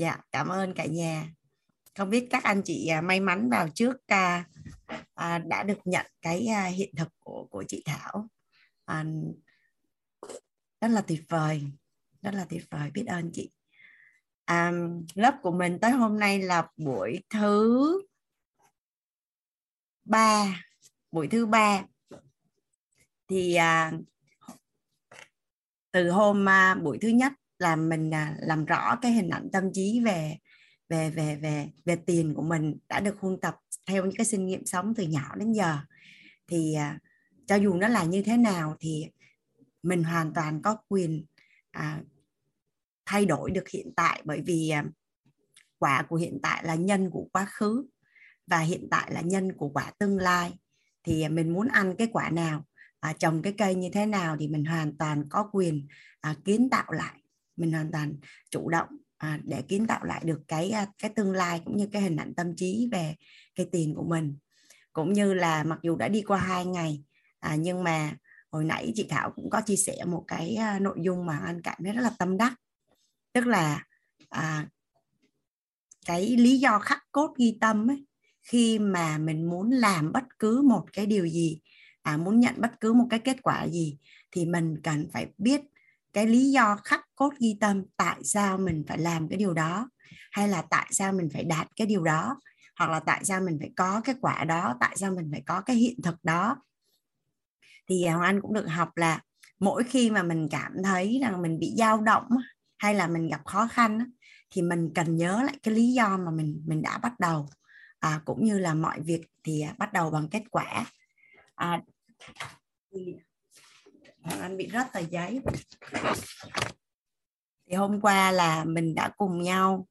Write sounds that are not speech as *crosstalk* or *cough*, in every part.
dạ cảm ơn cả nhà. Không biết các anh chị à, may mắn vào trước à, à, đã được nhận cái à, hiện thực của của chị Thảo. À, rất là tuyệt vời rất là tuyệt vời biết ơn chị. À, lớp của mình tới hôm nay là buổi thứ ba buổi thứ ba. Thì à, từ hôm à, buổi thứ nhất là mình à, làm rõ cái hình ảnh tâm trí về về về về về tiền của mình đã được huân tập theo những cái kinh nghiệm sống từ nhỏ đến giờ. Thì à, cho dù nó là như thế nào thì mình hoàn toàn có quyền à, thay đổi được hiện tại bởi vì à, quả của hiện tại là nhân của quá khứ và hiện tại là nhân của quả tương lai. Thì à, mình muốn ăn cái quả nào à, trồng cái cây như thế nào thì mình hoàn toàn có quyền à, kiến tạo lại mình hoàn toàn chủ động à, để kiến tạo lại được cái à, cái tương lai cũng như cái hình ảnh tâm trí về cái tiền của mình. Cũng như là mặc dù đã đi qua hai ngày à, nhưng mà hồi nãy chị Thảo cũng có chia sẻ một cái à, nội dung mà anh cảm thấy rất là tâm đắc. Tức là à, cái lý do khắc cốt ghi tâm ấy, khi mà mình muốn làm bất cứ một cái điều gì à, muốn nhận bất cứ một cái kết quả gì thì mình cần phải biết cái lý do khắc cốt ghi tâm tại sao mình phải làm cái điều đó hay là tại sao mình phải đạt cái điều đó hoặc là tại sao mình phải có cái quả đó tại sao mình phải có cái hiện thực đó. Thì à, hoàng anh cũng được học là mỗi khi mà mình cảm thấy rằng mình bị dao động hay là mình gặp khó khăn thì mình cần nhớ lại cái lý do mà mình mình đã bắt đầu. À, cũng như là mọi việc thì à, bắt đầu bằng kết quả. À, thì Hoàng Anh bị rớt tờ giấy. Thì hôm qua là mình đã cùng nhau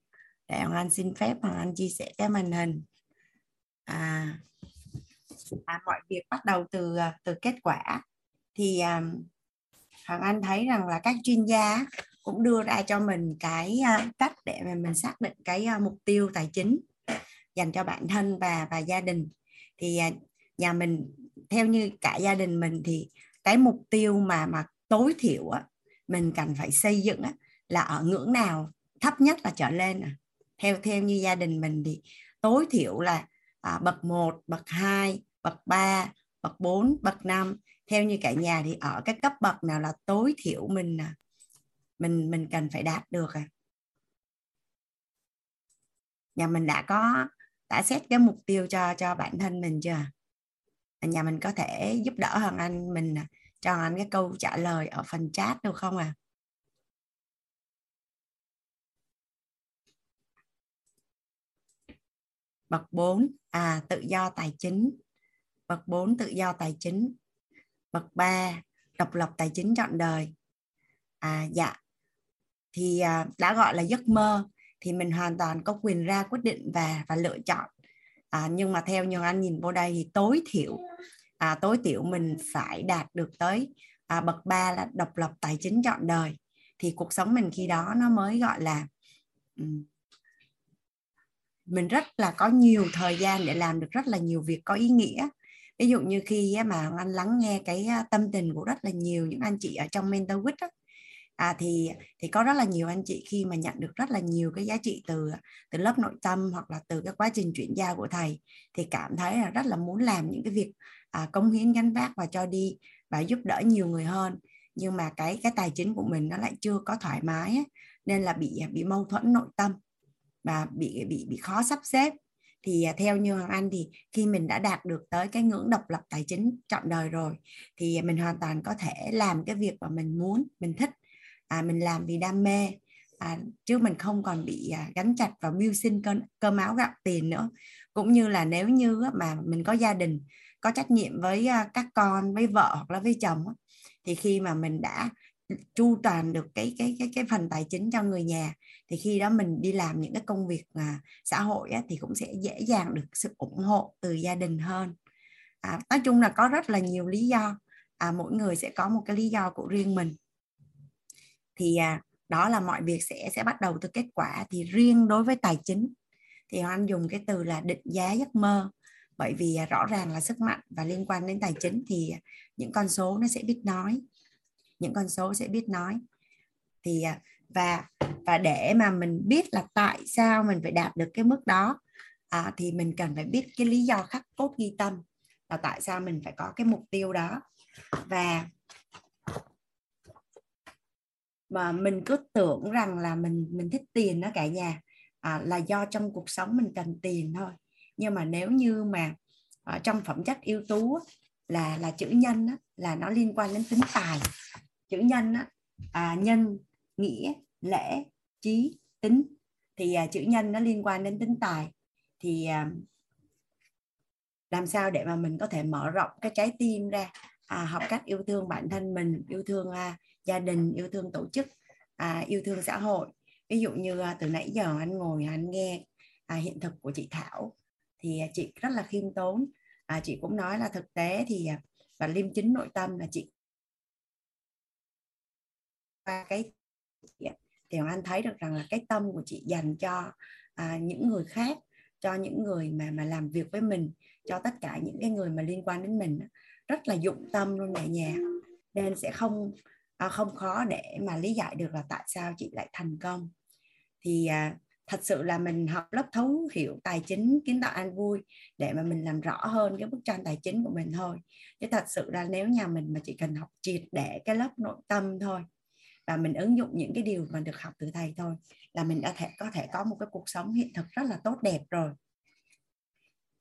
để Hoàng Anh xin phép Hoàng Anh chia sẻ cái màn hình. À, à mọi việc bắt đầu từ à, từ kết quả. Thì à, Hoàng Anh thấy rằng là các chuyên gia cũng đưa ra cho mình cái à, cách để mà mình xác định cái à, mục tiêu tài chính dành cho bản thân và và gia đình. Thì nhà mình theo như cả gia đình mình thì cái mục tiêu mà mà tối thiểu á, mình cần phải xây dựng á, là ở ngưỡng nào thấp nhất là trở lên à. theo theo như gia đình mình thì tối thiểu là à, bậc 1, bậc 2, bậc 3, bậc 4, bậc 5 theo như cả nhà thì ở cái cấp bậc nào là tối thiểu mình à, mình mình cần phải đạt được à. Nhà mình đã có đã xét cái mục tiêu cho cho bản thân mình chưa? Nhà mình có thể giúp đỡ hơn anh mình à, cho anh cái câu trả lời ở phần chat được không à bậc 4 à tự do tài chính. Bậc 4 tự do tài chính. Bậc 3 độc lập tài chính trọn đời. À dạ. Thì à, đã gọi là giấc mơ thì mình hoàn toàn có quyền ra quyết định và và lựa chọn. À, nhưng mà theo như anh nhìn vô đây thì tối thiểu à, tối thiểu mình phải đạt được tới à, bậc 3 là độc lập tài chính trọn đời. Thì cuộc sống mình khi đó nó mới gọi là um, mình rất là có nhiều thời gian để làm được rất là nhiều việc có ý nghĩa. Ví dụ như khi mà anh lắng nghe cái tâm tình của rất là nhiều những anh chị ở trong mentor week à, thì thì có rất là nhiều anh chị khi mà nhận được rất là nhiều cái giá trị từ từ lớp nội tâm hoặc là từ cái quá trình chuyển giao của thầy thì cảm thấy là rất là muốn làm những cái việc à, cống hiến gánh vác và cho đi và giúp đỡ nhiều người hơn. Nhưng mà cái cái tài chính của mình nó lại chưa có thoải mái ấy, nên là bị bị mâu thuẫn nội tâm và bị bị bị khó sắp xếp. Thì à, theo như Hoàng Anh thì khi mình đã đạt được tới cái ngưỡng độc lập tài chính trọn đời rồi thì mình hoàn toàn có thể làm cái việc mà mình muốn mình thích. À, mình làm vì đam mê. À, chứ mình không còn bị à, gắn chặt vào mưu sinh cơm, cơm áo gạo tiền nữa. Cũng như là nếu như mà mình có gia đình có trách nhiệm với à, các con với vợ hoặc là với chồng thì khi mà mình đã chu toàn được cái cái cái cái phần tài chính cho người nhà thì khi đó mình đi làm những cái công việc à, xã hội á, thì cũng sẽ dễ dàng được sự ủng hộ từ gia đình hơn. À, nói chung là có rất là nhiều lý do à, mỗi người sẽ có một cái lý do của riêng mình. Thì à, đó là mọi việc sẽ sẽ bắt đầu từ kết quả. Thì riêng đối với tài chính thì anh dùng cái từ là định giá giấc mơ bởi vì à, rõ ràng là sức mạnh và liên quan đến tài chính thì à, những con số nó sẽ biết nói. Những con số sẽ biết nói. Thì à, và và để mà mình biết là tại sao mình phải đạt được cái mức đó à, thì mình cần phải biết cái lý do khắc cốt ghi tâm là tại sao mình phải có cái mục tiêu đó. Và mà mình cứ tưởng rằng là mình mình thích tiền đó cả nhà à, là do trong cuộc sống mình cần tiền thôi nhưng mà nếu như mà ở trong phẩm chất yếu tố là là chữ nhân á, là nó liên quan đến tính tài. Chữ nhân á, à, nhân nghĩa lễ trí tính. Thì à, chữ nhân nó liên quan đến tính tài. Thì à, làm sao để mà mình có thể mở rộng cái trái tim ra? À, học cách yêu thương bản thân mình yêu thương à, gia đình yêu thương tổ chức à, yêu thương xã hội. Ví dụ như à, từ nãy giờ anh ngồi anh nghe à, hiện thực của chị Thảo thì à, chị rất là khiêm tốn. À, chị cũng nói là thực tế thì à, và liêm chính nội tâm là chị qua cái thì anh thấy được rằng là cái tâm của chị dành cho à, những người khác cho những người mà mà làm việc với mình cho tất cả những cái người mà liên quan đến mình rất là dụng tâm luôn cả nhà nên sẽ không à, không khó để mà lý giải được là tại sao chị lại thành công. Thì à, thật sự là mình học lớp thấu hiểu tài chính kiến tạo an vui để mà mình làm rõ hơn cái bức tranh tài chính của mình thôi. Chứ thật sự là nếu nhà mình mà chỉ cần học triệt để cái lớp nội tâm thôi và mình ứng dụng những cái điều mà được học từ thầy thôi là mình đã thể có thể có một cái cuộc sống hiện thực rất là tốt đẹp rồi.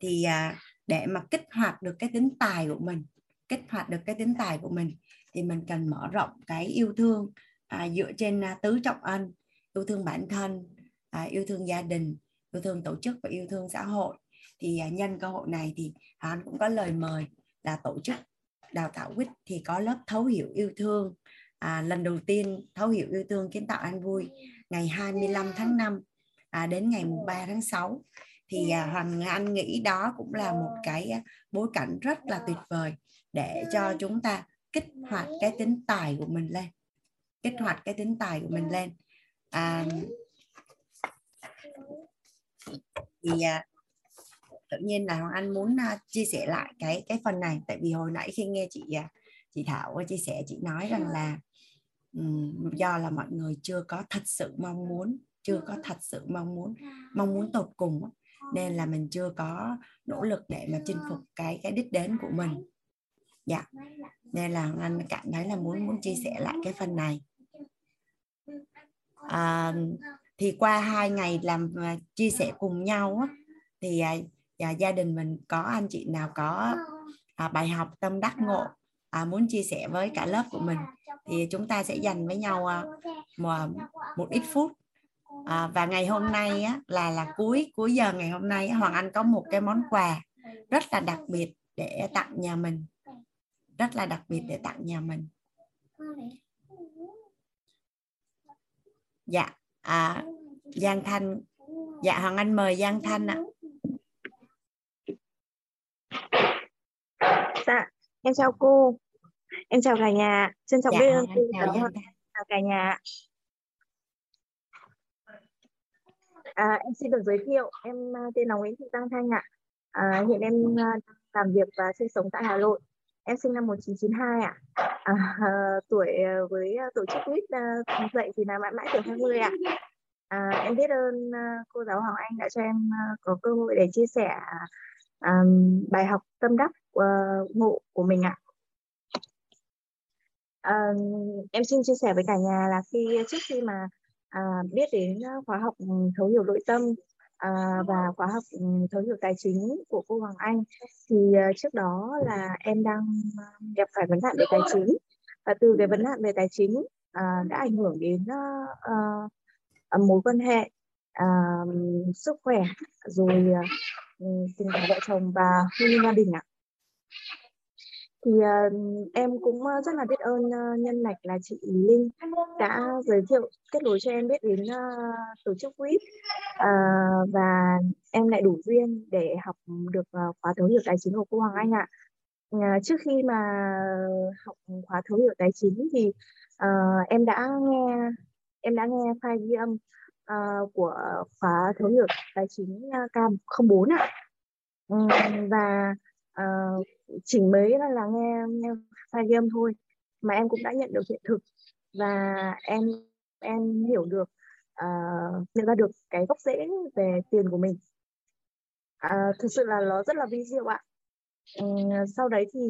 Thì à, để mà kích hoạt được cái tính tài của mình kích hoạt được cái tính tài của mình thì mình cần mở rộng cái yêu thương à, dựa trên à, tứ trọng ân yêu thương bản thân à, yêu thương gia đình yêu thương tổ chức và yêu thương xã hội. Thì à, nhân cơ hội này thì anh cũng có lời mời là tổ chức đào tạo quýt thì có lớp thấu hiểu yêu thương. À, lần đầu tiên thấu hiểu yêu thương kiến tạo an vui ngày 25 tháng 5 à, đến ngày 3 tháng 6 thì à, Hoàng Anh nghĩ đó cũng là một cái à, bối cảnh rất là tuyệt vời để cho chúng ta kích hoạt cái tính tài của mình lên kích hoạt cái tính tài của mình lên. À, thì à, tự nhiên là Hoàng Anh muốn à, chia sẻ lại cái cái phần này. Tại vì hồi nãy khi nghe chị à, chị Thảo chia sẻ chị nói rằng là um, do là mọi người chưa có thật sự mong muốn chưa có thật sự mong muốn mong muốn tột cùng nên là mình chưa có nỗ lực để mà chinh phục cái cái đích đến của mình. Dạ. Nên là anh cảm thấy là muốn muốn chia sẻ lại cái phần này. À, thì qua hai ngày làm à, chia sẻ cùng nhau á, thì à, à, gia đình mình có anh chị nào có à, bài học tâm đắc ngộ à, muốn chia sẻ với cả lớp của mình thì chúng ta sẽ dành với nhau à, một, một ít phút. À, và ngày hôm nay á, là là cuối cuối giờ ngày hôm nay Hoàng Anh có một cái món quà rất là đặc biệt để tặng nhà mình. Rất là đặc biệt để tặng nhà mình. Dạ à, Giang Thanh. Dạ Hoàng Anh mời Giang Thanh ạ. Dạ em chào cô. Em chào cả nhà. Trân trọng dạ, biết ơn cô. chào, chào cả nhà à, em xin được giới thiệu. Em à, tên là Nguyễn Thị Tăng Thanh ạ. À, hiện em à, làm việc và sinh sống tại Hà Nội em sinh năm 1992 ạ. À, à, tuổi ờ, với ờ, tổ chức quýt uh, dậy thì là mãi mãi tuổi 20 ạ. À, em biết ơn cô giáo Hoàng Anh đã cho em có cơ hội để chia sẻ um, bài học tâm đắc uh, ngộ của mình ạ. À, em xin chia sẻ với cả nhà là khi trước khi mà à, biết đến khóa học ừ, thấu hiểu nội tâm à, và khóa học ừ, thấu hiểu tài chính của cô Hoàng Anh. Thì uh, trước đó là em đang ờ, gặp phải vấn nạn về tài chính. Và từ cái vấn nạn về tài chính uh, đã ảnh hưởng đến uh, uh, mối quan hệ uh, sức khỏe rồi uh, tình cảm vợ chồng và hôn nhân gia đình ạ thì uh, em cũng ờ, rất là biết ơn uh, nhân mạch là chị Linh đã giới thiệu kết nối cho em biết đến uh, tổ chức quýt uh, và em lại đủ duyên để học được uh, khóa thấu hiểu tài chính của cô Hoàng Anh ạ. Uh, trước khi mà học khóa thấu hiểu tài chính thì uh, em đã nghe em đã nghe file ghi âm uh, của khóa thấu hiểu tài chính uh, K04 ạ. Uh, và uh, chỉ mới là, là nghe nghe file game thôi. Mà em cũng đã nhận được hiện thực và em em hiểu được uh, nhận ra được cái gốc rễ về tiền của mình. Uh, thực sự là nó rất là vi diệu ạ. Um, sau đấy thì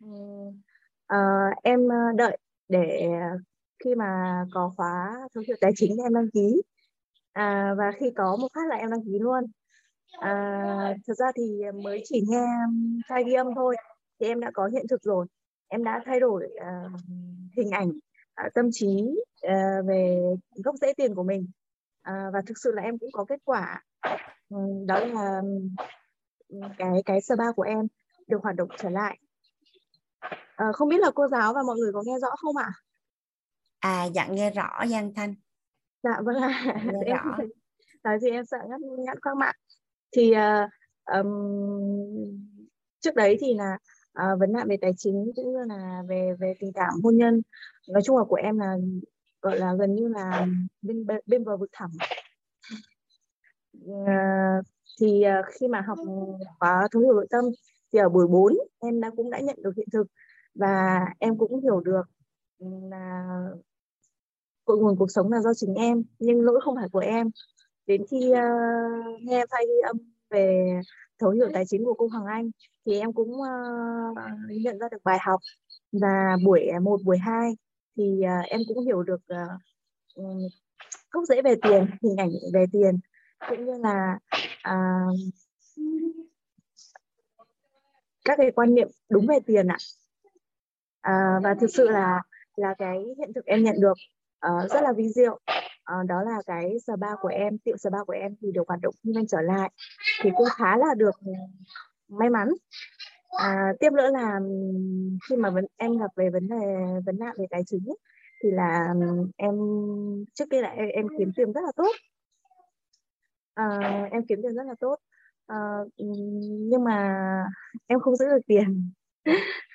um, uh, em đợi để khi mà có khóa thấu hiểu tài chính thì em đăng ký. À, và khi có một phát là em đăng ký luôn à, thật ra thì mới chỉ nghe file ghi âm thôi thì em đã có hiện thực rồi. Em đã thay đổi uh, hình ảnh uh, tâm trí uh, về gốc rễ tiền của mình. Uh, và thực sự là em cũng có kết quả. Um, đó là cái cái spa của em được hoạt động trở lại. Uh, không biết là cô giáo và mọi người có nghe rõ không ạ? À dạ nghe rõ Giang Thanh. Dạ vâng ạ. Nghe *laughs* em rõ. nói gì em sợ ngắt ngắt quang mạng thì uh, um, trước đấy thì là uh, vấn nạn về tài chính cũng như là về về tình cảm hôn nhân. Nói chung là của em là gọi là gần như là bên bên bờ vực thẳm. Uh, thì uh, khi mà học khóa thấu hiểu nội tâm thì ở buổi 4 em đã cũng đã nhận được hiện thực và em cũng hiểu được là cội nguồn cuộc sống là do chính em nhưng lỗi không phải của em đến khi uh, nghe file ghi âm về thấu hiểu tài chính của cô Hoàng Anh thì em cũng uh, nhận ra được bài học. Và buổi một buổi hai thì uh, em cũng hiểu được uh, gốc rễ về tiền hình ảnh về tiền cũng như là uh, các cái quan niệm đúng về tiền ạ. À, và thực sự là là cái hiện thực em nhận được uh, rất là vi diệu uh, đó là cái spa của em. Tiệm spa của em thì được hoạt động kinh doanh trở lại thì cũng khá là được ừ, may mắn. À, tiếp nữa là ừ, khi mà vấn, em gặp về vấn đề vấn nạn về tài chính ấy, thì là ừ, em trước kia là em, em kiếm tiền rất là tốt. À, em kiếm tiền rất là tốt. À, nhưng mà em không giữ được tiền. *laughs*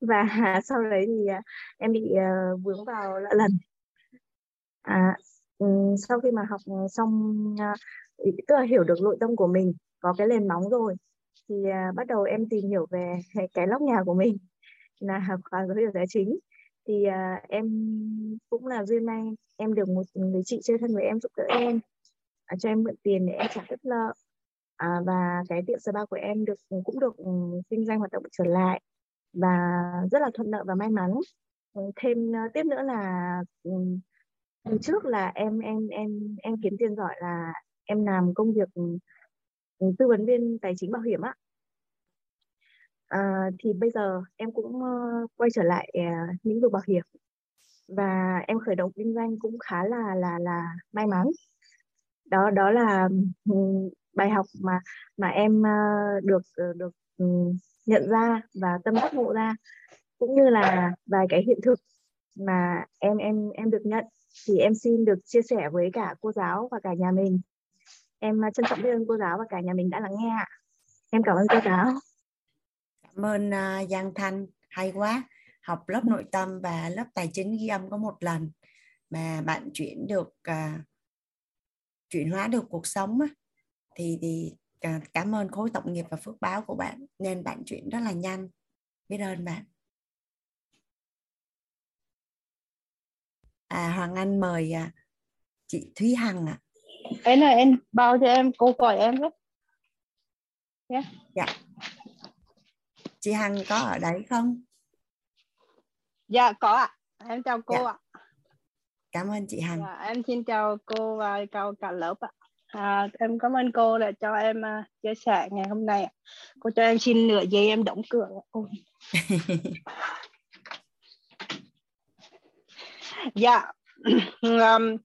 Và *laughs* sau đấy thì à, em bị uh, vướng vào lỡ lần à, ừ, sau khi mà học ờ, xong ờ, tức là hiểu được nội tâm của mình có cái nền móng rồi thì à, bắt đầu em tìm hiểu về *laughs* cái lóc nhà của mình là học khóa giới thiệu tài chính. Thì à, em cũng là duyên may em được một người chị chơi thân với em giúp đỡ em à, cho em mượn tiền để em trả đất nợ à, và cái tiệm spa của em được cũng được ừ, kinh doanh hoạt động trở lại và rất là thuận lợi và may mắn. Ờ, thêm tiếp nữa là ừ, um, trước là em em em em kiếm tiền giỏi là em làm công việc ừ, tư vấn viên tài chính bảo hiểm á. À, thì bây giờ em cũng ờ, quay trở lại ờ, lĩnh vực bảo hiểm. Và em khởi động kinh doanh cũng khá là là là may mắn. Đó đó là ừ, bài học mà mà em ờ, được được ừ, nhận ra và tâm đắc ngộ ra. Cũng như là vài cái hiện thực mà em em em được nhận thì em xin được chia sẻ với cả cô giáo và cả nhà mình. Em à, trân trọng biết ơn cô giáo và cả nhà mình đã lắng nghe ạ. Em cảm ơn cô giáo. Cảm ơn uh, Giang Thanh. Hay quá. Học lớp nội tâm và lớp tài chính ghi âm có một lần mà bạn chuyển được uh, chuyển hóa được cuộc sống á, thì thì cảm ơn khối tổng nghiệp và phước báo của bạn nên bạn chuyển rất là nhanh. Biết ơn bạn. À Hoàng Anh mời à, chị Thúy Hằng ạ à. em ơi em bao cho em cô gọi em với yeah. dạ chị Hằng có ở đấy không dạ có ạ em chào cô dạ. ạ cảm ơn chị Hằng dạ, em xin chào cô và chào cả lớp ạ À, em cảm ơn cô đã cho em uh, chia sẻ ngày hôm nay. Cô cho em xin nửa giây em đóng cửa. *laughs* dạ, *clears throat* um,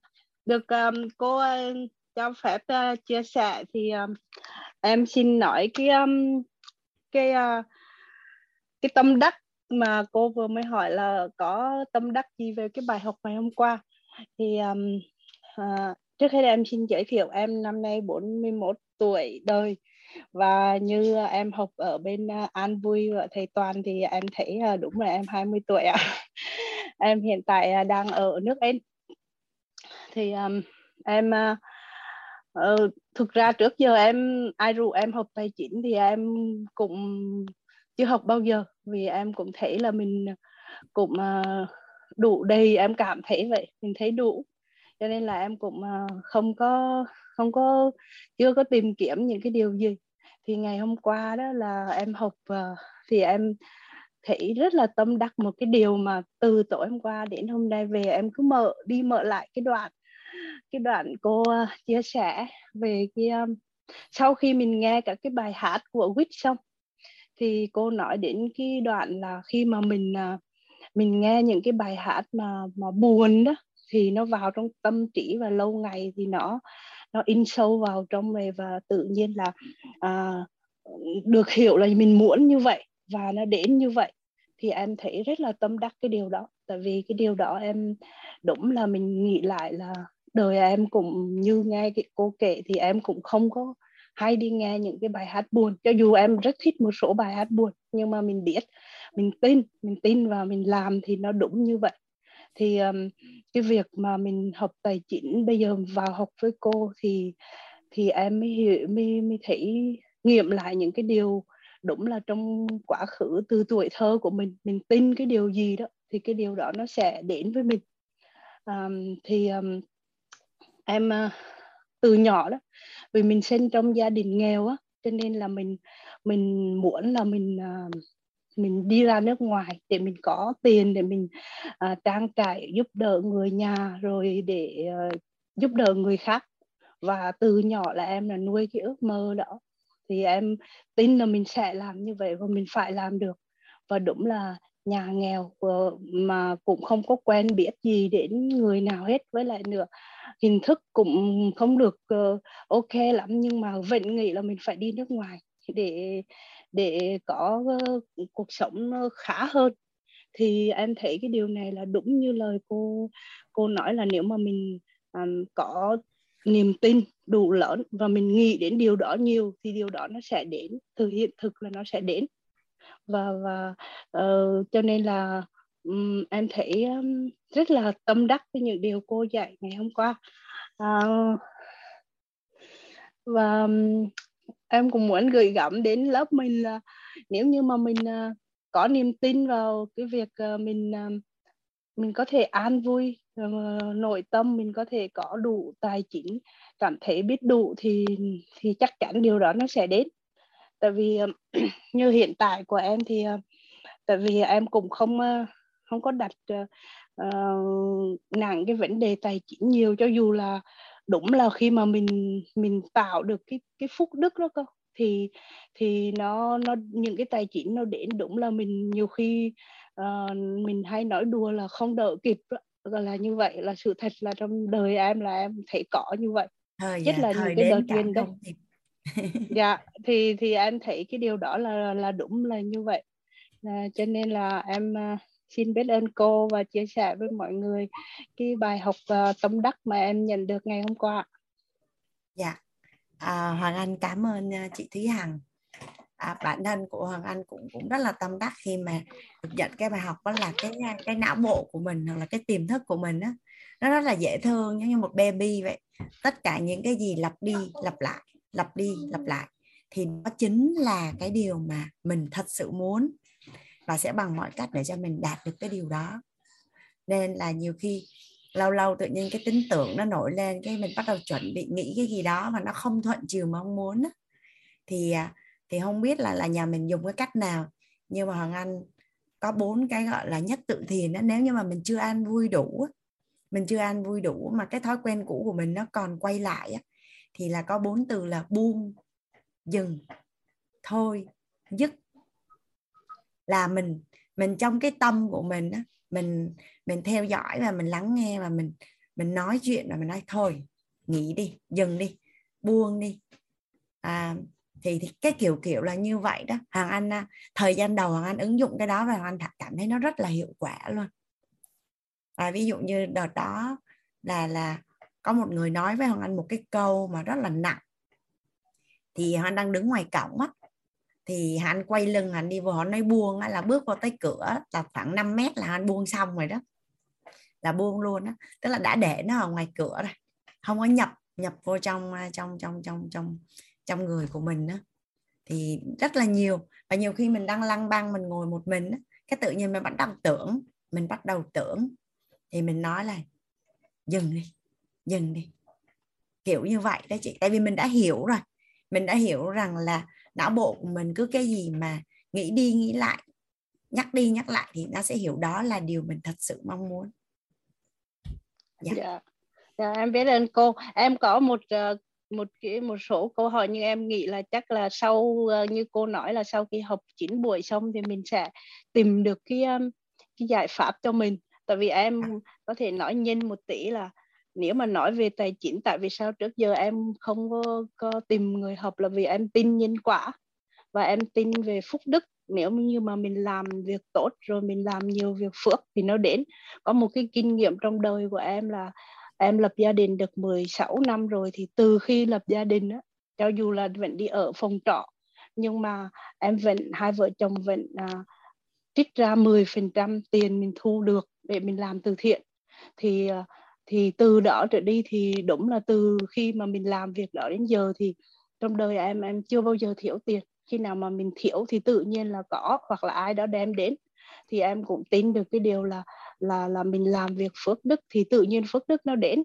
được um, cô uh, cho phép uh, chia sẻ thì um, em xin nói cái um, cái uh, cái tâm đắc mà cô vừa mới hỏi là có tâm đắc gì về cái bài học ngày hôm qua thì um, uh, Trước hết em xin giới thiệu em năm nay 41 tuổi đời và như em học ở bên An Vui và thầy Toàn thì em thấy ờ, đúng là em 20 tuổi ạ. À. *laughs* em hiện tại à, đang ở nước Anh. Thì um, em uh, thực ra trước giờ em ai rủ em học tài chính thì em cũng chưa học bao giờ. Vì em cũng thấy là mình cũng uh, đủ đầy em cảm thấy vậy mình thấy đủ. Cho nên là em cũng uh, không có không có chưa có tìm kiếm những cái điều gì. Thì ngày hôm qua đó là em học uh, thì em Thị rất là tâm đắc một cái điều mà từ tối hôm qua đến hôm nay về em cứ mở đi mở lại cái đoạn cái đoạn cô uh, chia sẻ về cái um, sau khi mình nghe cả cái bài hát của Wit xong thì cô nói đến cái đoạn là khi mà mình uh, mình nghe những cái bài hát mà mà buồn đó thì nó vào trong tâm trí và lâu ngày thì nó nó in sâu vào trong này và tự nhiên là à, được hiểu là mình muốn như vậy và nó đến như vậy thì em thấy rất là tâm đắc cái điều đó. Tại vì cái điều đó em đúng là mình nghĩ lại là đời em cũng như nghe cái cô kể thì em cũng không có hay đi nghe những cái bài hát buồn. Cho dù em rất thích một số bài hát buồn nhưng mà mình biết mình tin mình tin và mình làm thì nó đúng như vậy. Thì um, cái việc mà mình học tài chính bây giờ vào học với cô thì thì em mới hiểu mới mới thấy nghiệm lại những cái điều đúng là trong quá khứ từ tuổi thơ của mình mình tin cái điều gì đó thì cái điều đó nó sẽ đến với mình. Um, thì um, em uh, từ nhỏ đó vì mình sinh trong gia đình nghèo á cho nên là mình mình muốn là mình uh, mình đi ra nước ngoài để mình có tiền để mình uh, trang trải giúp đỡ người nhà rồi để uh, giúp đỡ người khác. Và từ nhỏ là em là nuôi cái ước mơ đó thì em tin là mình sẽ làm như vậy và mình phải làm được. Và đúng là nhà nghèo ờ, mà cũng không có quen biết gì đến người nào hết. Với lại nữa hình thức cũng không được ờ, ok lắm nhưng mà vẫn nghĩ là mình phải đi nước ngoài để để có ờ, cuộc sống khá hơn. Thì em thấy cái điều này là đúng như lời cô cô nói là nếu mà mình um, có niềm tin đủ lớn và mình nghĩ đến điều đó nhiều thì điều đó nó sẽ đến từ hiện thực là nó sẽ đến. Và và uh, cho nên là um, em thấy um, rất là tâm đắc với những điều cô dạy ngày hôm qua. Uh, và um, em cũng muốn gửi gắm đến lớp mình là nếu như mà mình uh, có niềm tin vào cái việc uh, mình uh, mình có thể an vui ờ, nội tâm mình có thể có đủ tài chính cảm thấy biết đủ thì thì chắc chắn điều đó nó sẽ đến. Tại vì ờ, *clears throat* như hiện tại của em thì ờ, tại vì em cũng không không có đặt uh, nặng cái vấn đề tài chính nhiều cho dù là đúng là khi mà mình mình tạo được cái cái phúc đức đó cơ. Thì thì nó nó những cái tài chính nó đến đúng là mình nhiều khi uh, mình hay nói đùa là không đợi kịp gọi là như vậy là sự thật là trong đời em là em thấy có như vậy. Thời, nhất là thời những cái đợt gần đây dạ thì thì em thấy cái điều đó là là đúng là như vậy. À, cho nên là em uh, xin biết ơn cô và chia sẻ với mọi người cái bài học uh, tâm đắc mà em nhận được ngày hôm qua. Dạ. À, Hoàng Anh cảm ơn uh, chị Thúy Hằng à, bản thân của Hoàng Anh cũng cũng rất là tâm đắc khi mà được nhận cái bài học đó là cái cái não bộ của mình hoặc là cái tiềm thức của mình á nó rất là dễ thương giống như một baby vậy. Tất cả những cái gì lặp đi lặp lại lặp đi lặp lại thì đó chính là cái điều mà mình thật sự muốn và sẽ bằng mọi cách để cho mình đạt được cái điều đó. Nên là nhiều khi lâu lâu tự nhiên cái tính tưởng nó nổi lên cái mình bắt đầu chuẩn bị nghĩ cái gì đó mà nó không thuận chiều mong muốn thì à, thì không biết là là nhà mình dùng cái cách nào. Nhưng mà hoàng anh có bốn cái gọi là nhất tự thiền đó nếu như mà mình chưa ăn vui đủ mình chưa ăn vui đủ mà cái thói quen cũ của mình nó còn quay lại thì là có bốn từ là buông dừng thôi dứt. Là mình mình trong cái tâm của mình mình mình theo dõi và mình lắng nghe và mình mình nói chuyện và mình nói thôi nghỉ đi dừng đi buông đi. À, thì, thì cái kiểu kiểu là như vậy đó. Hoàng anh thời gian đầu hoàng anh ứng dụng cái đó và hoàng anh cảm thấy nó rất là hiệu quả luôn. Và ví dụ như đợt đó là là có một người nói với hoàng anh một cái câu mà rất là nặng. Thì hoàng anh đang đứng ngoài cổng á. Thì hắn quay lưng hắn đi vào hắn nói buông á, là bước vào tới cửa là khoảng 5 mét là hắn buông xong rồi đó. Là buông luôn á. Tức là đã để nó ở ngoài cửa rồi. Không có nhập nhập vô trong trong trong trong trong trong người của mình đó thì rất là nhiều. Và nhiều khi mình đang lăng băng mình ngồi một mình đó, cái tự nhiên mình bắt đầu tưởng mình bắt đầu tưởng. Thì mình nói là dừng đi dừng đi. Kiểu như vậy đó chị. Tại vì mình đã hiểu rồi. Mình đã hiểu rằng là não bộ của mình cứ cái gì mà nghĩ đi nghĩ lại nhắc đi nhắc lại thì nó sẽ hiểu đó là điều mình thật sự mong muốn. Dạ. Yeah. Yeah, em biết ơn cô. Em có một uh, một cái một số câu hỏi nhưng em nghĩ là chắc là sau ờ, như cô nói là sau khi học 9 buổi xong thì mình sẽ tìm được cái ờ, cái giải pháp cho mình. Tại vì em có thể nói nhanh một tí là nếu mà nói về tài chính tại vì sao trước giờ em không có, có tìm người học là vì em tin nhân quả và em tin về phúc đức. Nếu như mà mình làm việc tốt rồi mình làm nhiều việc phước thì nó đến. Có một cái kinh nghiệm trong đời của em là em lập gia đình được 16 năm rồi thì từ khi lập gia đình á cho dù là vẫn đi ở phòng trọ nhưng mà em vẫn hai vợ chồng vẫn à, trích ra 10% tiền mình thu được để mình làm từ thiện. Thì à, thì từ đó trở đi thì đúng là từ khi mà mình làm việc đó đến giờ thì trong đời em em chưa bao giờ thiếu tiền. Khi nào mà mình thiếu thì tự nhiên là có hoặc là ai đó đem đến. Thì em cũng tin được cái điều là là là mình làm việc phước đức thì tự nhiên phước đức nó đến.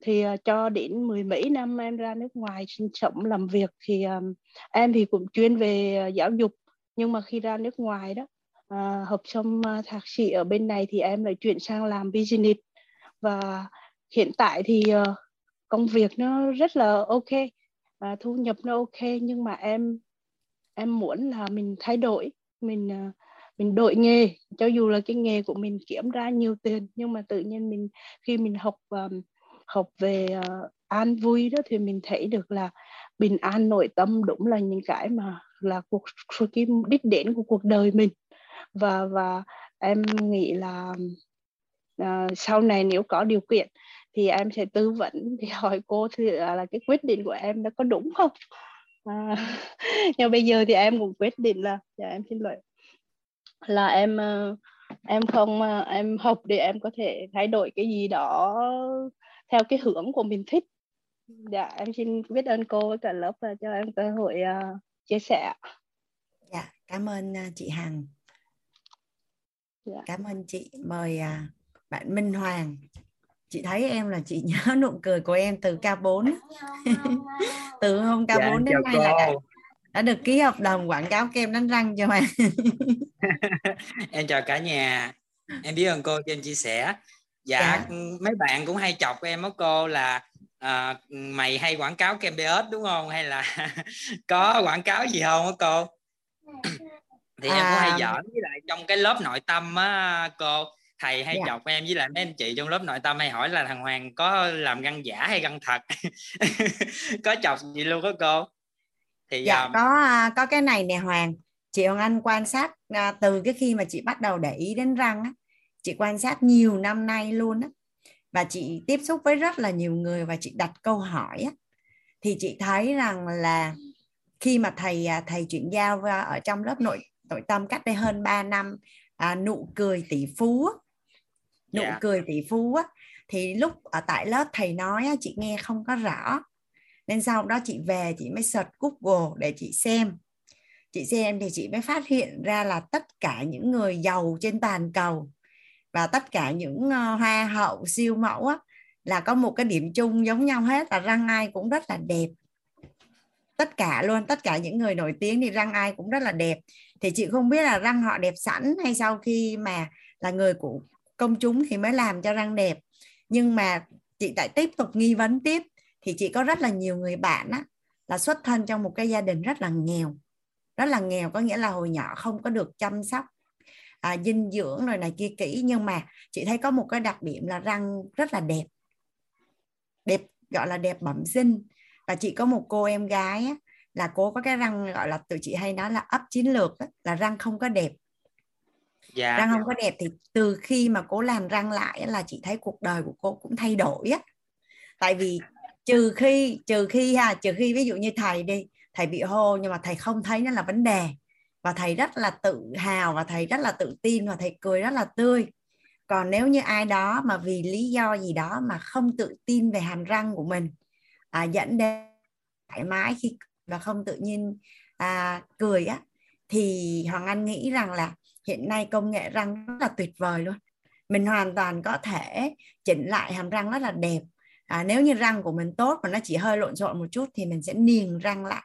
Thì uh, cho đến mười mấy năm em ra nước ngoài sinh sống làm việc thì um, em thì cũng chuyên về uh, giáo dục. Nhưng mà khi ra nước ngoài đó uh, học xong uh, thạc sĩ ở bên này thì em lại chuyển sang làm business. Và hiện tại thì uh, công việc nó rất là ok uh, thu nhập nó ok nhưng mà em em muốn là mình thay đổi mình uh, mình đổi nghề. Cho dù là cái nghề của mình kiếm ra nhiều tiền nhưng mà tự nhiên mình khi mình học um, học về uh, an vui đó thì mình thấy được là bình an nội tâm đúng là những cái mà là cuộc cái đích đến của cuộc đời mình. Và và em nghĩ là uh, sau này nếu có điều kiện thì em sẽ tư vấn thì hỏi cô thì là, là cái quyết định của em nó có đúng không? À, *laughs* nhưng bây giờ thì em cũng quyết định là dạ em xin lỗi là em ờ, em không ờ, em học để em có thể thay đổi cái gì đó theo cái hướng của mình thích. Dạ em xin biết ơn cô với cả lớp và cho em cơ hội uh, chia sẻ. Dạ cảm ơn uh, chị Hằng. Dạ. cảm ơn chị. Mời uh, bạn Minh Hoàng. Chị thấy em là chị *laughs* nhớ nụ cười của em từ K4 *laughs* từ hôm K4 dạ, đến nay là đã, đã được ký hợp đồng quảng cáo kem đánh răng cho mà *laughs* em chào cả nhà em biết ơn cô cho em chia sẻ dạ, dạ. mấy bạn cũng hay chọc em đó cô là à, mày hay quảng cáo kem BS đúng không hay là *laughs* có quảng cáo gì không đó cô *coughs* thì à... em cũng hay à. giỡn với lại trong cái lớp nội tâm á cô thầy hay. Dạ. chọc em với lại mấy anh chị trong lớp nội tâm hay hỏi là thằng Hoàng có làm găng giả hay găng thật *laughs* có chọc gì luôn đó cô thì dạ um... có à, có cái này nè Hoàng chị Hoàng Anh quan sát à, từ cái khi mà chị bắt đầu để ý đến răng á chị quan sát nhiều năm nay luôn á và chị tiếp xúc với rất là nhiều người và chị đặt câu hỏi á thì chị thấy rằng là khi mà thầy à, thầy chuyển giao ở trong lớp nội nội tâm cách đây hơn 3 năm à, nụ cười tỷ phú á, nụ yeah. Dạ. cười tỷ phú á thì lúc ở tại lớp thầy nói á, chị nghe không có rõ nên sau đó chị về chị mới search Google để chị xem. Chị xem thì chị mới phát hiện ra là tất cả những người giàu trên toàn cầu và tất cả những ờ, hoa hậu siêu mẫu á, là có một cái điểm chung giống nhau hết là răng ai cũng rất là đẹp. Tất cả luôn tất cả những người nổi tiếng thì răng ai cũng rất là đẹp. Thì chị không biết là răng họ đẹp sẵn hay sau khi mà là người của công chúng thì mới làm cho răng đẹp. Nhưng mà chị lại tiếp tục nghi vấn tiếp thì chị có rất là nhiều người bạn á, là xuất thân trong một cái gia đình rất là nghèo. Rất là nghèo có nghĩa là hồi nhỏ không có được chăm sóc à, dinh dưỡng rồi này kia kỹ. Nhưng mà chị thấy có một cái đặc điểm là răng rất là đẹp. Đẹp gọi là đẹp bẩm sinh. Và chị có một cô em gái á, là cô có cái răng gọi là tụi chị hay nói là ấp chiến lược á, là răng không có đẹp. Dạ. răng không có đẹp thì từ khi mà cô làm răng lại là chị thấy cuộc đời của cô cũng thay đổi á. Tại vì trừ khi trừ khi ha trừ khi ví dụ như thầy đi thầy bị hô nhưng mà thầy không thấy nó là vấn đề. Và thầy rất là tự hào và thầy rất là tự tin và thầy cười rất là tươi. Còn nếu như ai đó mà vì lý do gì đó mà không tự tin về hàm răng của mình à, dẫn đến thoải mái khi và không tự nhiên à, cười á thì hoàng anh nghĩ rằng là hiện nay công nghệ răng rất là tuyệt vời luôn. Mình hoàn toàn có thể chỉnh lại hàm răng rất là đẹp à, nếu như răng của mình tốt mà nó chỉ hơi lộn xộn một chút thì mình sẽ niềng răng lại.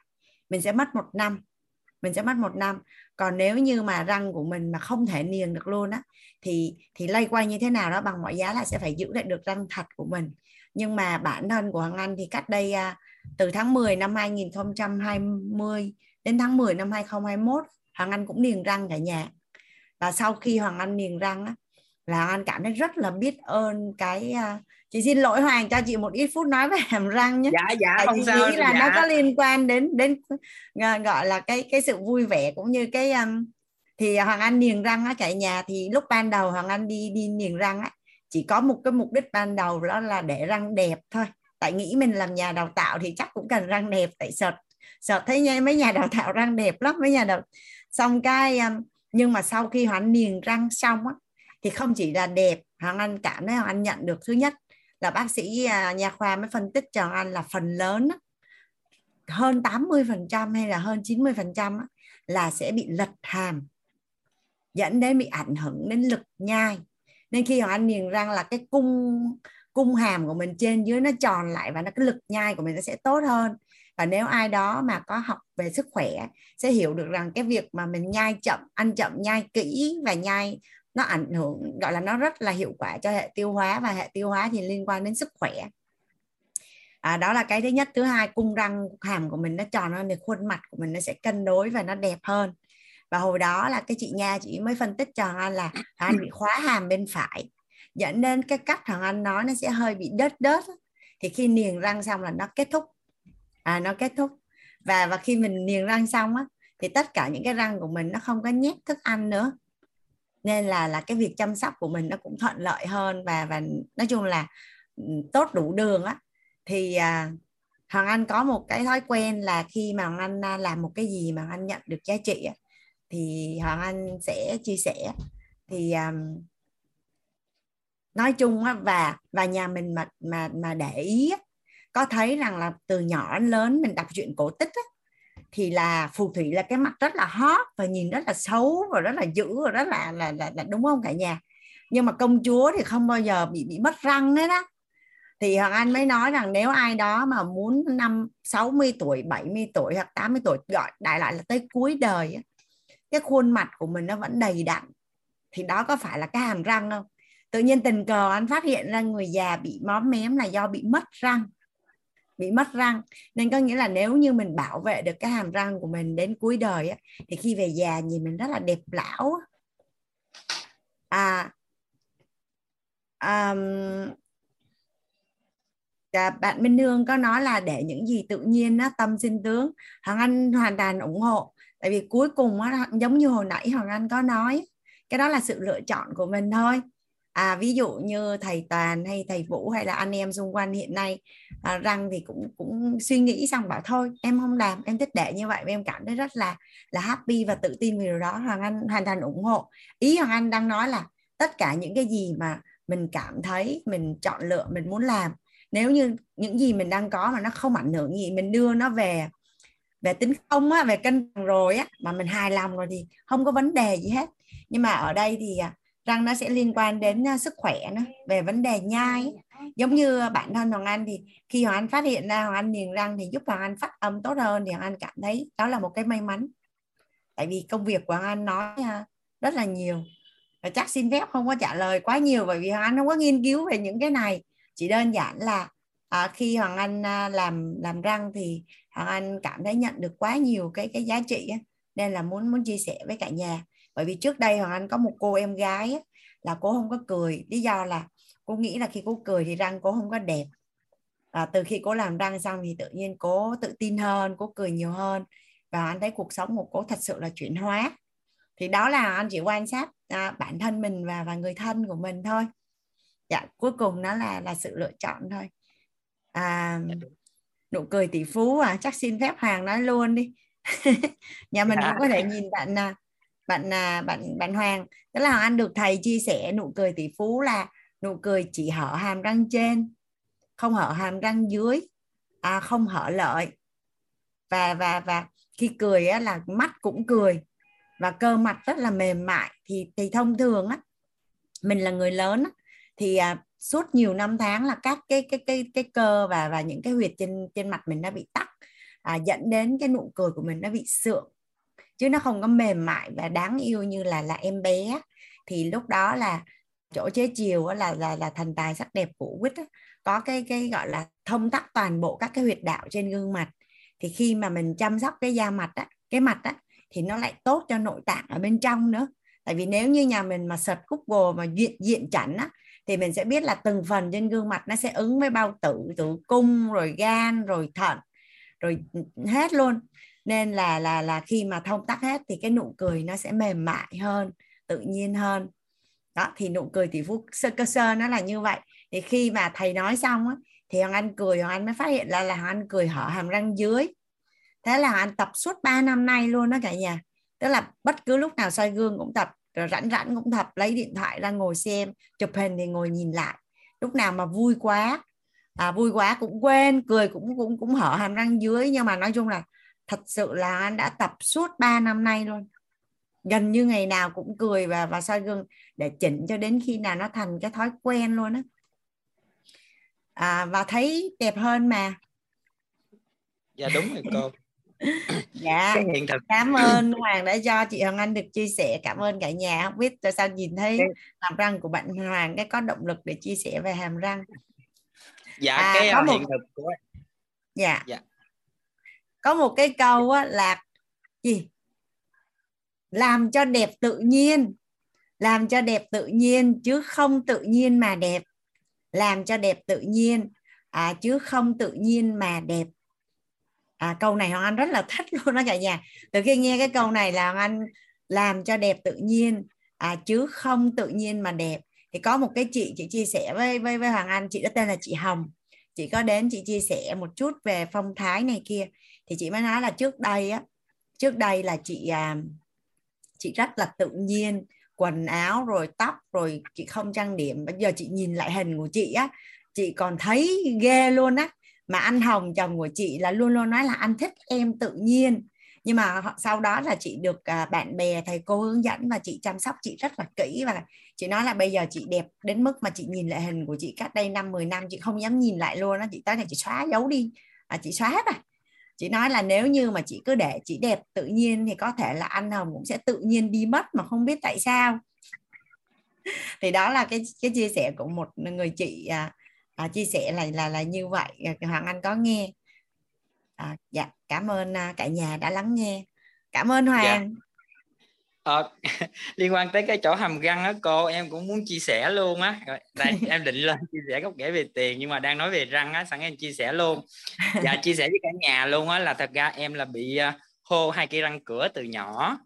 Mình sẽ mất một năm. Mình sẽ mất một năm. Còn nếu như mà răng của mình mà không thể niềng được luôn á thì thì lây quay như thế nào đó bằng mọi giá là sẽ phải giữ lại được răng thật của mình. Nhưng mà bản thân của Hoàng Anh thì cách đây à, từ tháng 10 năm 2020 đến tháng 10 năm 2021 Hoàng Anh cũng niềng răng cả nhà. Và sau khi Hoàng Anh niềng răng á, là Anh cảm thấy rất là biết ơn cái uh, chị xin lỗi Hoàng cho chị một ít phút nói về hàm răng nhé dạ dạ Tại không chị sao nghĩ là dạ. nó có liên quan đến đến gọi là cái cái sự vui vẻ cũng như cái um, thì Hoàng Anh niềng răng á cả nhà thì lúc ban đầu Hoàng Anh đi đi niềng răng á chỉ có một cái mục đích ban đầu đó là để răng đẹp thôi tại nghĩ mình làm nhà đào tạo thì chắc cũng cần răng đẹp tại sợ sợ thấy mấy nhà đào tạo răng đẹp lắm mấy nhà đào xong cái um, nhưng mà sau khi Hoàng Anh niềng răng xong á thì không chỉ là đẹp, Hoàng Anh cảm thấy Hoàng Anh nhận được thứ nhất là bác sĩ à, nha khoa mới phân tích cho Hoàng Anh là phần lớn hơn 80% hay là hơn 90% trăm là sẽ bị lật hàm, dẫn đến bị ảnh hưởng đến lực nhai. Nên khi Hoàng Anh niềng răng là cái cung cung hàm của mình trên dưới nó tròn lại và nó, cái lực nhai của mình nó sẽ tốt hơn. Và nếu ai đó mà có học về sức khỏe sẽ hiểu được rằng cái việc mà mình nhai chậm, ăn chậm, nhai kỹ và nhai nó ảnh hưởng gọi là nó rất là hiệu quả cho hệ tiêu hóa và hệ tiêu hóa thì liên quan đến sức khỏe. À, đó là cái thứ nhất. Thứ hai cung răng hàm của mình nó tròn hơn thì khuôn mặt của mình nó sẽ cân đối và nó đẹp hơn. Và hồi đó là cái chị nha chị mới phân tích cho anh là anh bị khóa hàm bên phải dẫn đến cái cách thằng anh nói nó sẽ hơi bị đớt đớt thì khi niềng răng xong là nó kết thúc. À, nó kết thúc. Và và khi mình niềng răng xong á thì tất cả những cái răng của mình nó không có nhét thức ăn nữa nên là là cái việc chăm sóc của mình nó cũng thuận lợi hơn và và nói chung là ừ, tốt đủ đường á. Thì à, Hoàng Anh có một cái thói quen là khi mà Hoàng Anh à, làm một cái gì mà Hoàng Anh nhận được giá trị á, thì Hoàng Anh sẽ chia sẻ. Thì à, nói chung á, và và nhà mình mà mà mà để ý á, có thấy rằng là từ nhỏ đến lớn mình đọc truyện cổ tích á, thì là phù thủy là cái mặt rất là hot và nhìn rất là xấu và rất là dữ và rất là là, là, là đúng không cả nhà? Nhưng mà công chúa thì không bao giờ bị bị mất răng đấy đó thì Hoàng Anh mới nói rằng nếu ai đó mà muốn năm 60 tuổi 70 tuổi hoặc 80 tuổi gọi đại loại là tới cuối đời cái khuôn mặt của mình nó vẫn đầy đặn thì đó có phải là cái hàm răng không? Tự nhiên tình cờ anh phát hiện ra người già bị móm mém là do bị mất răng bị mất răng. Nên có nghĩa là nếu như mình bảo vệ được cái hàm răng của mình đến cuối đời á, thì khi về già nhìn mình rất là đẹp lão à um, à, bạn Minh Hương có nói là để những gì tự nhiên á, tâm sinh tướng Hoàng Anh hoàn toàn ủng hộ. Tại vì cuối cùng á, giống như hồi nãy Hoàng Anh có nói cái đó là sự lựa chọn của mình thôi à, ví dụ như thầy toàn hay thầy vũ hay là anh em xung quanh hiện nay à, răng thì cũng cũng suy nghĩ xong bảo thôi em không làm em thích để như vậy em cảm thấy rất là là happy và tự tin vì điều đó. Hoàng anh hoàn toàn ủng hộ. Ý hoàng anh đang nói là tất cả những cái gì mà mình cảm thấy mình chọn lựa mình muốn làm nếu như những gì mình đang có mà nó không ảnh hưởng gì mình đưa nó về về tính không á về cân bằng rồi á mà mình hài lòng rồi thì không có vấn đề gì hết. Nhưng mà ở đây thì à, răng nó sẽ liên quan đến uh, sức khỏe nữa về vấn đề nhai giống như à, bản thân Hoàng Anh thì khi Hoàng Anh phát hiện ra Hoàng Anh niềng răng thì giúp Hoàng Anh phát âm tốt hơn thì Hoàng Anh cảm thấy đó là một cái may mắn. Tại vì công việc của Hoàng Anh nói uh, rất là nhiều. Và chắc xin phép không có trả lời quá nhiều bởi vì Hoàng Anh không có nghiên cứu về những cái này. Chỉ đơn giản là à, khi Hoàng Anh à, làm làm răng thì Hoàng Anh cảm thấy nhận được quá nhiều cái cái giá trị ấy. nên là muốn muốn chia sẻ với cả nhà bởi vì trước đây hoàng anh có một cô em gái ấy, là cô không có cười. Lý do là cô nghĩ là khi cô cười thì răng cô không có đẹp. À, từ khi cô làm răng xong thì tự nhiên cô tự tin hơn cô cười nhiều hơn. Và anh thấy cuộc sống của cô thật sự là chuyển hóa. Thì đó là anh chỉ quan sát à, bản thân mình và và người thân của mình thôi. Dạ cuối cùng nó là là sự lựa chọn thôi. À, nụ cười tỷ phú à chắc xin phép hoàng nói luôn đi. *laughs* Nhà mình cũng có thể nhìn bạn à, bạn à, bạn bạn Hoàng. Tức là anh được thầy chia sẻ nụ cười tỷ phú là nụ cười chỉ hở hàm răng trên không hở hàm răng dưới à, không hở lợi. Và và và khi cười á, là mắt cũng cười và cơ mặt rất là mềm mại. Thì thì thông thường á mình là người lớn thì à, suốt nhiều năm tháng là các cái cái cái cái cơ và và những cái huyệt trên trên mặt mình nó bị tắc à, dẫn đến cái nụ cười của mình nó bị sượng chứ nó không có mềm mại và đáng yêu như là là em bé. Thì lúc đó là chỗ chế chiều là là là thần tài sắc đẹp của quýt có cái cái gọi là thông tắc toàn bộ các cái huyệt đạo trên gương mặt. Thì khi mà mình chăm sóc cái da mặt á, cái mặt á, thì nó lại tốt cho nội tạng ở bên trong nữa. Tại vì nếu như nhà mình mà search Google mà diện diện chẩn á, thì mình sẽ biết là từng phần trên gương mặt nó sẽ ứng với bao tử tử cung rồi gan rồi thận rồi hết luôn nên là là là khi mà thông tắc hết thì cái nụ cười nó sẽ mềm mại hơn tự nhiên hơn. Đó thì nụ cười tỷ phú sơ cơ sơ nó là như vậy. Thì khi mà thầy nói xong á, thì hoàng anh cười hoàng anh mới phát hiện là là hoàng anh cười hở hàm răng dưới. Thế là hoàng anh tập suốt 3 năm nay luôn đó cả nhà. Tức là bất cứ lúc nào soi gương cũng tập rồi rảnh rảnh cũng tập lấy điện thoại ra ngồi xem chụp hình thì ngồi nhìn lại. Lúc nào mà vui quá à, vui quá cũng quên cười cũng cũng cũng hở hàm răng dưới. Nhưng mà nói chung là thật sự là anh đã tập suốt 3 năm nay luôn. Gần như ngày nào cũng cười và và soi gương để chỉnh cho đến khi nào nó thành cái thói quen luôn á. À, và thấy đẹp hơn mà. Dạ đúng rồi cô. *laughs* Dạ hiện thực. cảm ơn hoàng đã cho chị hoàng anh được chia sẻ. Cảm ơn cả nhà. Không biết tại sao nhìn thấy hàm răng của bạn hoàng cái có động lực để chia sẻ về hàm răng. Dạ à, cái có một... hiện thực của dạ. Dạ có một cái câu á, là gì? Làm cho đẹp tự nhiên. Làm cho đẹp tự nhiên chứ không tự nhiên mà đẹp. Làm cho đẹp tự nhiên à, chứ không tự nhiên mà đẹp. À, câu này hoàng anh rất là thích luôn đó cả nhà. Từ khi nghe cái câu này là hoàng anh làm cho đẹp tự nhiên à, chứ không tự nhiên mà đẹp. Thì có một cái chị chị chia sẻ với với với hoàng anh chị đó tên là chị hồng. Chị có đến chị chia sẻ một chút về phong thái này kia thì chị mới nói là trước đây á trước đây là chị à, chị rất là tự nhiên quần áo rồi tóc rồi chị không trang điểm. Bây giờ chị nhìn lại hình của chị á chị còn thấy ghê luôn á. Mà anh Hồng chồng của chị là luôn luôn nói là anh thích em tự nhiên. Nhưng mà sau đó là chị được à, bạn bè thầy cô hướng dẫn và chị chăm sóc chị rất là kỹ. Và chị nói là bây giờ chị đẹp đến mức mà chị nhìn lại hình của chị cách đây năm 10 năm chị không dám nhìn lại luôn á. Chị tới này chị xóa dấu đi. À, chị xóa hết rồi chị nói là nếu như mà chị cứ để chị đẹp tự nhiên thì có thể là anh hồng cũng sẽ tự nhiên đi mất mà không biết tại sao *laughs* thì đó là cái cái chia sẻ của một người chị à, à, chia sẻ là là là như vậy à, hoàng anh có nghe à, dạ cảm ơn à, cả nhà đã lắng nghe cảm ơn dạ. hoàng dạ. Ờ, *laughs* liên quan tới cái chỗ hàm răng á cô em cũng muốn chia sẻ luôn á. Đây *laughs* em định lên chia sẻ góc kể về tiền nhưng mà đang nói về răng á sẵn em chia sẻ luôn. Dạ *laughs* chia sẻ với cả nhà luôn á là thật ra em là bị uh, hô hai cây răng cửa từ nhỏ.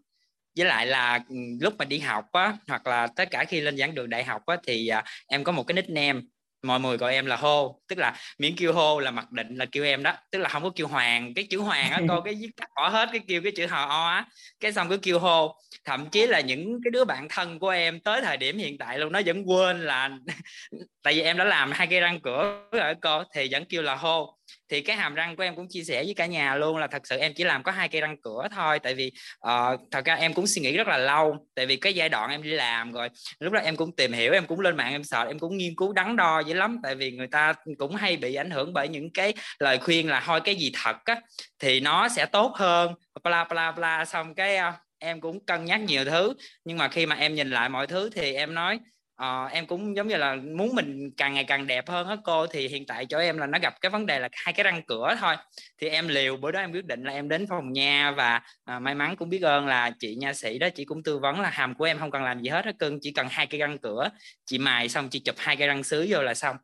Với lại là ừ, lúc mà đi học á hoặc là tất cả khi lên giảng đường đại học á thì uh, em có một cái nickname mọi người gọi em là hô. Tức là miễn kêu hô là mặc định là kêu em đó. Tức là không có kêu hoàng cái chữ hoàng á cô cái viết tắt bỏ hết cái kêu cái chữ hò o á. Cái xong cứ kêu hô thậm chí là những cái đứa bạn thân của em tới thời điểm hiện tại luôn nó vẫn quên là *laughs* tại vì em đã làm hai cây răng cửa ở cô thì vẫn kêu là hô. Thì cái hàm răng của em cũng chia sẻ với cả nhà luôn là thật sự em chỉ làm có hai cây răng cửa thôi tại vì uh, thật ra em cũng suy nghĩ rất là lâu tại vì cái giai đoạn em đi làm rồi lúc đó em cũng tìm hiểu em cũng lên mạng em sợ em cũng nghiên cứu đắn đo dữ lắm tại vì người ta cũng hay bị ảnh hưởng bởi những cái lời khuyên là thôi cái gì thật á thì nó sẽ tốt hơn bla bla bla xong cái uh, em cũng cân nhắc nhiều thứ nhưng mà khi mà em nhìn lại mọi thứ thì em nói uh, em cũng giống như là muốn mình càng ngày càng đẹp hơn á cô thì hiện tại chỗ em là nó gặp cái vấn đề là hai cái răng cửa thôi. Thì em liều bữa đó em quyết định là em đến phòng nha và uh, may mắn cũng biết ơn là chị nha sĩ đó chị cũng tư vấn là hàm của em không cần làm gì hết á cưng chỉ cần hai cái răng cửa chị mài xong chị chụp hai cái răng sứ vô là xong.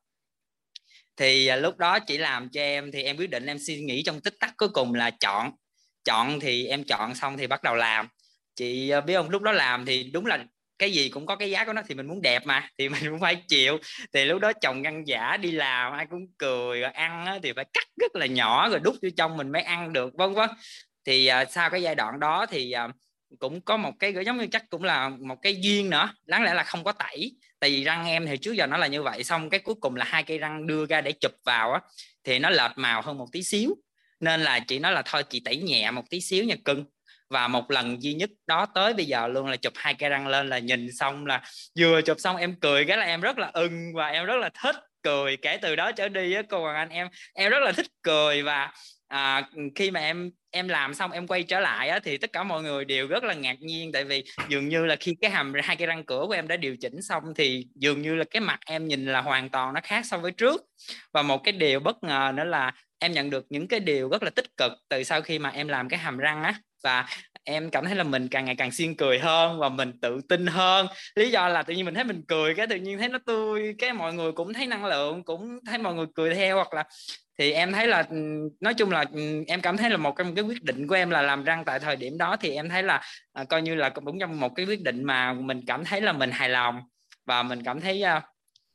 Thì uh, lúc đó chị làm cho em thì em quyết định em suy nghĩ trong tích tắc cuối cùng là chọn chọn thì em chọn xong thì bắt đầu làm chị ờ, biết không? Lúc đó làm thì đúng là cái gì cũng có cái giá của nó thì mình muốn đẹp mà thì mình cũng phải chịu. Thì lúc đó chồng ngăn giả đi làm ai cũng cười rồi ăn á, thì phải cắt rất là nhỏ rồi đút vô trong mình mới ăn được vân vân. Thì uh, sau cái giai đoạn đó thì uh, cũng có một cái giống như chắc cũng là một cái duyên nữa đáng lẽ là không có tẩy. Tại vì răng em thì trước giờ nó là như vậy xong cái cuối cùng là hai cây răng đưa ra để chụp vào á thì nó lệch màu hơn một tí xíu. Nên là chị nói là thôi chị tẩy nhẹ một tí xíu nha cưng và một lần duy nhất đó tới bây giờ luôn là chụp hai cây răng lên là nhìn xong là vừa chụp xong em cười cái là em rất là ưng và em rất là thích cười. Kể từ đó trở đi á cô Hoàng Anh em em rất là thích cười và à, khi mà em em làm xong em quay trở lại á, thì tất cả mọi người đều rất là ngạc nhiên. Tại vì dường như là khi cái hàm hai cái răng cửa của em đã điều chỉnh xong thì dường như là cái mặt em nhìn là hoàn toàn nó khác so với trước. Và một cái điều bất ngờ nữa là em nhận được những cái điều rất là tích cực từ sau khi mà em làm cái hàm răng á và em cảm thấy là mình càng ngày càng siêng cười hơn và mình tự tin hơn. Lý do là tự nhiên mình thấy mình cười cái tự nhiên thấy nó tươi cái mọi người cũng thấy năng lượng cũng thấy mọi người cười theo hoặc là thì em thấy là ừ, nói chung là ừ, em cảm thấy là một trong cái quyết định của em là làm răng tại thời điểm đó thì em thấy là à, coi như là cũng trong một cái quyết định mà mình cảm thấy là mình hài lòng và mình cảm thấy uh,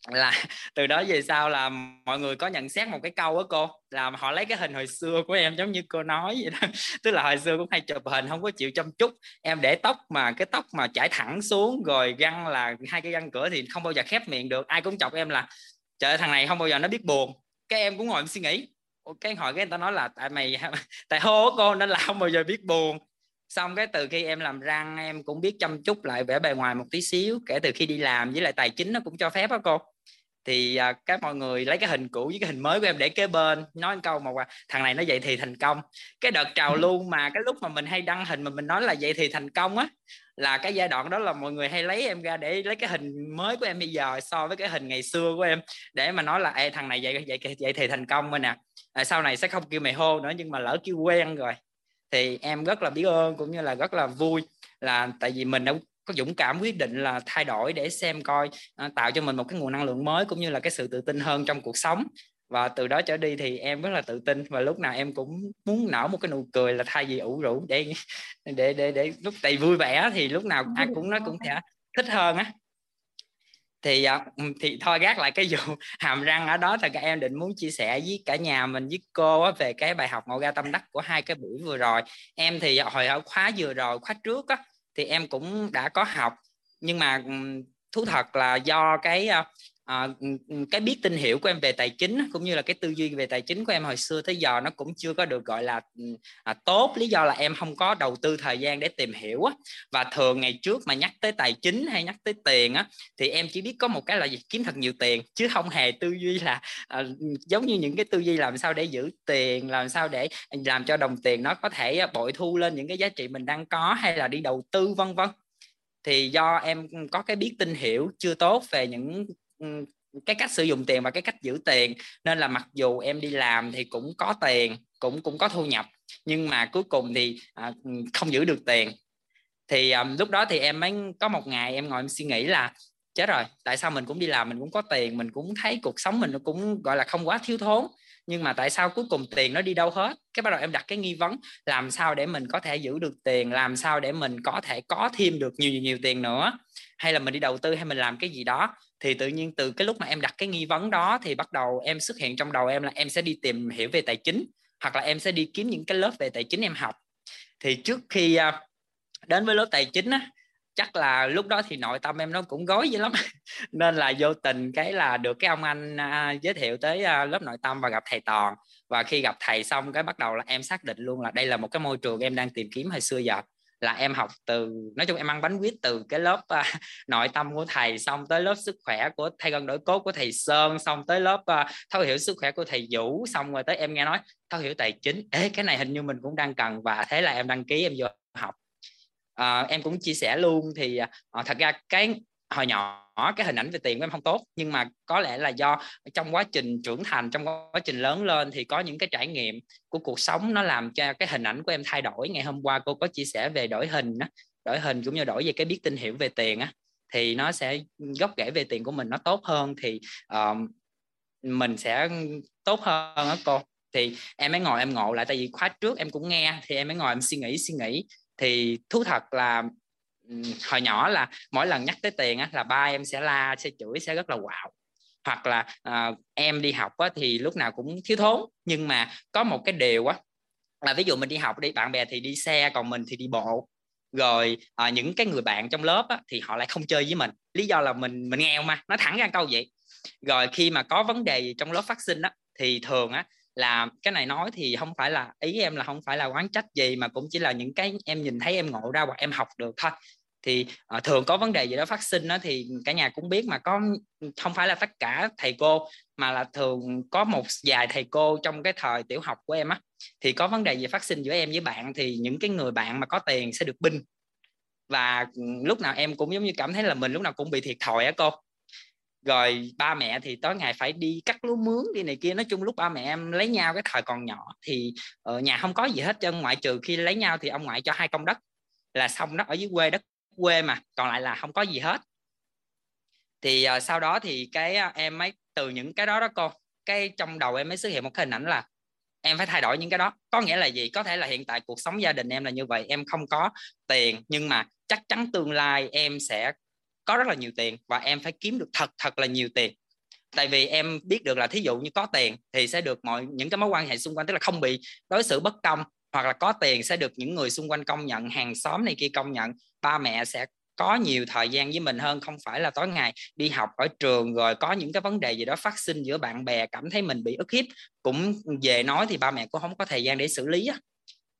là *laughs* từ đó về sau là mọi người có nhận xét một cái câu á cô, là họ lấy cái hình hồi xưa của em giống như cô nói vậy đó. *laughs* Tức là hồi xưa cũng hay chụp hình, không có chịu chăm chút. Em để tóc mà, cái tóc mà chải thẳng xuống, rồi găng là hai cái găng cửa thì không bao giờ khép miệng được. Ai cũng chọc em là, trời thằng này không bao giờ nó biết buồn. Cái em cũng ngồi em suy nghĩ. Cái hỏi cái người ta nói là, tại mày *laughs* tại hô cô, nên là không bao giờ biết buồn. Xong cái từ khi em làm răng, em cũng biết chăm chút lại vẻ bề ngoài một tí xíu, kể từ khi đi làm với lại tài chính nó cũng cho phép á cô thì à, các mọi người lấy cái hình cũ với cái hình mới của em để kế bên. Nói một câu mà thằng này nó vậy thì thành công. Cái đợt trào lưu mà cái lúc mà mình hay đăng hình mà mình nói là vậy thì thành công á là cái giai đoạn đó là mọi người hay lấy em ra để lấy cái hình mới của em bây giờ so với cái hình ngày xưa của em để mà nói là Ê, thằng này vậy vậy vậy thì thành công rồi nè. À, sau này sẽ không kêu mày hô nữa nhưng mà lỡ kêu quen rồi. Thì em rất là biết ơn cũng như là rất là vui là tại vì mình đã có dũng cảm quyết định là thay đổi để xem coi à, tạo cho mình một cái nguồn năng lượng mới cũng như là cái sự tự tin hơn trong cuộc sống. Và từ đó trở đi thì em rất là tự tin và lúc nào em cũng muốn nở một cái nụ cười là thay vì ủ rũ để để để để lúc tại vui vẻ thì lúc nào ai cũng nó cũng sẽ thích hơn á. Thì à, thì thôi gác lại cái *laughs* vụ hàm răng ở đó thì các em định muốn chia sẻ với cả nhà mình với cô về cái bài học ngộ ra tâm đắc của hai cái buổi vừa rồi. Em thì hồi ở khóa vừa rồi khóa trước á thì em cũng đã có học. Nhưng mà thú thật là do cái à, cái biết tin hiểu của em về tài chính cũng như là cái tư duy về tài chính của em hồi xưa tới giờ nó cũng chưa có được gọi là à, tốt. Lý do là em không có đầu tư thời gian để tìm hiểu á. và thường ngày trước mà nhắc tới tài chính hay nhắc tới tiền á thì em chỉ biết có một cái là gì? Kiếm thật nhiều tiền chứ không hề tư duy là à, giống như những cái tư duy làm sao để giữ tiền làm sao để ờ, làm cho đồng tiền nó có thể bội thu lên những cái giá trị mình đang có hay là đi đầu tư vân vân. Thì do em có cái biết tin hiểu chưa tốt về những cái cách sử dụng tiền và cái cách giữ tiền. Nên là mặc dù em đi làm thì cũng có tiền cũng cũng có thu nhập nhưng mà cuối cùng thì à, không giữ được tiền. Thì um, lúc đó thì em mới có một ngày em ngồi em suy nghĩ là chết rồi tại sao mình cũng đi làm mình cũng có tiền mình cũng thấy cuộc sống mình nó cũng gọi là không quá thiếu thốn nhưng mà tại sao cuối cùng tiền nó đi đâu hết? Cái bắt đầu em đặt cái nghi vấn làm sao để mình có thể giữ được tiền làm sao để mình có thể có thêm được nhiều nhiều, nhiều tiền nữa? Hay là mình đi đầu tư hay mình làm cái gì đó? Thì tự nhiên từ cái lúc mà em đặt cái nghi vấn đó thì bắt đầu em xuất hiện trong đầu em là em sẽ đi tìm hiểu về tài chính hoặc là em sẽ đi kiếm những cái lớp về tài chính em học. Thì trước khi à, đến với lớp tài chính á chắc là lúc đó thì nội tâm em nó cũng gói dữ lắm. *laughs* Nên là vô tình cái là được cái ông anh à, giới thiệu tới à, lớp nội tâm và gặp thầy toàn. Và khi gặp thầy xong cái bắt đầu là em xác định luôn là đây là một cái môi trường em đang tìm kiếm hồi xưa giờ. Là em học từ nói chung em ăn bánh quýt từ cái lớp à, *laughs* nội tâm của thầy xong tới lớp sức khỏe của thầy gần đổi cốt của thầy sơn xong tới lớp à, thấu hiểu sức khỏe của thầy vũ xong rồi tới em nghe nói thấu hiểu tài chính. Ế cái này hình như mình cũng đang cần và thế là em đăng ký em vô học à, em cũng chia sẻ luôn thì à, thật ra cái hồi nhỏ cái hình ảnh về tiền của em không tốt nhưng mà có lẽ là do trong quá trình trưởng thành trong quá trình lớn lên thì có những cái trải nghiệm của cuộc sống nó làm cho cái hình ảnh của em thay đổi. Ngày hôm qua cô có chia sẻ về đổi hình á đổi hình cũng như đổi về cái biết tin hiểu về tiền á thì nó sẽ gốc rễ về tiền của mình nó tốt hơn thì uh, mình sẽ tốt hơn á cô. Thì em mới ngồi em ngộ lại tại vì khóa trước em cũng nghe thì em mới ngồi em suy nghĩ suy nghĩ thì thú thật là hồi nhỏ là mỗi lần nhắc tới tiền á, là ba em sẽ la sẽ chửi sẽ rất là quạo. Hoặc là à, em đi học á, thì lúc nào cũng thiếu thốn. Nhưng mà có một cái điều á là ví dụ mình đi học đi bạn bè thì đi xe còn mình thì đi bộ. Rồi à, những cái người bạn trong lớp á, thì họ lại không chơi với mình. Lý do là mình mình nghèo mà nói thẳng ra câu vậy. Rồi khi mà có vấn đề gì trong lớp phát sinh á thì thường á là cái này nói thì không phải là ý em là không phải là quán trách gì mà cũng chỉ là những cái em nhìn thấy em ngộ ra hoặc em học được thôi. Thì uh, thường có vấn đề gì đó phát sinh đó thì cả nhà cũng biết mà có không phải là tất cả thầy cô mà là thường có một vài thầy cô trong cái thời tiểu học của em á thì có vấn đề gì phát sinh giữa em với bạn thì những cái người bạn mà có tiền sẽ được binh. Và ừ, lúc nào em cũng giống như cảm thấy là mình lúc nào cũng bị thiệt thòi á cô rồi ba mẹ thì tối ngày phải đi cắt lúa mướn đi này kia. Nói chung lúc ba mẹ em lấy nhau cái thời còn nhỏ thì ở nhà không có gì hết trơn. Ngoại trừ khi lấy nhau thì ông ngoại cho hai công đất. Là xong đó ở dưới quê đất quê mà. Còn lại là không có gì hết. Thì uh, sau đó thì cái uh, em mới từ những cái đó đó cô cái trong đầu em mới xuất hiện một cái hình ảnh là em phải thay đổi những cái đó. Có nghĩa là gì? Có thể là hiện tại cuộc sống gia đình em là như vậy. Em không có tiền nhưng mà chắc chắn tương lai em sẽ có rất là nhiều tiền và em phải kiếm được thật thật là nhiều tiền. Tại vì em biết được là thí dụ như có tiền thì sẽ được mọi, những cái mối quan hệ xung quanh, tức là không bị đối xử bất công, hoặc là có tiền sẽ được những người xung quanh công nhận, hàng xóm này kia công nhận. Ba mẹ sẽ có nhiều thời gian với mình hơn, không phải là tối ngày đi học ở trường rồi có những cái vấn đề gì đó phát sinh giữa bạn bè, cảm thấy mình bị ức hiếp. Cũng về nói thì ba mẹ cũng không có thời gian để xử lý á.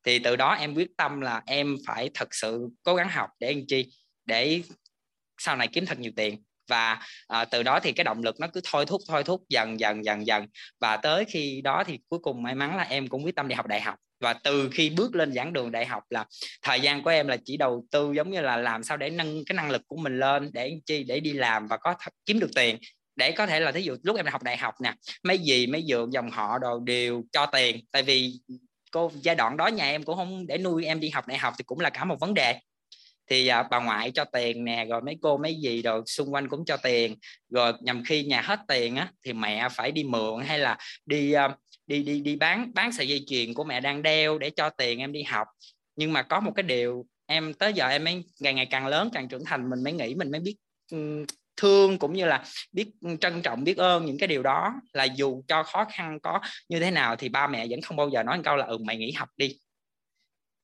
Thì từ đó em quyết tâm là em phải thật sự cố gắng học để anh chi? Để sau này kiếm thật nhiều tiền. Và à, từ đó thì cái động lực nó cứ thôi thúc thôi thúc dần dần dần dần. Và tới khi đó thì cuối cùng may mắn là em cũng quyết tâm đi học đại học. Và từ khi bước lên giảng đường đại học là thời gian của em là chỉ đầu tư giống như là làm sao để nâng cái năng lực của mình lên để chi để đi làm và có th- kiếm được tiền. Để có thể là thí dụ lúc em học đại học nè mấy gì mấy dượng dòng họ đồ đều cho tiền. Tại vì cô giai đoạn đó nhà em cũng không để nuôi em đi học đại học thì cũng là cả một vấn đề thì à, bà ngoại cho tiền nè rồi mấy cô mấy gì rồi xung quanh cũng cho tiền. Rồi nhằm khi nhà hết tiền á thì mẹ phải đi mượn hay là đi à, đi đi đi bán bán sợi dây chuyền của mẹ đang đeo để cho tiền em đi học. Nhưng mà có một cái điều em tới giờ em mới ngày ngày càng lớn càng trưởng thành mình mới nghĩ mình mới biết thương cũng như là biết trân trọng biết ơn những cái điều đó. Là dù cho khó khăn có như thế nào thì ba mẹ vẫn không bao giờ nói một câu là ừ mày nghỉ học đi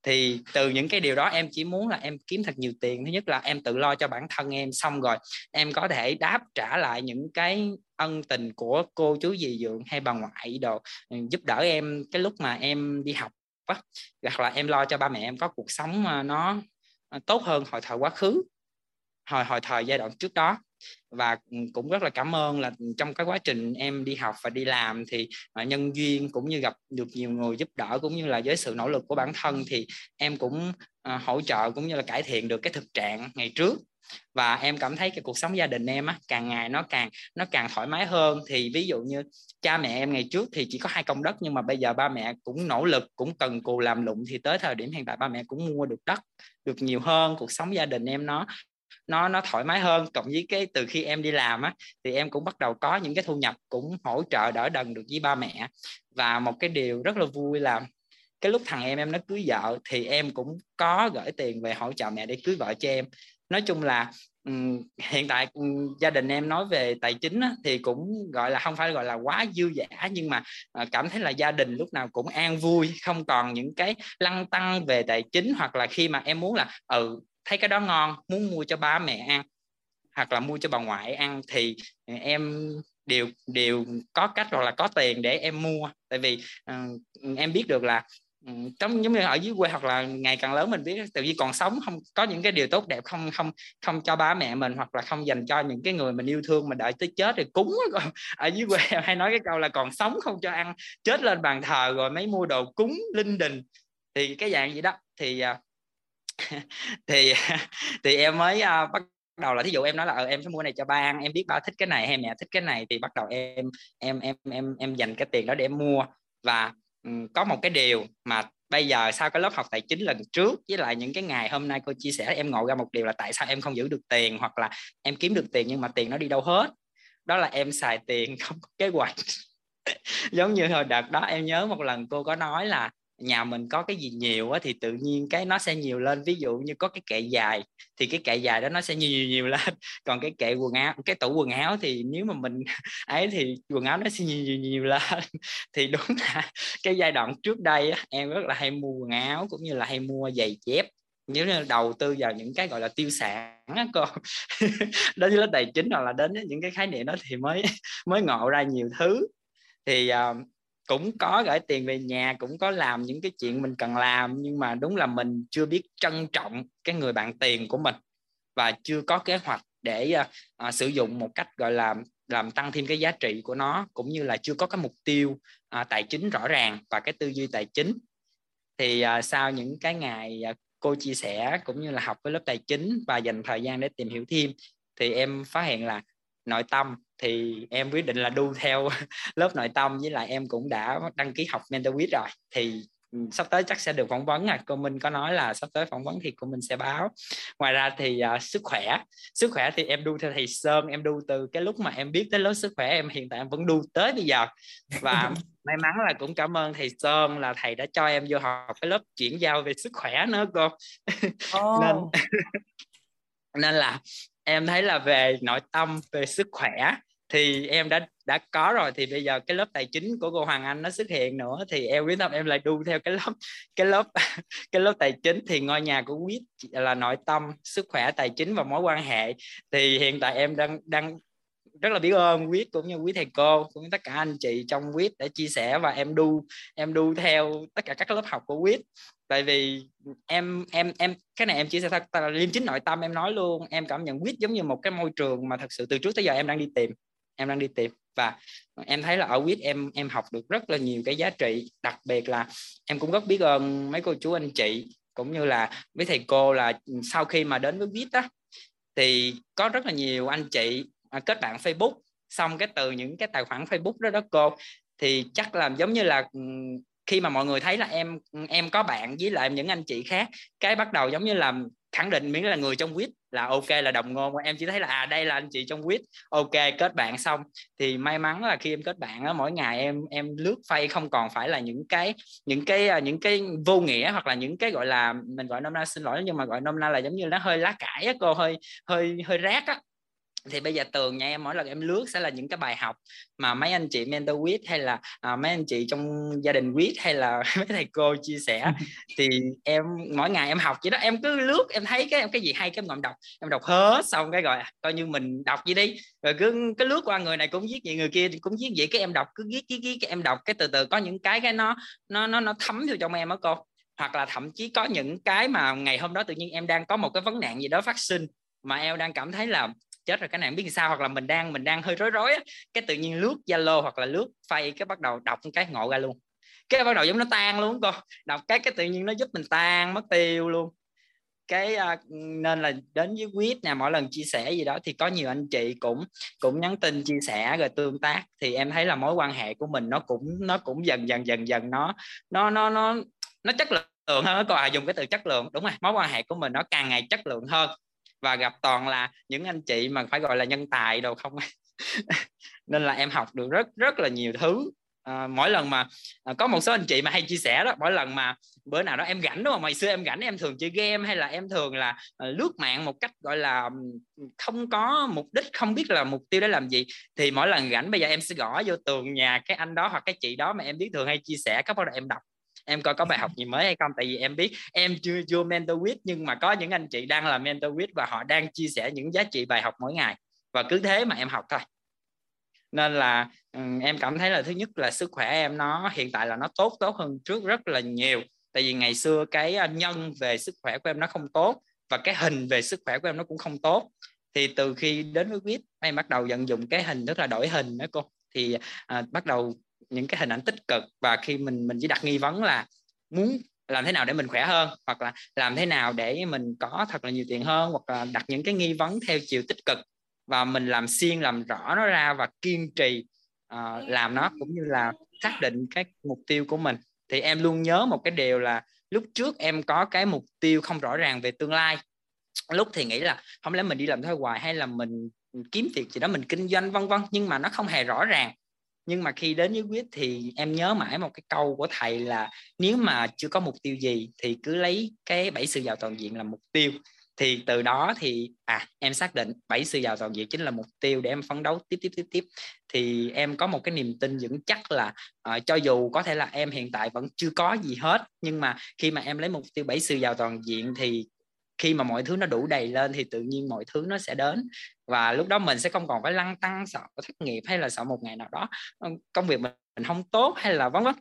thì từ những cái điều đó em chỉ muốn là em kiếm thật nhiều tiền. Thứ nhất là em tự lo cho bản thân em xong rồi em có thể đáp trả lại những cái ân tình của cô chú dì dượng hay bà ngoại đồ ừ, giúp đỡ em cái lúc mà em đi học á. Hoặc là em lo cho ba mẹ em có cuộc sống ờ, nó ờ, tốt hơn hồi thời quá khứ, hồi hồi thời giai đoạn trước đó và ừ, cũng rất là cảm ơn là trong cái quá trình em đi học và đi làm thì à, nhân duyên cũng như gặp được nhiều người giúp đỡ cũng như là với sự nỗ lực của bản thân thì em cũng à, hỗ trợ cũng như là cải thiện được cái thực trạng ngày trước. Và em cảm thấy cái cuộc sống gia đình em á, càng ngày nó càng nó càng thoải mái hơn. Thì ví dụ như cha mẹ em ngày trước thì chỉ có hai công đất nhưng mà bây giờ ba mẹ cũng nỗ lực, cũng cần cù làm lụng thì tới thời điểm hiện tại ba mẹ cũng mua được đất, được nhiều hơn, cuộc sống gia đình em nó nó nó thoải mái hơn. Cộng với cái từ khi em đi làm á thì em cũng bắt đầu có những cái thu nhập cũng hỗ trợ đỡ đần được với ba mẹ. Và một cái điều rất là vui là cái lúc thằng em em nó cưới vợ thì em cũng có gửi tiền về hỗ trợ mẹ để cưới vợ cho em. Nói chung là um, hiện tại um, gia đình em nói về tài chính á, thì cũng gọi là không phải gọi là quá dư giả nhưng mà uh, cảm thấy là gia đình lúc nào cũng an vui không còn những cái lăng tăng về tài chính hoặc là khi mà em muốn là ừ thấy cái đó ngon muốn mua cho ba mẹ ăn hoặc là mua cho bà ngoại ăn thì em đều đều có cách hoặc là có tiền để em mua. Tại vì uh, em biết được là ừ, trong giống như ở dưới quê hoặc là ngày càng lớn mình biết tự nhiên còn sống không có những cái điều tốt đẹp không không không cho ba mẹ mình hoặc là không dành cho những cái người mình yêu thương mà đợi tới chết thì cúng. *laughs* Ở dưới quê hay nói cái câu là còn sống không cho ăn chết lên bàn thờ rồi mới mua đồ cúng linh đình. Thì cái dạng gì đó. Thì uh, *laughs* thì *laughs* thì em mới uh, bắt đầu là thí dụ em nói là ừ, em sẽ mua này cho ba ăn em biết ba thích cái này hay mẹ thích cái này thì bắt đầu em em em em em dành cái tiền đó để em mua. Và um, có một cái điều mà bây giờ sau cái lớp học tài chính lần trước với lại những cái ngày hôm nay cô chia sẻ em ngộ ra một điều là tại sao em không giữ được tiền hoặc là em kiếm được tiền nhưng mà tiền nó đi đâu hết. Đó là em xài tiền *laughs* không có kế hoạch. Giống như hồi đợt đó em nhớ một lần cô có nói là nhà mình có cái gì nhiều á, thì tự nhiên cái nó sẽ nhiều lên. Ví dụ như có cái kệ dài thì cái kệ dài đó nó sẽ nhiều nhiều, nhiều lên. *laughs* Còn cái kệ quần áo cái tủ quần áo thì nếu mà mình *laughs* ấy thì quần áo nó sẽ nhiều nhiều, nhiều lên. *laughs* Thì đúng là cái giai đoạn trước đây á, em rất là hay mua quần áo cũng như là hay mua giày dép nếu như đầu tư vào những cái gọi là tiêu sản á con đến với tài chính hoặc là đến những cái khái niệm đó thì mới mới ngộ ra nhiều thứ. Thì uh, cũng có gửi tiền về nhà cũng có làm những cái chuyện mình cần làm nhưng mà đúng là mình chưa biết trân trọng cái người bạn tiền của mình và chưa có kế hoạch để uh, sử dụng một cách gọi là làm tăng thêm cái giá trị của nó cũng như là chưa có cái mục tiêu uh, tài chính rõ ràng và cái tư duy tài chính. Thì uh, sau những cái ngày uh, cô chia sẻ cũng như là học với lớp tài chính và dành thời gian để tìm hiểu thêm thì em phát hiện là nội tâm thì em quyết định là đu theo *laughs* lớp nội tâm với lại em cũng đã đăng ký học mentor quýt rồi. Thì ừ, sắp tới chắc sẽ được phỏng vấn à. Cô Minh có nói là sắp tới phỏng vấn thì cô Minh sẽ báo. Ngoài ra thì uh, sức khỏe. Sức khỏe thì em đu theo thầy Sơn em đu từ cái lúc mà em biết tới lớp sức khỏe em hiện tại em vẫn đu tới bây giờ. Và *laughs* may mắn là cũng cảm ơn thầy Sơn là thầy đã cho em vô học cái lớp chuyển giao về sức khỏe nữa cô. Oh. *laughs* nên nên là em thấy là về nội tâm về sức khỏe thì em đã đã có rồi. Thì bây giờ cái lớp tài chính của cô Hoàng Anh nó xuất hiện nữa, thì em quyết tâm em lại đu theo cái lớp cái lớp *laughs* cái lớp tài chính. Thì ngôi nhà của quyết là nội tâm, sức khỏe, tài chính và mối quan hệ. Thì hiện tại em đang đang rất là biết ơn quyết cũng như quý thầy cô, cũng như tất cả anh chị trong quyết để chia sẻ và em đu em đu theo tất cả các lớp học của quyết. Tại vì em em em, cái này em chia sẻ thật là liêm chính nội tâm em nói luôn, em cảm nhận quyết giống như một cái môi trường mà thật sự từ trước tới giờ em đang đi tìm em đang đi tìm. Và em thấy là ở quýt em em học được rất là nhiều cái giá trị. Đặc biệt là em cũng rất biết ơn mấy cô chú anh chị, cũng như là với thầy cô là sau khi mà đến với quýt á, thì có rất là nhiều anh chị à, kết bạn Facebook. Xong cái từ những cái tài khoản Facebook đó đó cô, thì chắc là giống như là ừ, khi mà mọi người thấy là em em có bạn với lại những anh chị khác, cái bắt đầu giống như là khẳng định miễn là người trong quýt, là ok, là đồng ngôn. Em chỉ thấy là à đây là anh chị trong quýt. Ok, kết bạn xong. Thì may mắn là khi em kết bạn á, mỗi ngày em em lướt phay không còn phải là những cái những cái à, những cái vô nghĩa hoặc là những cái gọi là, mình gọi nôm na xin lỗi, nhưng mà gọi nôm na là giống như nó hơi lá cải á, cô, hơi hơi hơi rác á thì bây giờ tường nha em mỗi lần em lướt sẽ là những cái bài học mà mấy anh chị mentor quýt hay là à, mấy anh chị trong gia đình quýt hay là *laughs* mấy thầy cô chia sẻ thì em mỗi ngày em học vậy đó. Em cứ lướt em thấy cái cái gì hay cái em ngậm đọc em đọc hết xong cái gọi coi như mình đọc gì đi. Rồi cứ cái lướt qua người này cũng viết vậy người kia cũng viết vậy cái em đọc cứ viết viết viết cái em đọc cái từ từ có những cái cái nó nó nó nó thấm vô trong em á cô. Hoặc là thậm chí có những cái mà ngày hôm đó tự nhiên em đang có một cái vấn nạn gì đó phát sinh mà em đang cảm thấy là chết rồi cái này không biết sao hoặc là mình đang mình đang hơi rối rối á cái tự nhiên lướt zalo hoặc là lướt phay cái bắt đầu đọc cái ngộ ra luôn. Cái bắt đầu giống nó tan luôn con đọc cái cái tự nhiên nó giúp mình tan mất tiêu luôn. Cái uh, nên là đến với quýt nè mỗi lần chia sẻ gì đó thì có nhiều anh chị cũng cũng nhắn tin chia sẻ rồi tương tác. Thì em thấy là mối quan hệ của mình nó cũng nó cũng dần dần dần dần nó nó nó nó nó chất lượng hơn còn à, dùng cái từ chất lượng đúng rồi mối quan hệ của mình nó càng ngày chất lượng hơn và gặp toàn là những anh chị mà phải gọi là nhân tài đâu không? *laughs* Nên là em học được rất rất là nhiều thứ. À, mỗi lần mà à, có một số anh chị mà hay chia sẻ đó mỗi lần mà bữa nào đó em rảnh đúng không? Ngày xưa em rảnh em thường chơi game hay là em thường là à, lướt mạng một cách gọi là không có mục đích không biết là mục tiêu để làm gì thì mỗi lần rảnh bây giờ em sẽ gõ vô tường nhà cái anh đó hoặc cái chị đó mà em biết thường hay chia sẻ các bắt đầu em đọc em coi có bài học gì mới hay không? Tại vì em biết em chưa vô mentor with nhưng mà có những anh chị đang là mentor with và họ đang chia sẻ những giá trị bài học mỗi ngày. Và cứ thế mà em học thôi. Nên là em cảm thấy là thứ nhất là sức khỏe em nó hiện tại là nó tốt tốt hơn trước rất là nhiều. Tại vì ngày xưa cái à, nhân về sức khỏe của em nó không tốt và cái hình về sức khỏe của em nó cũng không tốt. Thì từ khi đến với quýt em bắt đầu vận dụng cái hình tức là đổi hình đó cô. Thì à, bắt đầu những cái hình ảnh tích cực và khi mình mình chỉ đặt nghi vấn là muốn làm thế nào để mình khỏe hơn hoặc là làm thế nào để mình có thật là nhiều tiền hơn hoặc là đặt những cái nghi vấn theo chiều tích cực và mình làm xuyên làm rõ nó ra và kiên trì uh, làm nó cũng như là xác định cái mục tiêu của mình. Thì em luôn nhớ một cái điều là lúc trước em có cái mục tiêu không rõ ràng về tương lai. Lúc thì nghĩ là không lẽ mình đi làm thuê hoài hay là mình kiếm việc gì đó mình kinh doanh vân vân nhưng mà nó không hề rõ ràng nhưng mà khi đến với quyết thì em nhớ mãi một cái câu của thầy là nếu mà chưa có mục tiêu gì thì cứ lấy cái bảy sự giàu toàn diện làm mục tiêu. Thì từ đó thì à em xác định bảy sự giàu toàn diện chính là mục tiêu để em phấn đấu tiếp tiếp tiếp tiếp. Thì em có một cái niềm tin vững chắc là uh, cho dù có thể là em hiện tại vẫn chưa có gì hết nhưng mà khi mà em lấy mục tiêu bảy sự giàu toàn diện thì khi mà mọi thứ nó đủ đầy lên thì tự nhiên mọi thứ nó sẽ đến. Và lúc đó mình sẽ không còn phải lăn tăng sợ thất nghiệp hay là sợ một ngày nào đó ờ, công việc mình không tốt hay là vân vân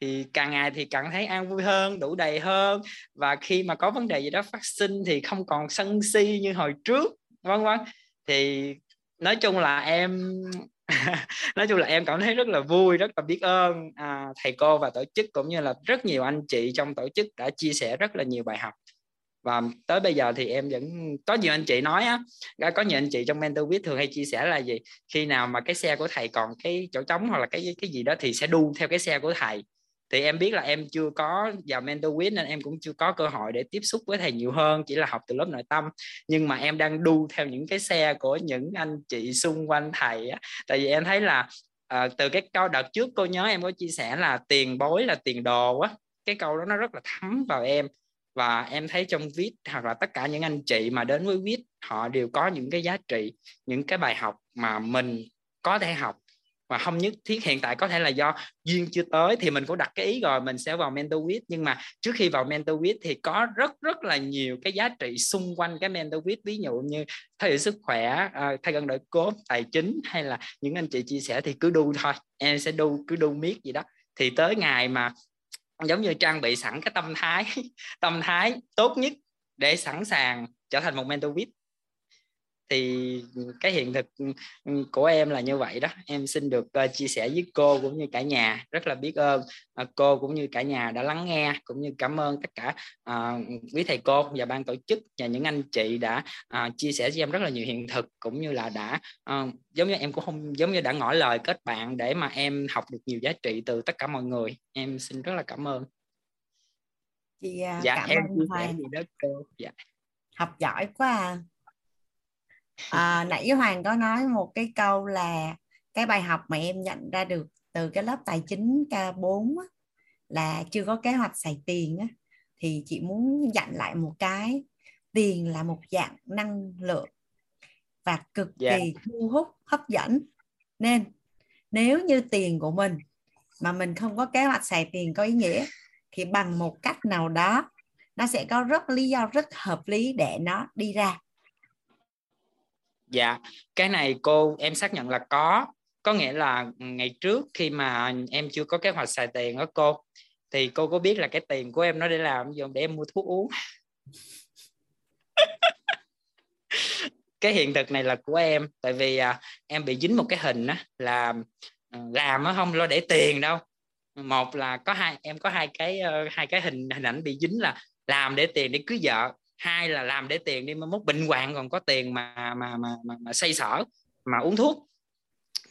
thì càng ngày thì càng thấy an vui hơn đủ đầy hơn. Và khi mà có vấn đề gì đó phát sinh thì không còn sân si như hồi trước vân vân thì nói chung là em *laughs* nói chung là em cảm thấy rất là vui rất là biết ơn à, thầy cô và tổ chức cũng như là rất nhiều anh chị trong tổ chức đã chia sẻ rất là nhiều bài học và tới bây giờ thì em vẫn có nhiều anh chị nói á có nhiều anh chị trong mentor viết thường hay chia sẻ là gì khi nào mà cái xe của thầy còn cái chỗ trống hoặc là cái cái gì đó thì sẽ đu theo cái xe của thầy. Thì em biết là em chưa có vào mentor quiz nên em cũng chưa có cơ hội để tiếp xúc với thầy nhiều hơn chỉ là học từ lớp nội tâm. Nhưng mà em đang đu theo những cái xe của những anh chị xung quanh thầy á. Tại vì em thấy là à, từ cái câu đợt trước cô nhớ em có chia sẻ là tiền bối là tiền đồ á cái câu đó nó rất là thấm vào em và em thấy trong viết hoặc là tất cả những anh chị mà đến với viết, họ đều có những cái giá trị, những cái bài học mà mình có thể học. Và không nhất thiết hiện tại có thể là do duyên chưa tới thì mình cũng đặt cái ý rồi mình sẽ vào mentor with. Nhưng mà trước khi vào mentor with thì có rất rất là nhiều cái giá trị xung quanh cái mentor with. Ví dụ như thay đổi sức khỏe ờ, thay gần đổi cốt tài chính hay là những anh chị chia sẻ thì cứ đu thôi. Em sẽ đu, cứ đu miết gì đó. Thì tới ngày mà giống như trang bị sẵn cái tâm thái *laughs* tâm thái tốt nhất để sẵn sàng trở thành một mentor vip thì cái hiện thực của em là như vậy đó. Em xin được uh, chia sẻ với cô cũng như cả nhà. Rất là biết ơn uh, cô cũng như cả nhà đã lắng nghe cũng như cảm ơn tất cả uh, quý thầy cô và ban tổ chức và những anh chị đã uh, chia sẻ cho em rất là nhiều hiện thực cũng như là đã uh, giống như em cũng không giống như đã ngỏ lời kết bạn để mà em học được nhiều giá trị từ tất cả mọi người. Em xin rất là cảm ơn. Chị uh, dạ cảm em ơn Hoàng. Gì đó cô? Dạ. Học giỏi quá à à, nãy Hoàng có nói một cái câu là cái bài học mà em nhận ra được từ cái lớp tài chính K4 á, là chưa có kế hoạch xài tiền á, thì chị muốn dặn lại một cái tiền là một dạng năng lượng và cực yeah. kỳ thu hút hấp dẫn nên nếu như tiền của mình mà mình không có kế hoạch xài tiền có ý nghĩa thì bằng một cách nào đó nó sẽ có rất lý do rất hợp lý để nó đi ra dạ cái này cô em xác nhận là có. Có nghĩa là ngày trước khi mà em chưa có kế hoạch xài tiền đó cô thì cô có biết là cái tiền của em nó để làm gì để em mua thuốc uống. *laughs* Cái hiện thực này là của em tại vì à, em bị dính một cái hình á là ờ, làm nó không lo để tiền đâu. Một là có hai em có hai cái uh, hai cái hình hình ảnh bị dính là làm để tiền để cưới vợ hai là làm để tiền đi mà mốt bệnh hoạn còn có tiền mà mà mà mà, mà xây sở mà uống thuốc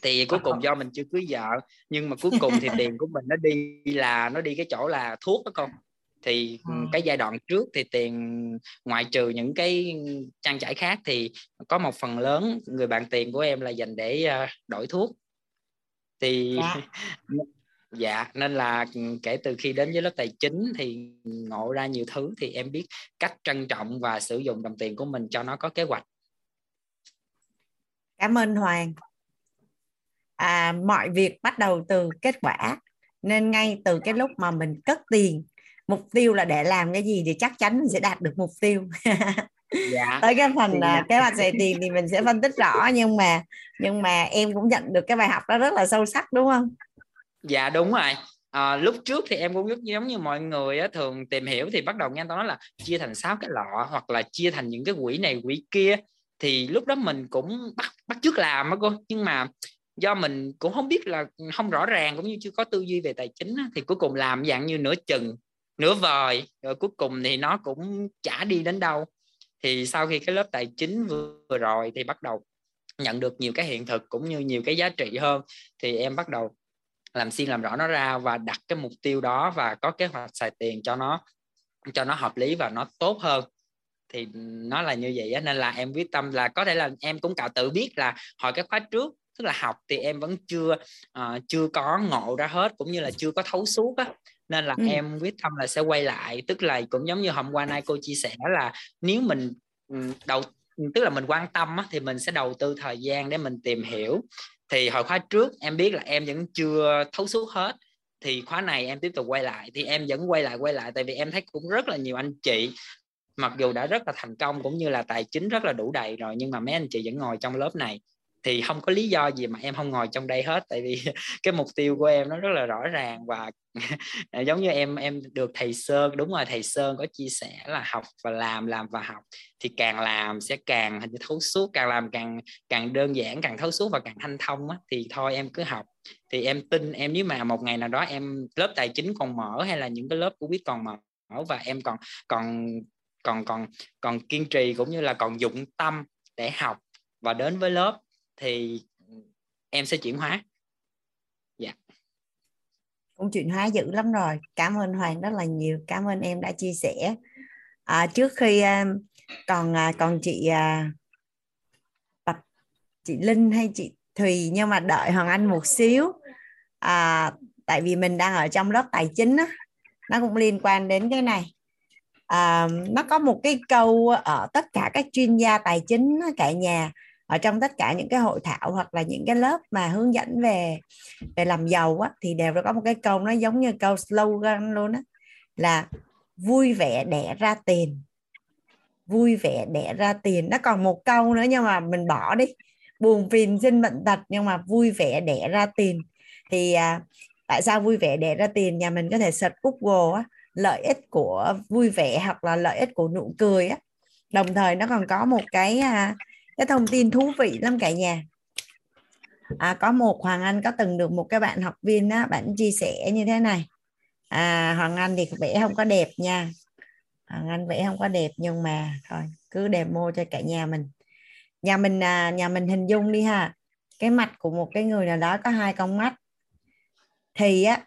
thì cuối cùng do mình chưa cưới vợ nhưng mà cuối cùng thì *laughs* tiền của mình nó đi là nó đi cái chỗ là thuốc đó con thì ừ. cái giai đoạn trước thì tiền ngoại trừ những cái trang trải khác thì có một phần lớn người bạn tiền của em là dành để uh, đổi thuốc thì dạ. *laughs* dạ nên là kể từ khi đến với lớp tài chính thì ngộ ra nhiều thứ thì em biết cách trân trọng và sử dụng đồng tiền của mình cho nó có kế hoạch cảm ơn hoàng à, mọi việc bắt đầu từ kết quả nên ngay từ cái lúc mà mình cất tiền mục tiêu là để làm cái gì thì chắc chắn mình sẽ đạt được mục tiêu dạ. *laughs* tới cái phần dạ. kế hoạch xài tiền thì mình sẽ phân tích rõ nhưng mà nhưng mà em cũng nhận được cái bài học đó rất là sâu sắc đúng không dạ đúng rồi. À, lúc trước thì em cũng giống, giống như mọi người á, thường tìm hiểu thì bắt đầu nghe tao nói là chia thành sáu cái lọ hoặc là chia thành những cái quỹ này quỹ kia. Thì lúc đó mình cũng bắt bắt trước làm á cô. Nhưng mà do mình cũng không biết là không rõ ràng cũng như chưa có tư duy về tài chính á, thì cuối cùng làm dạng như nửa chừng nửa vời. Rồi cuối cùng thì nó cũng chả đi đến đâu. Thì sau khi cái lớp tài chính vừa, vừa rồi thì bắt đầu nhận được nhiều cái hiện thực cũng như nhiều cái giá trị hơn. Thì em bắt đầu làm xuyên làm rõ nó ra và đặt cái mục tiêu đó và có kế hoạch xài tiền cho nó cho nó hợp lý và nó tốt hơn. Thì nó là như vậy á nên là em quyết tâm là có thể là em cũng cạo tự biết là hồi cái khóa trước tức là học thì em vẫn chưa uh, chưa có ngộ ra hết cũng như là chưa có thấu suốt á. Nên là ừ. em quyết tâm là sẽ quay lại tức là cũng giống như hôm qua nay cô chia sẻ là nếu mình đầu tức là mình quan tâm á, thì mình sẽ đầu tư thời gian để mình tìm hiểu thì hồi khóa trước em biết là em vẫn chưa thấu suốt hết. Thì khóa này em tiếp tục quay lại. Thì em vẫn quay lại quay lại. Tại vì em thấy cũng rất là nhiều anh chị, mặc dù đã rất là thành công cũng như là tài chính rất là đủ đầy rồi, nhưng mà mấy anh chị vẫn ngồi trong lớp này thì không có lý do gì mà em không ngồi trong đây hết, tại vì *laughs* cái mục tiêu của em nó rất là rõ ràng và *laughs* giống như em em được thầy Sơn, đúng rồi, thầy Sơn có chia sẻ là học và làm làm và học thì càng làm sẽ càng hình như thấu suốt, càng làm càng càng đơn giản, càng thấu suốt và càng thanh thông á, thì thôi em cứ học. Thì em tin em, nếu mà một ngày nào đó em, lớp tài chính còn mở hay là những cái lớp của biết còn mở và em còn còn còn còn còn kiên trì cũng như là còn dụng tâm để học và đến với lớp thì em sẽ chuyển hóa. Dạ. Cũng chuyển hóa dữ lắm rồi. Cảm ơn hoàng rất là nhiều. Cảm ơn em đã chia sẻ. À, trước khi à, còn à, còn chị à, Bạch, chị linh hay chị thùy nhưng mà đợi hoàng anh một xíu. À, tại vì mình đang ở trong lớp tài chính á nó cũng liên quan đến cái này. À, nó có một cái câu ở tất cả các chuyên gia tài chính cả nhà ở trong tất cả những cái hội thảo hoặc là những cái lớp mà hướng dẫn về về làm giàu á, thì đều có một cái câu nó giống như câu slogan luôn á là vui vẻ đẻ ra tiền. Vui vẻ đẻ ra tiền. Nó còn một câu nữa nhưng mà mình bỏ đi. Buồn phiền sinh bệnh tật nhưng mà vui vẻ đẻ ra tiền. Thì à, tại sao vui vẻ đẻ ra tiền? Nhà mình có thể search Google á, lợi ích của vui vẻ hoặc là lợi ích của nụ cười á. Đồng thời nó còn có một cái à, cái thông tin thú vị lắm cả nhà. À, có một Hoàng Anh có từng được một cái bạn học viên á bạn chia sẻ như thế này. À, Hoàng Anh thì vẽ không có đẹp nha. Hoàng Anh vẽ không có đẹp nhưng mà thôi cứ demo cho cả nhà mình. Nhà mình à, nhà mình hình dung đi ha. Cái mặt của một cái người nào đó có hai con mắt. Thì á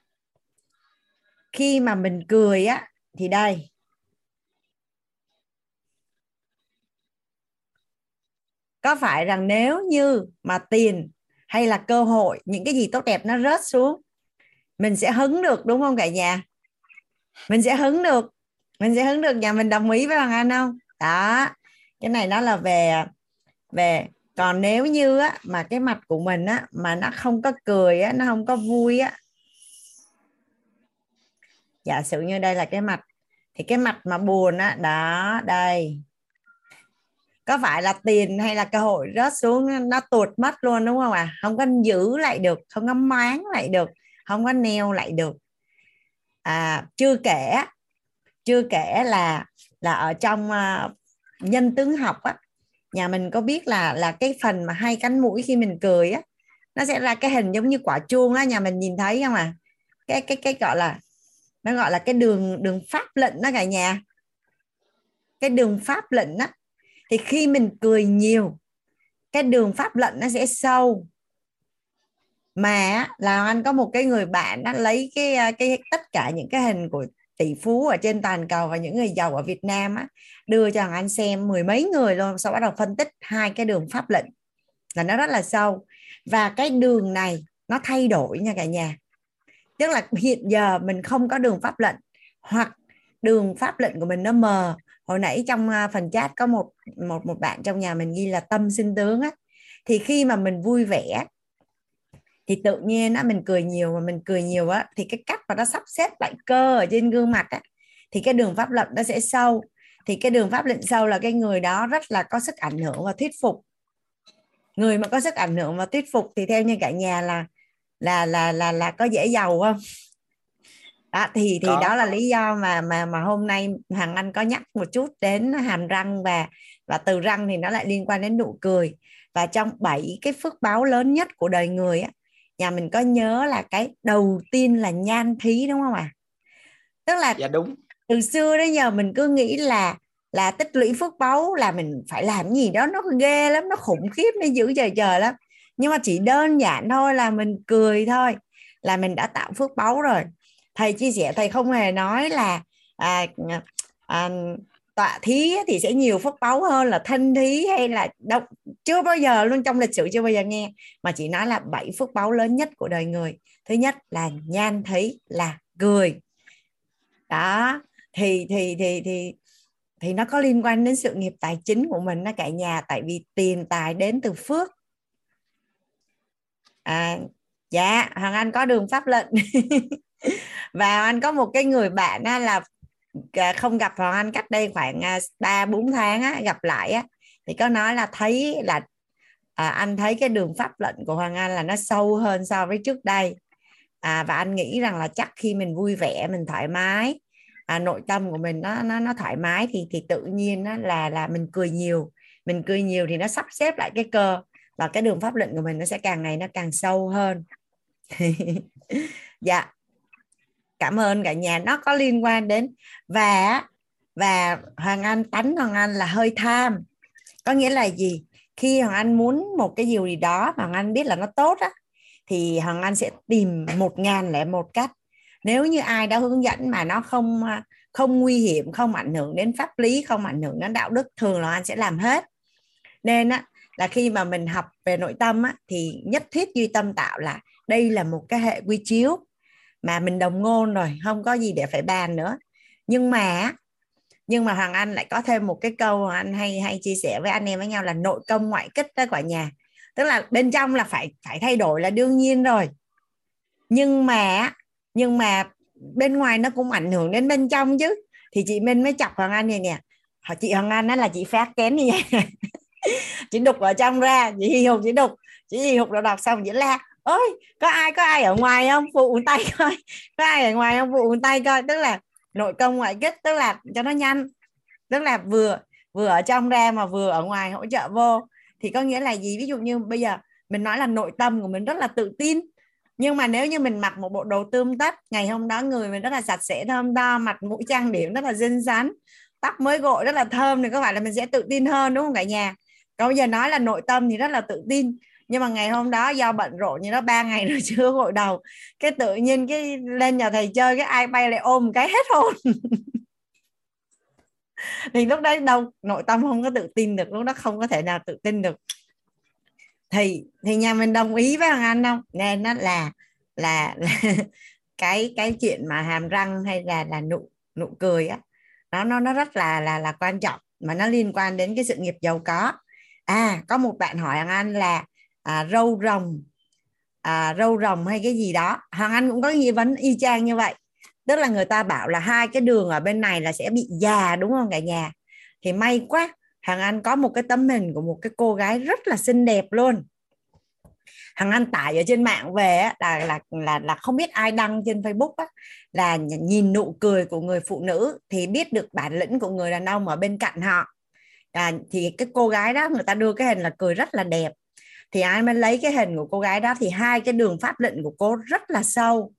khi mà mình cười á thì đây có phải rằng nếu như mà tiền hay là cơ hội những cái gì tốt đẹp nó rớt xuống mình sẽ hứng được đúng không cả nhà? Mình sẽ hứng được mình sẽ hứng được nhà mình đồng ý với hoàng anh không? Đó cái này nó là về về còn nếu như á, mà cái mặt của mình á mà nó không có cười á nó không có vui á giả sử như đây là cái mặt thì cái mặt mà buồn á đó đây có phải là tiền hay là cơ hội rớt xuống nó tuột mất luôn đúng không ạ? À? không có giữ lại được không có máng lại được không có neo lại được. À, chưa kể chưa kể là là ở trong uh, nhân tướng học á nhà mình có biết là là cái phần mà hai cánh mũi khi mình cười á nó sẽ ra cái hình giống như quả chuông á nhà mình nhìn thấy không à cái cái cái gọi là nó gọi là cái đường đường pháp lệnh đó cả nhà. Cái đường pháp lệnh á thì khi mình cười nhiều, cái đường pháp lệnh nó sẽ sâu. Mà là anh có một cái người bạn nó lấy cái à, cái tất cả những cái hình của tỷ phú ở trên toàn cầu và những người giàu ở Việt Nam á, đưa cho anh xem mười mấy người luôn, sau bắt đầu phân tích hai cái đường pháp lệnh là nó rất là sâu. Và cái đường này nó thay đổi nha cả nhà. Tức là hiện giờ mình không có đường pháp lệnh hoặc đường pháp lệnh của mình nó mờ hồi nãy trong à, phần chat có một một một bạn trong nhà mình ghi là tâm sinh tướng á. Thì khi mà mình vui vẻ, thì tự nhiên á, mình cười nhiều mà mình cười nhiều á, thì cái cách mà nó sắp xếp lại cơ ở trên gương mặt á, thì cái đường pháp lệnh nó sẽ sâu. Thì cái đường pháp lệnh sâu là cái người đó rất là có sức ảnh hưởng và thuyết phục. Người mà có sức ảnh hưởng và thuyết phục thì theo như cả nhà là là là là là có dễ giàu không? Đó thì thì có. đó là lý do mà mà mà hôm nay Hằng Anh có nhắc một chút đến hàm răng và và từ răng thì nó lại liên quan đến nụ cười và trong bảy cái phước báo lớn nhất của đời người á nhà mình có nhớ là cái đầu tiên là nhan thí đúng không ạ à? tức là dạ đúng từ xưa đến giờ mình cứ nghĩ là là tích lũy phước báu là mình phải làm gì đó nó ghê lắm nó khủng khiếp nó dữ trời trời lắm nhưng mà chỉ đơn giản thôi là mình cười thôi là mình đã tạo phước báu rồi thầy chia sẻ thầy không hề nói là à, à, tọa thí thì sẽ nhiều phước báu hơn là thân thí hay là đâu chưa bao giờ luôn trong lịch sử chưa bao giờ nghe mà chỉ nói là bảy phước báu lớn nhất của đời người. Thứ nhất là nhan thí là cười. Đó thì thì thì thì thì nó có liên quan đến sự nghiệp tài chính của mình nó cả nhà tại vì tiền tài đến từ phước. À, dạ hoàng anh có đường pháp lệnh. *laughs* và anh có một cái người bạn á, là à, không gặp hoàng anh cách đây khoảng à, ba bốn tháng á, gặp lại á thì có nói là thấy là à, anh thấy cái đường pháp lệnh của Hoàng Anh là nó sâu hơn so với trước đây. À, và anh nghĩ rằng là chắc khi mình vui vẻ mình thoải mái à, nội tâm của mình nó nó nó thoải mái thì thì tự nhiên nó là là mình cười nhiều. Mình cười nhiều thì nó sắp xếp lại cái cơ và cái đường pháp lệnh của mình nó sẽ càng ngày nó càng sâu hơn. *laughs* Dạ cảm ơn cả nhà. Nó có liên quan đến và và hoàng anh tánh hoàng anh là hơi tham. Có nghĩa là gì? Khi hoàng anh muốn một cái điều gì đó mà hoàng anh biết là nó tốt á thì hoàng anh sẽ tìm một ngàn lẻ một cách. Nếu như ai đã hướng dẫn mà nó không không nguy hiểm không ảnh hưởng đến pháp lý không ảnh hưởng đến đạo đức thường là anh sẽ làm hết. Nên á là khi mà mình học về nội tâm á, thì nhất thiết duy tâm tạo là đây là một cái hệ quy chiếu mà mình đồng ngôn rồi, không có gì để phải bàn nữa. Nhưng mà nhưng mà hoàng anh lại có thêm một cái câu anh hay hay chia sẻ với anh em với nhau là nội công ngoại kích đó cả nhà. Tức là bên trong là phải phải thay đổi là đương nhiên rồi. Nhưng mà nhưng mà bên ngoài nó cũng ảnh hưởng đến bên trong chứ. Thì chị Minh mới chọc Hoàng Anh này nè. Chị Hoàng Anh đó là chị phát kén như vậy *laughs* chị đục ở trong ra, chị hi hục, chị đục. Chị hi hục rồi đọc xong, chị la ơi có ai có ai ở ngoài không? Phụ tay coi. Có ai ở ngoài không? Phụ tay coi. Tức là nội công ngoại kích, tức là cho nó nhanh. Tức là vừa vừa ở trong ra mà vừa ở ngoài hỗ trợ vô. Thì có nghĩa là gì? Ví dụ như bây giờ mình nói là nội tâm của mình rất là tự tin. Nhưng mà nếu như mình mặc một bộ đồ tươm tất, ngày hôm đó người mình rất là sạch sẽ, thơm tho, mặt mũi trang điểm rất là xinh xắn, tóc mới gội rất là thơm thì có phải là mình sẽ tự tin hơn, đúng không cả nhà? Còn bây giờ nói là nội tâm thì rất là tự tin nhưng mà ngày hôm đó do bận rộn như đó ba ngày *laughs* rồi chưa gội đầu cái tự nhiên cái lên nhà thầy chơi cái ai bay lại ôm cái hết hồn. *laughs* Thì lúc đấy đâu nội tâm không có tự tin được lúc đó không có thể nào tự tin được. Thì thì nhà mình đồng ý với thằng anh không? Nên nó là là, là *laughs* cái cái chuyện mà hàm răng hay là là nụ nụ cười á. Nó nó nó rất là là là quan trọng mà nó liên quan đến cái sự nghiệp giàu có. À có một bạn hỏi thằng anh là à, râu rồng. À, râu rồng hay cái gì đó. Hoàng anh cũng có nghi vấn y chang như vậy. Tức là người ta bảo là hai cái đường ở bên này là sẽ bị già đúng không cả nhà? Thì may quá Hằng Anh có một cái tấm hình của một cái cô gái rất là xinh đẹp luôn. Hằng Anh tải ở trên mạng về á, là là là là không biết ai đăng trên Facebook á, là nhìn nụ cười của người phụ nữ thì biết được bản lĩnh của người đàn ông ở bên cạnh họ. À, thì cái cô gái đó người ta đưa cái hình là cười rất là đẹp thì ai mới lấy cái hình của cô gái đó thì hai cái đường pháp lệnh của cô rất là sâu.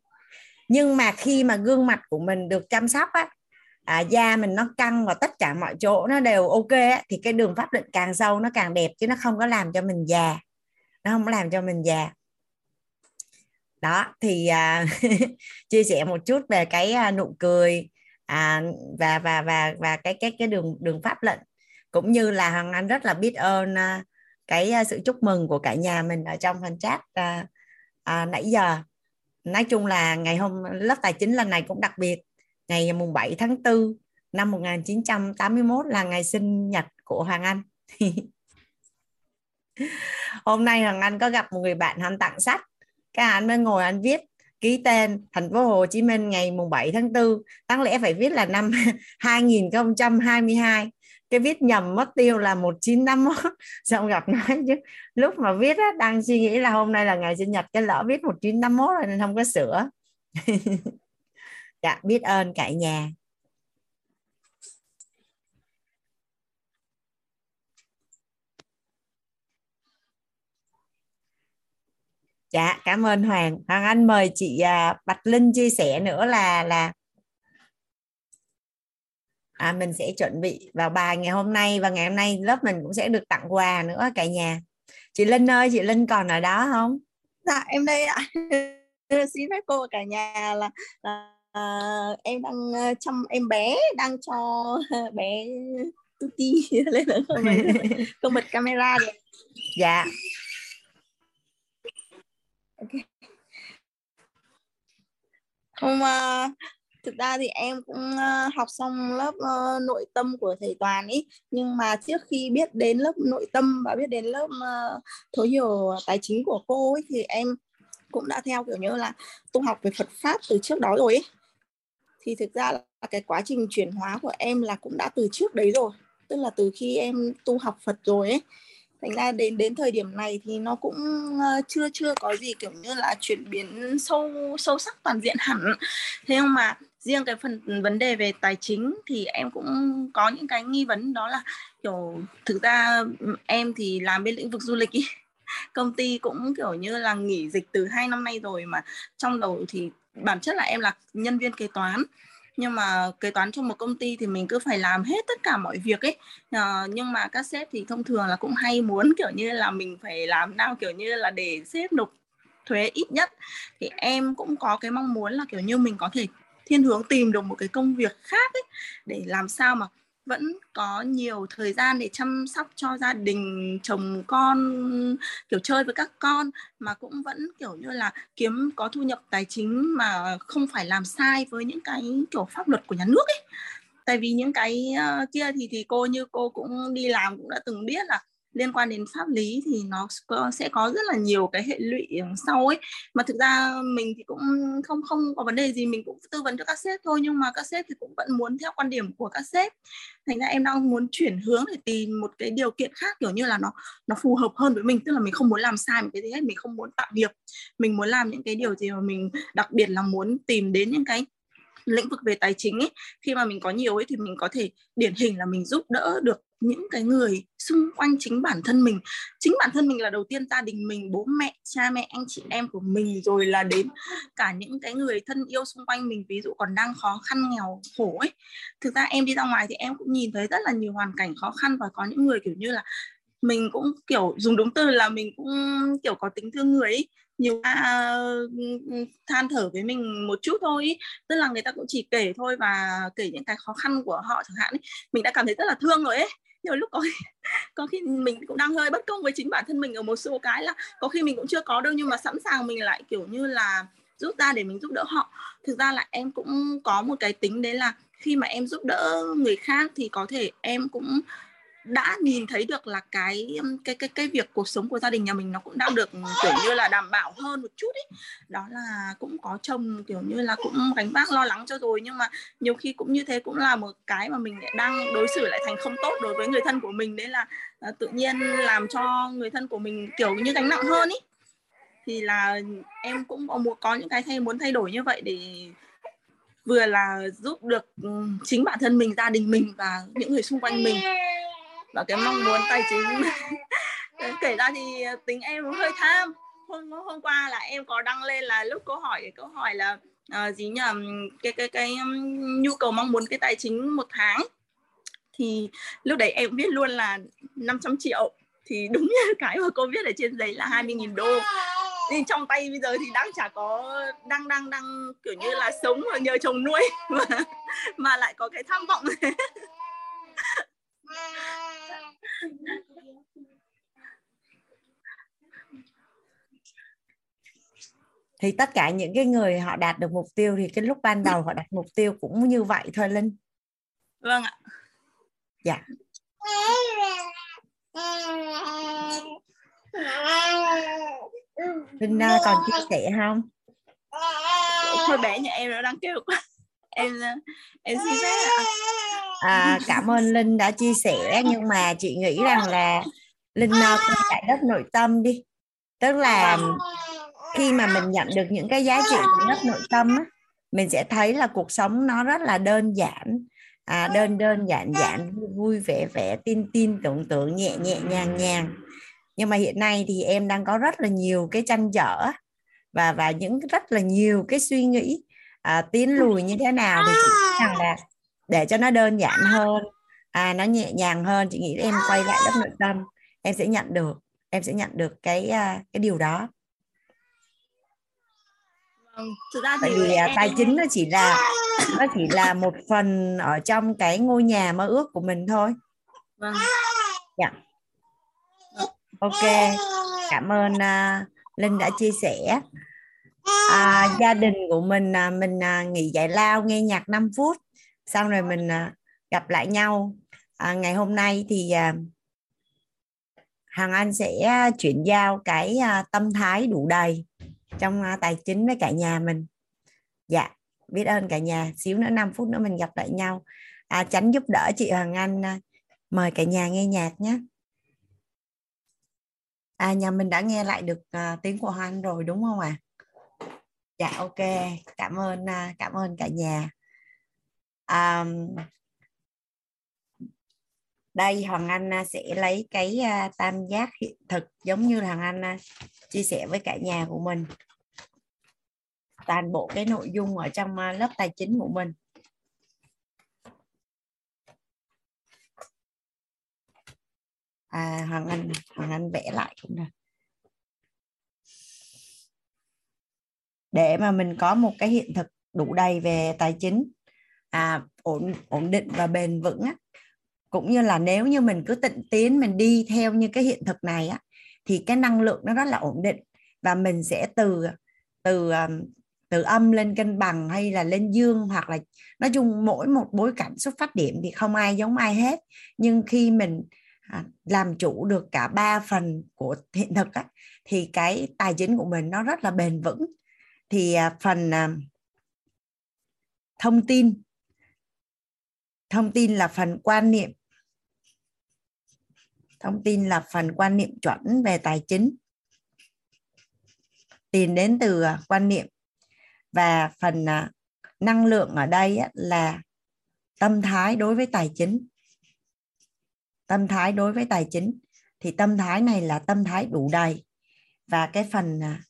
Nhưng mà khi mà gương mặt của mình được chăm sóc á à, da mình nó căng và tất cả mọi chỗ nó đều ok á, thì cái đường pháp lệnh càng sâu nó càng đẹp chứ nó không có làm cho mình già. Nó không có làm cho mình già. Đó thì à, *laughs* chia sẻ một chút về cái à, nụ cười à, và và và và cái cái cái đường đường pháp lệnh. Cũng như là hoàng anh rất là biết ơn à, cái à, sự chúc mừng của cả nhà mình ở trong phần chat à, à, nãy giờ. Nói chung là ngày hôm lớp tài chính lần này cũng đặc biệt. Ngày mùng 7 tháng 4 năm 1981 là ngày sinh nhật của Hoàng Anh. *laughs* Hôm nay Hoàng Anh có gặp một người bạn hắn tặng sách. Cái anh mới ngồi anh viết ký tên thành phố Hồ Chí Minh ngày mùng 7 tháng 4 đáng lẽ phải viết là năm *laughs* 2022 cái viết nhầm mất tiêu là 1951 *laughs* xong gặp nói chứ. Lúc mà viết á, đang suy nghĩ là hôm nay là ngày sinh nhật cái lỡ viết 1951 rồi nên không có sửa. *laughs* Dạ biết ơn cả nhà. Dạ cảm ơn hoàng. Hoàng anh mời chị à, bạch linh chia sẻ nữa là là à, mình sẽ chuẩn bị vào bài ngày hôm nay và ngày hôm nay lớp mình cũng sẽ được tặng quà nữa cả nhà. Chị Linh ơi chị Linh còn ở đó không? Dạ em đây ạ. *laughs* Xin phép cô cả nhà là, là uh, em đang uh, chăm em bé đang cho *laughs* bé tuti *laughs* lên ở không, không bật camera được. Dạ. Okay. không uh, thực ra thì em cũng uh, học xong lớp uh, nội tâm của thầy toàn ý. Nhưng mà trước khi biết đến lớp nội tâm và biết đến lớp uh, thấu hiểu tài chính của cô ấy thì em cũng đã theo kiểu như là tu học về Phật pháp từ trước đó rồi ấy thì thực ra là cái quá trình chuyển hóa của em là cũng đã từ trước đấy rồi. Tức là từ khi em tu học Phật rồi ấy. Thành ra đến đến thời điểm này thì nó cũng chưa chưa có gì kiểu như là chuyển biến sâu sâu sắc toàn diện hẳn. Thế nhưng mà riêng cái phần vấn đề về tài chính thì em cũng có những cái nghi vấn đó là kiểu thực ra ừ, em thì làm bên lĩnh vực du lịch ý. *laughs* Công ty cũng kiểu như là nghỉ dịch từ hai năm nay rồi mà trong đầu thì bản chất là em là nhân viên kế toán. Nhưng mà kế toán trong một công ty thì mình cứ phải làm hết tất cả mọi việc ấy. À, nhưng mà các sếp thì thông thường là cũng hay muốn kiểu như là mình phải làm nào kiểu như là để sếp nộp thuế ít nhất. Thì em cũng có cái mong muốn là kiểu như mình có thể thiên hướng tìm được một cái công việc khác ấy, để làm sao mà vẫn có nhiều thời gian để chăm sóc cho gia đình, chồng con, kiểu chơi với các con, mà cũng vẫn kiểu như là kiếm, có thu nhập tài chính mà không phải làm sai với những cái kiểu pháp luật của nhà nước ấy. Tại vì những cái ờ, kia thì thì cô như cô cũng đi làm cũng đã từng biết là liên quan đến pháp lý thì nó sẽ có rất là nhiều cái hệ lụy sau ấy. Mà thực ra mình thì cũng không không có vấn đề gì, mình cũng tư vấn cho các sếp thôi, nhưng mà các sếp thì cũng vẫn muốn theo quan điểm của các sếp. Thành ra em đang muốn chuyển hướng để tìm một cái điều kiện khác, kiểu như là nó nó phù hợp hơn với mình. Tức là mình không muốn làm sai một cái gì hết, mình không muốn tạo nghiệp. Mình muốn làm những cái điều gì mà mình đặc biệt là muốn tìm đến những cái lĩnh vực về tài chính ấy, khi mà mình có nhiều ấy thì mình có thể điển hình là mình giúp đỡ được những cái người xung quanh chính bản thân mình. Chính bản thân mình là đầu tiên gia đình mình, bố mẹ, cha mẹ, anh chị em của mình, rồi là đến cả những cái người thân yêu xung quanh mình, ví dụ còn đang khó khăn, nghèo, khổ ấy. Thực ra em đi ra ngoài thì em cũng nhìn thấy rất là nhiều hoàn cảnh khó khăn và có những người kiểu như là mình cũng kiểu dùng đúng từ là mình cũng kiểu có tính thương người ấy nhiều uh, than thở với mình một chút thôi ý. tức là người ta cũng chỉ kể thôi và kể những cái khó khăn của họ chẳng hạn ý. mình đã cảm thấy rất là thương rồi ấy nhiều lúc có *laughs* có khi mình cũng đang hơi bất công với chính bản thân mình ở một số cái là có khi mình cũng chưa có đâu nhưng mà sẵn sàng mình lại kiểu như là rút ra để mình giúp đỡ họ thực ra là em cũng có một cái tính đấy là khi mà em giúp đỡ người khác thì có thể em cũng đã nhìn thấy được là cái cái cái cái việc cuộc sống của gia đình nhà mình nó cũng đang được kiểu như là đảm bảo hơn một chút ấy. Đó là cũng có chồng kiểu như là cũng gánh vác lo lắng cho rồi nhưng mà nhiều khi cũng như thế cũng là một cái mà mình đang đối xử lại thành không tốt đối với người thân của mình đấy là uh, tự nhiên làm cho người thân của mình kiểu như gánh nặng hơn ý. Thì là em cũng có muốn có những cái thay muốn thay đổi như vậy để vừa là giúp được chính bản thân mình gia đình mình và những người xung quanh mình và cái mong muốn tài chính. *laughs* Kể ra thì tính em hơi tham. Hôm hôm qua là em có đăng lên là lúc câu hỏi câu hỏi là uh, gì nhỉ cái cái cái um, nhu cầu mong muốn cái tài chính một tháng. Thì lúc đấy em biết luôn là 500 triệu. Thì đúng như *laughs* cái mà cô viết ở trên giấy là 20.000 đô. Nên trong tay bây giờ thì đang chả có đang đang đang kiểu như là sống và nhờ chồng nuôi. *laughs* Mà mà lại có cái tham vọng thì tất cả những cái người họ đạt được mục tiêu thì cái lúc ban đầu họ đặt mục tiêu cũng như vậy thôi linh. Vâng ạ. Dạ. Linh uh, còn chia sẻ không? Thôi bé nhà em nó đang kêu em em xin phép ạ à, cảm ơn linh đã chia sẻ nhưng mà chị nghĩ rằng là linh uh, quay lại đất nội tâm đi. Tức là khi mà mình nhận được những cái giá trị của đất nội tâm á, mình sẽ thấy là cuộc sống nó rất là đơn giản. À, đơn đơn giản giản vui vui vẻ vẻ tin tin tưởng tượng nhẹ nhẹ nhàng nhàng. Nhưng mà hiện nay thì em đang có rất là nhiều cái tranh trở và và những rất là nhiều cái suy nghĩ. À, tiến lùi như thế nào thì chị rằng là để cho nó đơn giản hơn à, nó nhẹ nhàng hơn. Chị nghĩ em quay lại đất nội tâm em sẽ nhận được em sẽ nhận được cái à, cái điều đó. Vâng, thực ra tại vì em... tài chính nó chỉ là nó chỉ là một phần ở trong cái ngôi nhà mơ ước của mình thôi. Vâng. Dạ. Ok cảm ơn uh, linh đã chia sẻ. À, gia đình của mình à, mình à, nghỉ giải lao nghe nhạc 5 phút xong rồi mình à, gặp lại nhau. À, ngày hôm nay thì à, Hằng Anh sẽ à, chuyển giao cái à, tâm thái đủ đầy trong à, tài chính với cả nhà mình. Dạ biết ơn cả nhà. Xíu nữa 5 phút nữa mình gặp lại nhau. À, tránh giúp đỡ chị Hằng Anh à, mời cả nhà nghe nhạc nhé. À nhà mình đã nghe lại được à, tiếng của Hoàng rồi đúng không ạ? À? dạ ok. Cảm ơn à, cảm ơn cả nhà à, đây Hoàng Anh à, sẽ lấy cái à, tam giác hiện thực giống như là Hoàng Anh à, chia sẻ với cả nhà của mình. Toàn bộ cái nội dung ở trong lớp tài chính của mình. À, Hoàng Anh Hoàng Anh vẽ lại cũng được. Để mà mình có một cái hiện thực đủ đầy về tài chính à, ổn ổn định và bền vững á, cũng như là nếu như mình cứ tịnh tiến mình đi theo như cái hiện thực này á thì cái năng lượng nó rất là ổn định. Và mình sẽ từ từ um, từ âm lên cân bằng hay là lên dương hoặc là nói chung mỗi một bối cảnh xuất phát điểm thì không ai giống ai hết. Nhưng khi mình à, làm chủ được cả ba phần của hiện thực á, thì cái tài chính của mình nó rất là bền vững. Thì à, phần à, thông tin thông tin là phần quan niệm. Thông tin là phần quan niệm chuẩn về tài chính. Tiền đến từ à, quan niệm. Và phần à, năng lượng ở đây là tâm thái đối với tài chính. Tâm thái đối với tài chính. Thì tâm thái này là tâm thái đủ đầy. Và cái phần à,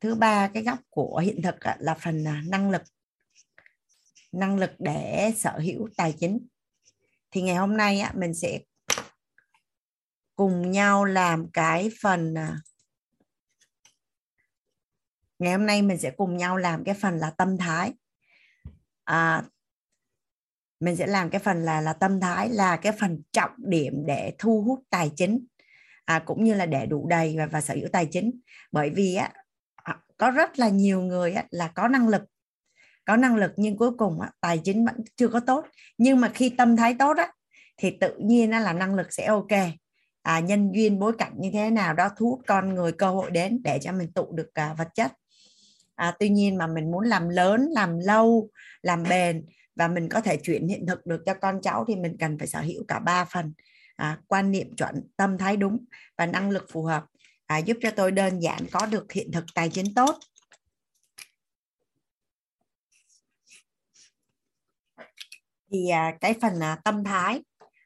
thứ ba, cái góc của hiện thực là phần năng lực năng lực để sở hữu tài chính. Thì ngày hôm nay á mình sẽ cùng nhau làm cái phần à, ngày hôm nay mình sẽ cùng nhau làm cái phần là tâm thái. À, mình sẽ làm cái phần là là tâm thái là cái phần trọng điểm để thu hút tài chính à, cũng như là để đủ đầy và, và sở hữu tài chính. Bởi vì á à, có rất là nhiều người á, là có năng lực có năng lực nhưng cuối cùng á, tài chính vẫn chưa có tốt. Nhưng mà khi tâm thái tốt á thì tự nhiên á, là năng lực sẽ ok. À, nhân duyên bối cảnh như thế nào đó thu hút con người cơ hội đến để cho mình tụ được à, vật chất. À, tuy nhiên mà mình muốn làm lớn làm lâu làm bền và mình có thể chuyển hiện thực được cho con cháu thì mình cần phải sở hữu cả ba phần. À, quan niệm chuẩn tâm thái đúng và năng lực phù hợp à, giúp cho tôi đơn giản có được hiện thực tài chính tốt. Thì à, cái phần à, tâm thái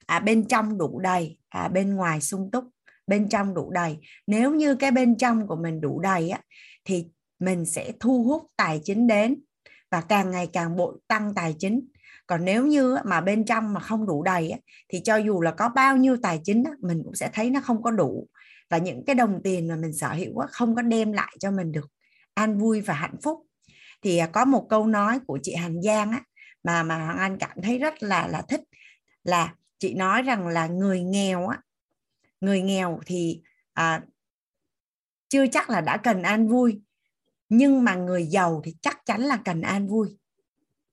à, bên trong đủ đầy à, bên ngoài sung túc bên trong đủ đầy. Nếu như cái bên trong của mình đủ đầy á thì mình sẽ thu hút tài chính đến và càng ngày càng bội tăng tài chính. Còn nếu như mà bên trong mà không đủ đầy á thì cho dù là có bao nhiêu tài chính á mình cũng sẽ thấy nó không có đủ. Và những cái đồng tiền mà mình sở hữu á không có đem lại cho mình được an vui và hạnh phúc. Thì à, có một câu nói của chị Hàn Giang á mà mà Hoàng Anh cảm thấy rất là là thích. Là chị nói rằng là người nghèo á người nghèo thì à, chưa chắc là đã cần an vui. Nhưng mà người giàu thì chắc chắn là cần an vui.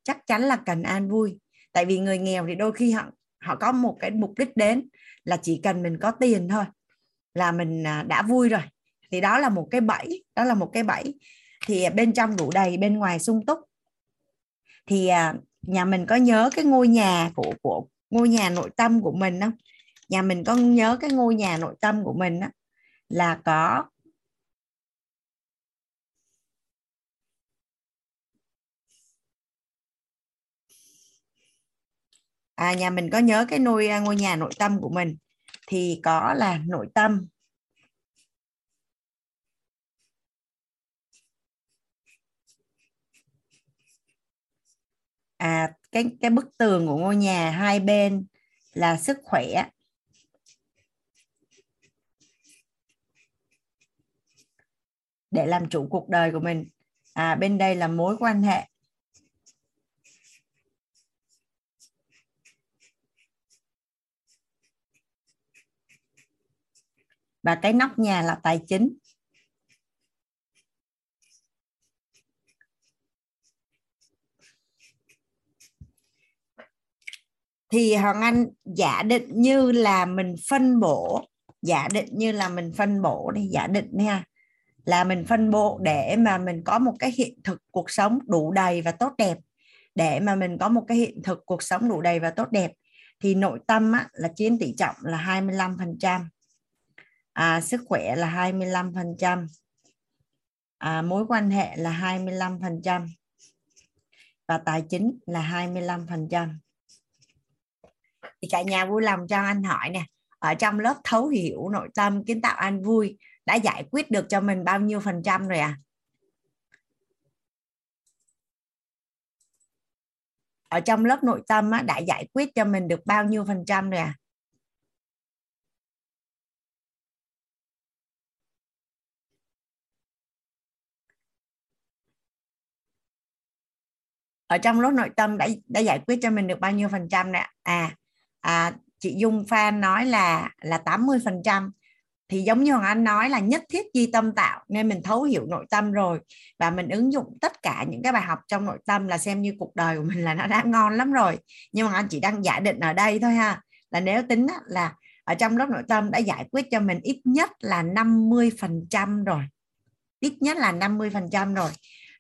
Chắc chắn là cần an vui. Tại vì người nghèo thì đôi khi họ họ có một cái mục đích đến là chỉ cần mình có tiền thôi là mình à, đã vui rồi. Thì đó là một cái bẫy đó là một cái bẫy. Thì bên trong đủ đầy bên ngoài sung túc. Thì à, nhà mình có nhớ cái ngôi nhà của của ngôi nhà nội tâm của mình không? Nhà mình có nhớ cái ngôi nhà nội tâm của mình đó, là có à, nhà mình có nhớ cái nuôi à, ngôi nhà nội tâm của mình. Thì có là nội tâm. À cái cái bức tường của ngôi nhà hai bên là sức khỏe. Để làm chủ cuộc đời của mình. À bên đây là mối quan hệ. Và cái nóc nhà là tài chính. Thì hoàng anh giả định như là mình phân bổ giả định như là mình phân bổ đi giả định nha là mình phân bổ để mà mình có một cái hiện thực cuộc sống đủ đầy và tốt đẹp để mà mình có một cái hiện thực cuộc sống đủ đầy và tốt đẹp. Thì nội tâm á, là chiếm tỷ trọng là 25% à, sức khỏe là 25% à, mối quan hệ là 25% và tài chính là 25% thì cả nhà vui lòng cho anh hỏi nè ở trong lớp thấu hiểu nội tâm kiến tạo an vui đã giải quyết được cho mình bao nhiêu phần trăm rồi à? Ở trong lớp nội tâm á, đã giải quyết cho mình được bao nhiêu phần trăm rồi à? Ở trong lớp nội tâm đã đã giải quyết cho mình được bao nhiêu phần trăm nè? À, à chị Dung Phan nói là là 80 phần trăm. Thì giống như Hoàng Anh nói là nhất thiết di tâm tạo nên mình thấu hiểu nội tâm rồi. Và mình ứng dụng tất cả những cái bài học trong nội tâm là xem như cuộc đời của mình là nó đã ngon lắm rồi. Nhưng mà anh chỉ đang giả định ở đây thôi ha. Là nếu tính là ở trong lớp nội tâm đã giải quyết cho mình ít nhất là 50 phần trăm rồi. Ít nhất là 50 phần trăm rồi.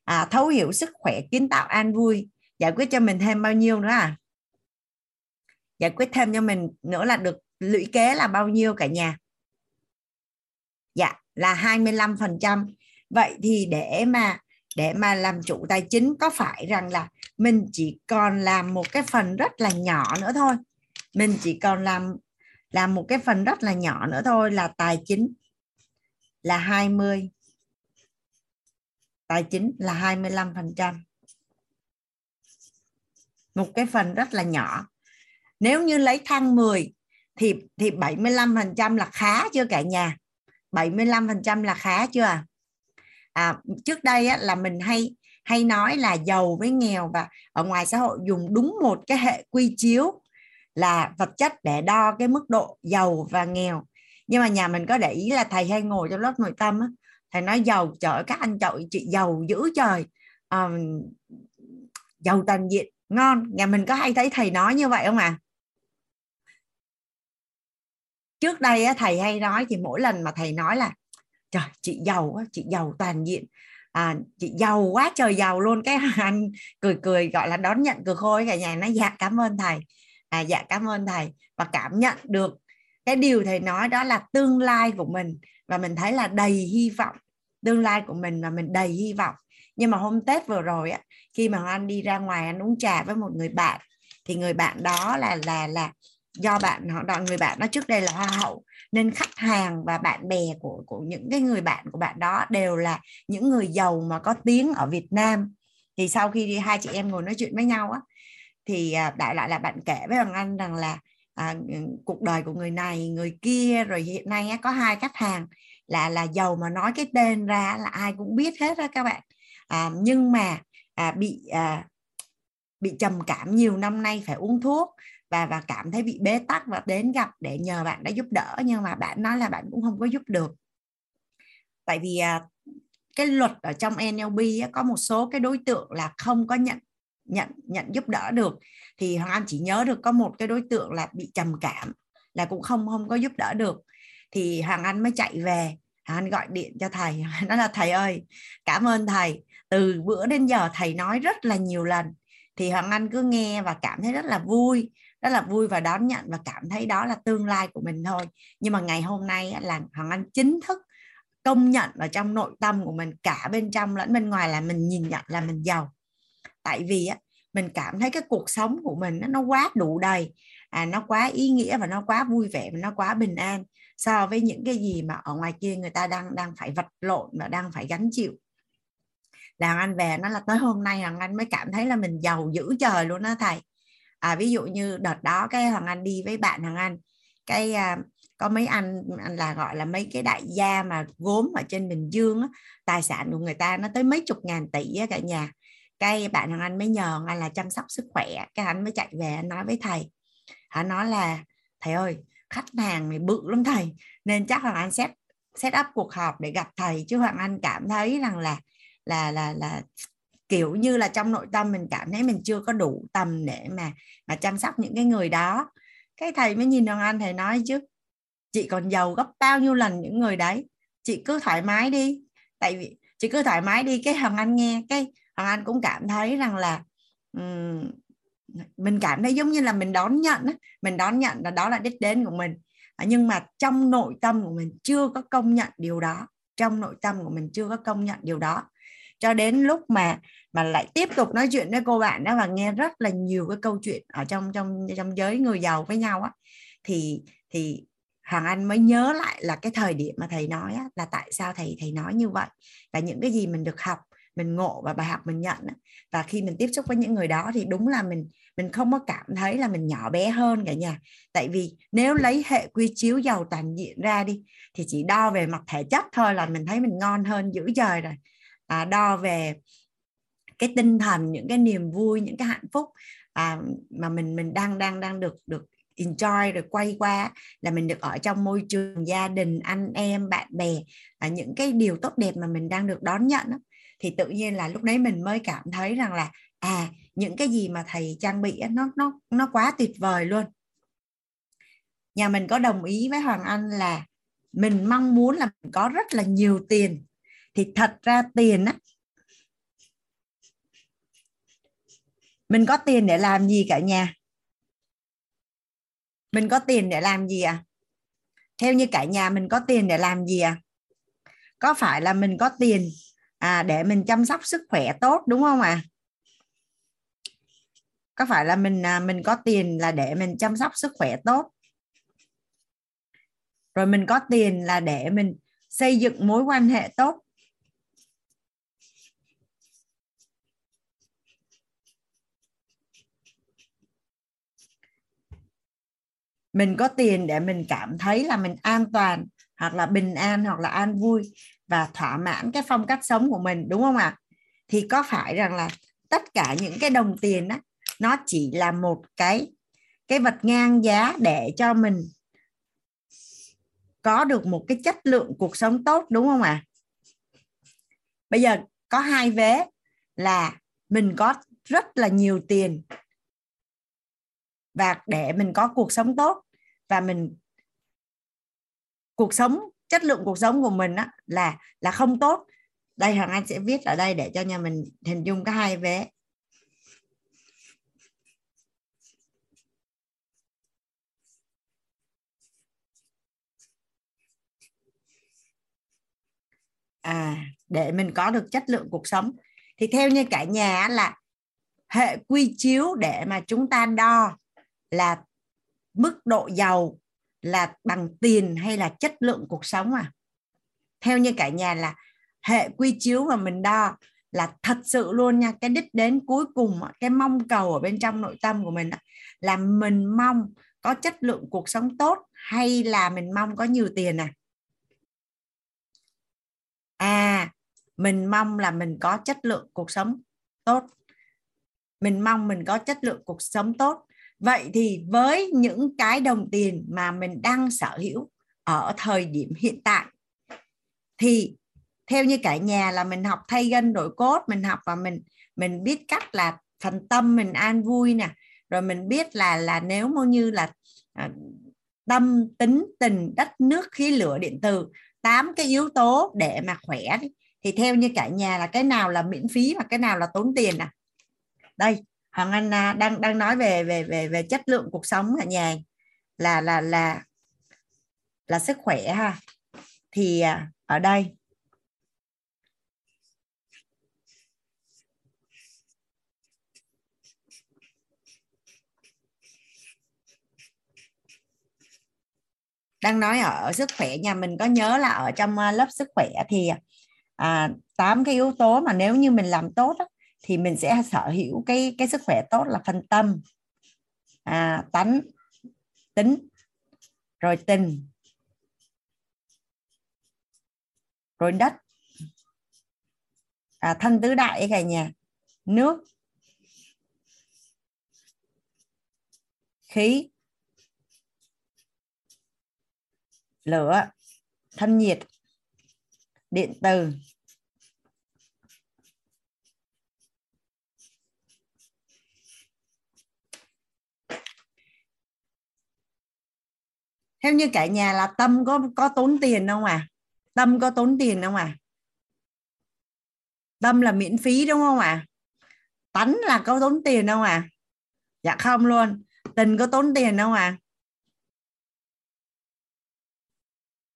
À, thấu hiểu sức khỏe kiến tạo an vui. Giải quyết cho mình thêm bao nhiêu nữa à? Giải quyết thêm cho mình nữa là được lũy kế là bao nhiêu cả nhà? Dạ là 25 phần trăm. Vậy thì để mà để mà làm chủ tài chính, có phải rằng là mình chỉ còn làm một cái phần rất là nhỏ nữa thôi? Mình chỉ còn làm làm một cái phần rất là nhỏ nữa thôi là tài chính là 20 tài chính là 25 phần trăm. Một cái phần rất là nhỏ nếu như lấy thang 10 thì thì 75% là khá chưa cả nhà? 75% là khá chưa à? à, trước đây á, là mình hay hay nói là giàu với nghèo và ở ngoài xã hội dùng đúng một cái hệ quy chiếu là vật chất để đo cái mức độ giàu và nghèo. Nhưng mà nhà mình có để ý là thầy hay ngồi trong lớp nội tâm á, thầy nói giàu trời các anh chọi chị giàu dữ trời. Um, giàu toàn diện ngon. Nhà mình có hay thấy thầy nói như vậy không à? Trước đây thầy hay nói thì mỗi lần mà thầy nói là trời chị giàu chị giàu toàn diện. À, chị giàu quá trời giàu luôn. Cái *laughs* anh cười cười gọi là đón nhận cười khôi cả nhà nó dạ cảm ơn thầy. À, dạ cảm ơn thầy. Và cảm nhận được cái điều thầy nói đó là tương lai của mình. Và mình thấy là đầy hy vọng tương lai của mình và mình đầy hy vọng. Nhưng mà hôm tết vừa rồi á khi mà anh đi ra ngoài anh uống trà với một người bạn thì người bạn đó là là là do bạn họ đoạn người bạn nó trước đây là hoa hậu. Nên khách hàng và bạn bè của của những cái người bạn của bạn đó đều là những người giàu mà có tiếng ở Việt Nam. Thì sau khi đi hai chị em ngồi nói chuyện với nhau á thì à, đại lại là bạn kể với hoàng anh rằng là à, cuộc đời của người này người kia rồi hiện nay á, có hai khách hàng là là giàu mà nói cái tên ra là ai cũng biết hết đó các bạn. À, nhưng mà à, bị à, bị trầm cảm nhiều năm nay phải uống thuốc và và cảm thấy bị bế tắc và đến gặp để nhờ bạn đã giúp đỡ, nhưng mà bạn nói là bạn cũng không có giúp được. Tại vì à, cái luật ở trong NLP có một số cái đối tượng là không có nhận nhận nhận giúp đỡ được. Thì hoàng anh chỉ nhớ được có một cái đối tượng là bị trầm cảm, là cũng không không có giúp đỡ được. Thì hoàng anh mới chạy về. Hoàng anh gọi điện cho thầy nó là, thầy ơi, cảm ơn thầy. Từ bữa đến giờ thầy nói rất là nhiều lần. Thì hoàng anh cứ nghe và cảm thấy rất là vui rất là vui và đón nhận và cảm thấy đó là tương lai của mình thôi. Nhưng mà ngày hôm nay là hoàng anh chính thức công nhận ở trong nội tâm của mình cả bên trong lẫn bên ngoài là mình nhìn nhận là mình giàu. Tại vì á mình cảm thấy cái cuộc sống của mình nó quá đủ đầy. À, nó quá ý nghĩa và nó quá vui vẻ và nó quá bình an so với những cái gì mà ở ngoài kia người ta đang đang phải vật lộn và đang phải gánh chịu. Là anh về nó là tới hôm nay là anh mới cảm thấy là mình giàu dữ trời luôn đó thầy à, ví dụ như đợt đó cái hoàng anh đi với bạn hoàng anh cái à, có mấy anh anh là gọi là mấy cái đại gia mà gốm ở trên bình dương á, tài sản của người ta nó tới mấy chục ngàn tỷ á, cả nhà. Cái bạn hoàng anh mới nhờ anh là chăm sóc sức khỏe cái anh mới chạy về anh nói với thầy. Hắn nói là thầy ơi khách hàng này bự lắm thầy nên chắc là anh set set up cuộc họp để gặp thầy. Chứ hoàng anh cảm thấy rằng là là là là kiểu như là trong nội tâm mình cảm thấy mình chưa có đủ tầm để mà mà chăm sóc những cái người đó. Cái thầy mới nhìn hoàng anh thầy nói chứ chị còn giàu gấp bao nhiêu lần những người đấy? Chị cứ thoải mái đi. Tại vì chị cứ thoải mái đi cái hoàng anh nghe cái hoàng anh cũng cảm thấy rằng là um, mình cảm thấy giống như là mình đón nhận mình đón nhận là đó là đích đến của mình. À, nhưng mà trong nội tâm của mình chưa có công nhận điều đó trong nội tâm của mình chưa có công nhận điều đó. Cho đến lúc mà mà lại tiếp tục nói chuyện với cô bạn đó và nghe rất là nhiều cái câu chuyện ở trong trong trong giới người giàu với nhau á. Thì thì Hoàng Anh mới nhớ lại là cái thời điểm mà thầy nói á, là tại sao thầy thầy nói như vậy và những cái gì mình được học mình ngộ và bài học mình nhận á. và khi mình tiếp xúc với những người đó thì đúng là mình mình không có cảm thấy là mình nhỏ bé hơn cả nhà. Tại vì nếu lấy hệ quy chiếu giàu toàn diện ra đi thì chỉ đo về mặt thể chất thôi là mình thấy mình ngon hơn dữ dời rồi. À, đo về cái tinh thần những cái niềm vui những cái hạnh phúc à, mà mình mình đang đang đang được được enjoy rồi quay qua là mình được ở trong môi trường gia đình anh em bạn bè à, những cái điều tốt đẹp mà mình đang được đón nhận thì tự nhiên là lúc đấy mình mới cảm thấy rằng là à những cái gì mà thầy trang bị nó nó nó quá tuyệt vời luôn. Nhà mình có đồng ý với hoàng anh là mình mong muốn là mình có rất là nhiều tiền. Thì thật ra tiền á mình có tiền để làm gì cả nhà? Mình có tiền để làm gì à? Theo như cả nhà mình có tiền để làm gì à? Có phải là mình có tiền à để mình chăm sóc sức khỏe tốt, đúng không ạ? À? có phải là mình à, mình có tiền là để mình chăm sóc sức khỏe tốt? Rồi mình có tiền là để mình xây dựng mối quan hệ tốt mình có tiền để mình cảm thấy là mình an toàn, hoặc là bình an, hoặc là an vui và thỏa mãn cái phong cách sống của mình, đúng không ạ? Thì có phải rằng là tất cả những cái đồng tiền đó nó chỉ là một cái cái vật ngang giá để cho mình có được một cái chất lượng cuộc sống tốt, đúng không ạ? Bây giờ có hai vế là mình có rất là nhiều tiền và để mình có cuộc sống tốt và mình cuộc sống chất lượng cuộc sống của mình á, là là không tốt. Đây hoàng anh sẽ viết ở đây để cho nhà mình hình dung cái hai vé à để mình có được chất lượng cuộc sống. Thì theo như cả nhà là hệ quy chiếu để mà chúng ta đo là mức độ giàu là bằng tiền hay là chất lượng cuộc sống à? Theo như cả nhà là hệ quy chiếu mà mình đo là thật sự luôn nha, cái đích đến cuối cùng cái mong cầu ở bên trong nội tâm của mình là mình mong có chất lượng cuộc sống tốt hay là mình mong có nhiều tiền à? À mình mong là mình có chất lượng cuộc sống tốt. Mình mong mình có chất lượng cuộc sống tốt vậy thì với những cái đồng tiền mà mình đang sở hữu ở thời điểm hiện tại thì theo như cả nhà là mình học thay gân đổi cốt mình học và mình mình biết cách là phần tâm mình an vui nè rồi mình biết là là nếu mà như là à, tâm tính tình đất nước khí lửa điện từ tám cái yếu tố để mà khỏe thì theo như cả nhà là cái nào là miễn phí và cái nào là tốn tiền à đây Hoàng Anh à, đang đang nói về về về về chất lượng cuộc sống ở nhà là là là là sức khỏe ha. Thì à, ở đây. Đang nói ở sức khỏe nhà mình có nhớ là ở trong à, lớp sức khỏe thì à, 8 cái yếu tố mà nếu như mình làm tốt đó, thì mình sẽ sở hữu cái cái sức khỏe tốt là phân tâm à, tánh tính rồi tình rồi đất à, thân tứ đại cả nhà. Nước khí lửa thân nhiệt điện từ. Theo như cả nhà là tâm có có tốn tiền không à tâm có tốn tiền không à tâm là miễn phí đúng không à tánh là có tốn tiền không à dạ không luôn. Tình có tốn tiền không à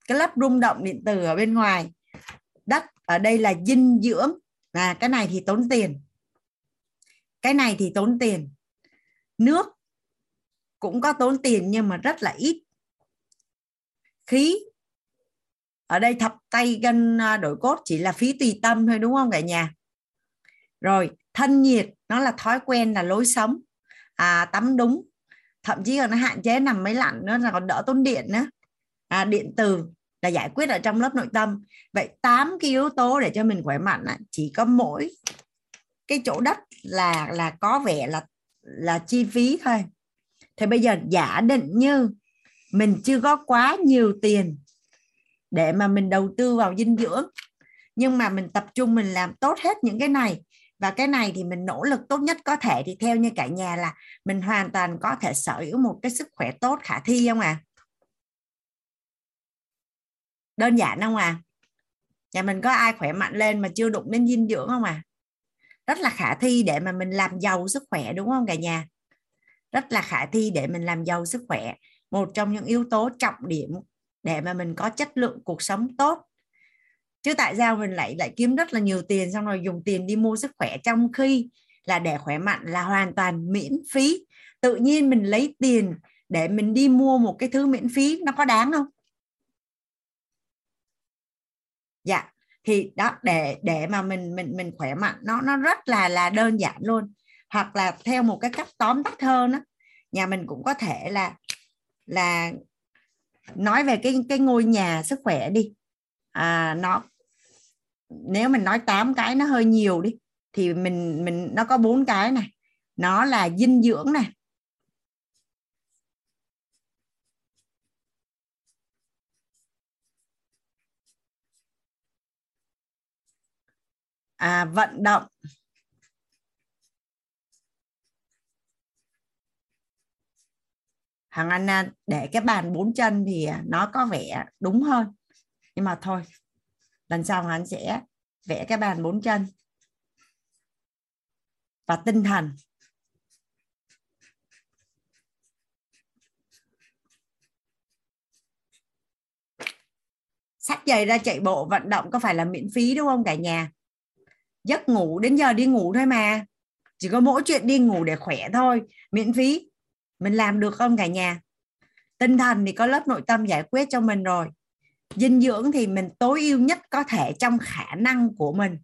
cái lớp rung động điện tử ở bên ngoài. Đất ở đây là dinh dưỡng. Là cái này thì tốn tiền. Cái này thì tốn tiền. Nước cũng có tốn tiền nhưng mà rất là ít khí. Ở đây thập tay gân à, đổi cốt chỉ là phí tùy tâm thôi đúng không cả nhà? Rồi thân nhiệt nó là thói quen là lối sống. À, tắm đúng. Thậm chí là nó hạn chế nằm máy lạnh nữa là còn đỡ tốn điện nữa. À, điện từ là giải quyết ở trong lớp nội tâm. Vậy tám cái yếu tố để cho mình khỏe mạnh chỉ có mỗi cái chỗ đất là là có vẻ là là chi phí thôi. Thì bây giờ giả định như mình chưa có quá nhiều tiền để mà mình đầu tư vào dinh dưỡng. Nhưng mà mình tập trung, mình làm tốt hết những cái này. Và cái này thì mình nỗ lực tốt nhất có thể. Thì theo như cả nhà là mình hoàn toàn có thể sở hữu một cái sức khỏe tốt khả thi không à đơn giản không à nhà mình có ai khỏe mạnh lên mà chưa đụng đến dinh dưỡng không à rất là khả thi để mà mình làm giàu sức khỏe, đúng không cả nhà? Rất là khả thi để mình làm giàu sức khỏe một trong những yếu tố trọng điểm để mà mình có chất lượng cuộc sống tốt. Chứ tại sao mình lại lại kiếm rất là nhiều tiền, xong rồi dùng tiền đi mua sức khỏe trong khi là để khỏe mạnh là hoàn toàn miễn phí. Tự nhiên mình lấy tiền để mình đi mua một cái thứ miễn phí, nó có đáng không? Dạ thì đó, để để mà mình mình mình khỏe mạnh, nó nó rất là là đơn giản luôn. Hoặc là theo một cái cách tóm tắt hơn đó nhà mình cũng có thể là là nói về cái cái ngôi nhà sức khỏe đi. À, nó nếu mình nói 8 cái nó hơi nhiều đi thì mình mình nó có bốn cái này. Nó là dinh dưỡng này. À, vận động. Hàng anh à, để cái bàn bốn chân thì à, nó có vẻ đúng hơn. Nhưng mà thôi, lần sau hắn sẽ vẽ cái bàn bốn chân. Và tinh thần. Sách giày ra chạy bộ, vận động có phải là miễn phí đúng không cả nhà? Giấc ngủ, đến giờ đi ngủ thôi mà. Chỉ có mỗi chuyện đi ngủ để khỏe thôi, miễn phí mình làm được không cả nhà? Tinh thần thì có lớp nội tâm giải quyết cho mình rồi. Dinh dưỡng thì mình tối ưu nhất có thể trong khả năng của mình.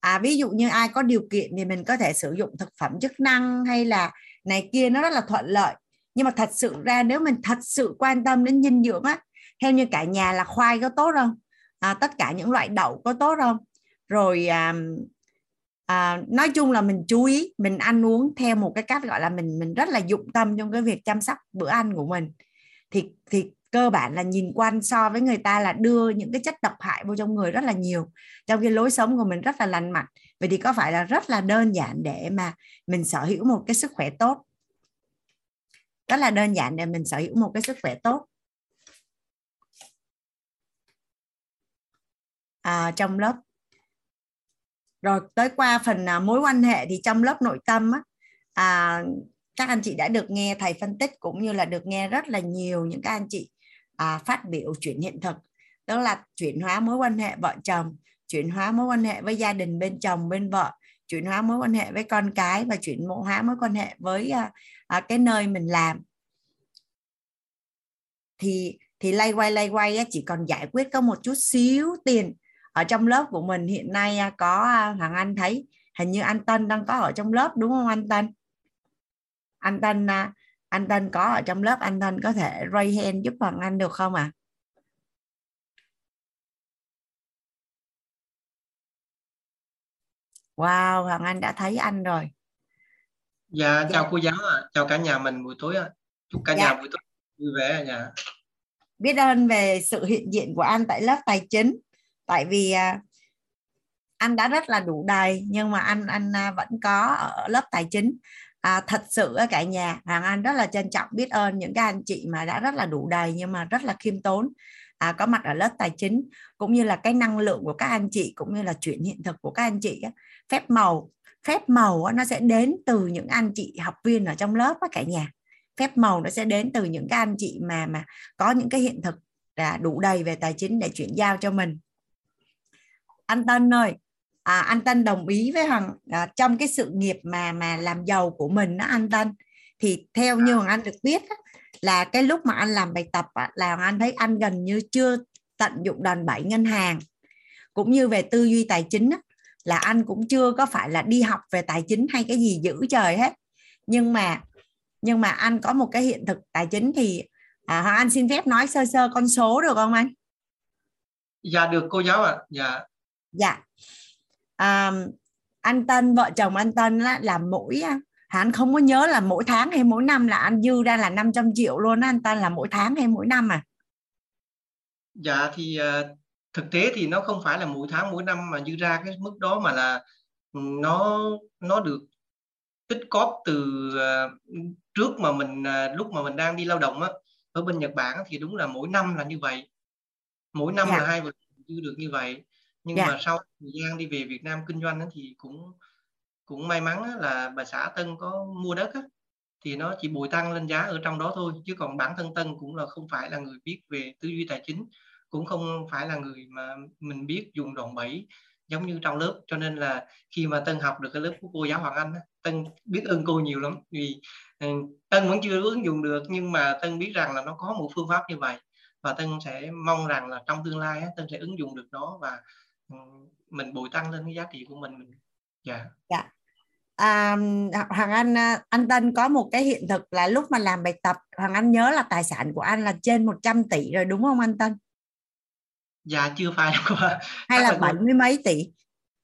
À ví dụ như ai có điều kiện thì mình có thể sử dụng thực phẩm chức năng hay là này kia nó rất là thuận lợi. Nhưng mà thật sự ra nếu mình thật sự quan tâm đến dinh dưỡng á theo như cả nhà là khoai có tốt không? À, tất cả những loại đậu có tốt không? Rồi à, à, nói chung là mình chú ý mình ăn uống theo một cái cách gọi là mình mình rất là dụng tâm trong cái việc chăm sóc bữa ăn của mình. Thì thì cơ bản là nhìn quan so với người ta là đưa những cái chất độc hại vô trong người rất là nhiều. Trong cái lối sống của mình rất là lành mạnh. Vậy thì có phải là rất là đơn giản để mà mình sở hữu một cái sức khỏe tốt? Rất là đơn giản để mình sở hữu một cái sức khỏe tốt. À, trong lớp rồi tới qua phần à, mối quan hệ thì trong lớp nội tâm á, à, các anh chị đã được nghe thầy phân tích cũng như là được nghe rất là nhiều những các anh chị à, phát biểu chuyển hiện thực. Đó là chuyển hóa mối quan hệ vợ chồng chuyển hóa mối quan hệ với gia đình bên chồng bên vợ chuyển hóa mối quan hệ với con cái và chuyển hóa mối quan hệ với à, à, cái nơi mình làm. Thì thì lay quay lay quay chỉ còn giải quyết có một chút xíu tiền ở trong lớp của mình hiện nay à, có à, Hoàng Anh thấy hình như anh Tân đang có ở trong lớp đúng không anh Tân anh Tân à, anh Tân có ở trong lớp anh Tân có thể raise hand giúp Hoàng Anh được không ạ à? Wow, Hoàng Anh đã thấy anh rồi. Dạ, dạ. chào cô giáo ạ, à. chào cả nhà mình buổi tối ạ. À. Chúc cả dạ. nhà buổi tối vui vẻ ạ. Dạ. Biết ơn về sự hiện diện của anh tại lớp tài chính tại vì à, anh đã rất là đủ đầy nhưng mà anh anh à, vẫn có ở lớp tài chính. À, thật sự ở cả nhà hoàng anh rất là trân trọng biết ơn những các anh chị mà đã rất là đủ đầy nhưng mà rất là khiêm tốn à, có mặt ở lớp tài chính cũng như là cái năng lượng của các anh chị cũng như là chuyện hiện thực của các anh chị phép màu phép màu nó sẽ đến từ những anh chị học viên ở trong lớp á cả nhà. Phép màu nó sẽ đến từ những các anh chị mà mà có những cái hiện thực là đủ đầy về tài chính để chuyển giao cho mình anh Tân ơi à, anh Tân đồng ý với Hằng à, trong cái sự nghiệp mà mà làm giàu của mình đó anh Tân thì theo như Hoàng Anh được biết á, là cái lúc mà anh làm bài tập á, là Anh thấy anh gần như chưa tận dụng đòn bẩy ngân hàng cũng như về tư duy tài chính á, là anh cũng chưa có phải là đi học về tài chính hay cái gì giữ trời hết nhưng mà nhưng mà anh có một cái hiện thực tài chính thì à, Hoàng Anh xin phép nói sơ sơ con số được không anh? Dạ được cô giáo ạ. À. Dạ. Dạ. À, anh Tân vợ chồng anh Tân là, là mỗi anh không có nhớ là mỗi tháng hay mỗi năm là anh dư ra là 500 triệu luôn anh Tân là mỗi tháng hay mỗi năm à? Dạ thì uh, thực tế thì nó không phải là mỗi tháng mỗi năm mà dư ra cái mức đó mà là ừ, nó nó được tích cóp từ uh, trước mà mình uh, lúc mà mình đang đi lao động á ở bên Nhật Bản thì đúng là mỗi năm là như vậy mỗi năm yeah. là dạ. hai vợ dư được như vậy nhưng. Dạ. mà sau thời gian đi về Việt Nam kinh doanh thì cũng cũng may mắn là bà xã Tân có mua đất á, thì nó chỉ bồi tăng lên giá ở trong đó thôi chứ còn bản thân Tân cũng là không phải là người biết về tư duy tài chính cũng không phải là người mà mình biết dùng đòn bẩy giống như trong lớp cho nên là khi mà Tân học được cái lớp của cô giáo Hoàng Anh Tân biết ơn cô nhiều lắm vì ừ, Tân vẫn chưa ứng dụng được nhưng mà Tân biết rằng là nó có một phương pháp như vậy và Tân sẽ mong rằng là trong tương lai Tân sẽ ứng dụng được nó và mình bồi tăng lên cái giá trị của mình dạ. Dạ. À, Hoàng Anh à, anh Tân có một cái hiện thực là lúc mà làm bài tập Hoàng Anh nhớ là tài sản của anh là trên 100 tỷ rồi đúng không anh Tân? Dạ chưa phải đâu hay là bảy mươi mấy tỷ?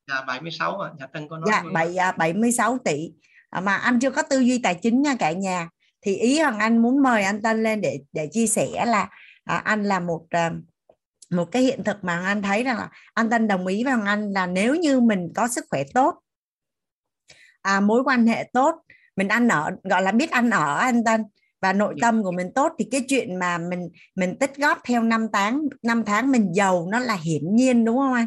Dạ 76 à dạ Tân có nói dạ bảy à, bảy mươi sáu tỷ. À, mà anh chưa có tư duy tài chính nha cả nhà. Thì ý Hoàng Anh muốn mời anh Tân lên để để chia sẻ là à, anh là một một cái hiện thực mà anh thấy rằng là anh Tân đồng ý với Anh là nếu như mình có sức khỏe tốt à, mối quan hệ tốt mình ăn ở gọi là biết ăn ở anh Tân và nội dạ. tâm của mình tốt thì cái chuyện mà mình mình tích góp theo năm tháng năm tháng mình giàu nó là hiển nhiên đúng không anh?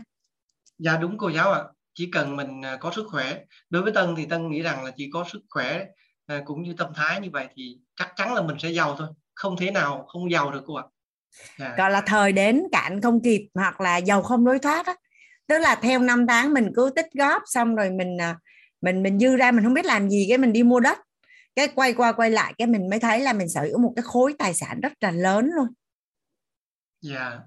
Dạ đúng cô giáo ạ. À. Chỉ cần mình à, có sức khỏe. Đối với Tân thì Tân nghĩ rằng là chỉ có sức khỏe à, cũng như tâm thái như vậy thì chắc chắn là mình sẽ giàu thôi. Không thể nào không giàu được cô ạ. À. Gọi là thời đến cạn không kịp hoặc là giàu không lối thoát á. Tức là theo năm tháng mình cứ tích góp xong rồi mình à, mình mình dư ra mình không biết làm gì cái mình đi mua đất cái quay qua quay lại cái mình mới thấy là mình sở hữu một cái khối tài sản rất là lớn luôn yeah. Dạ.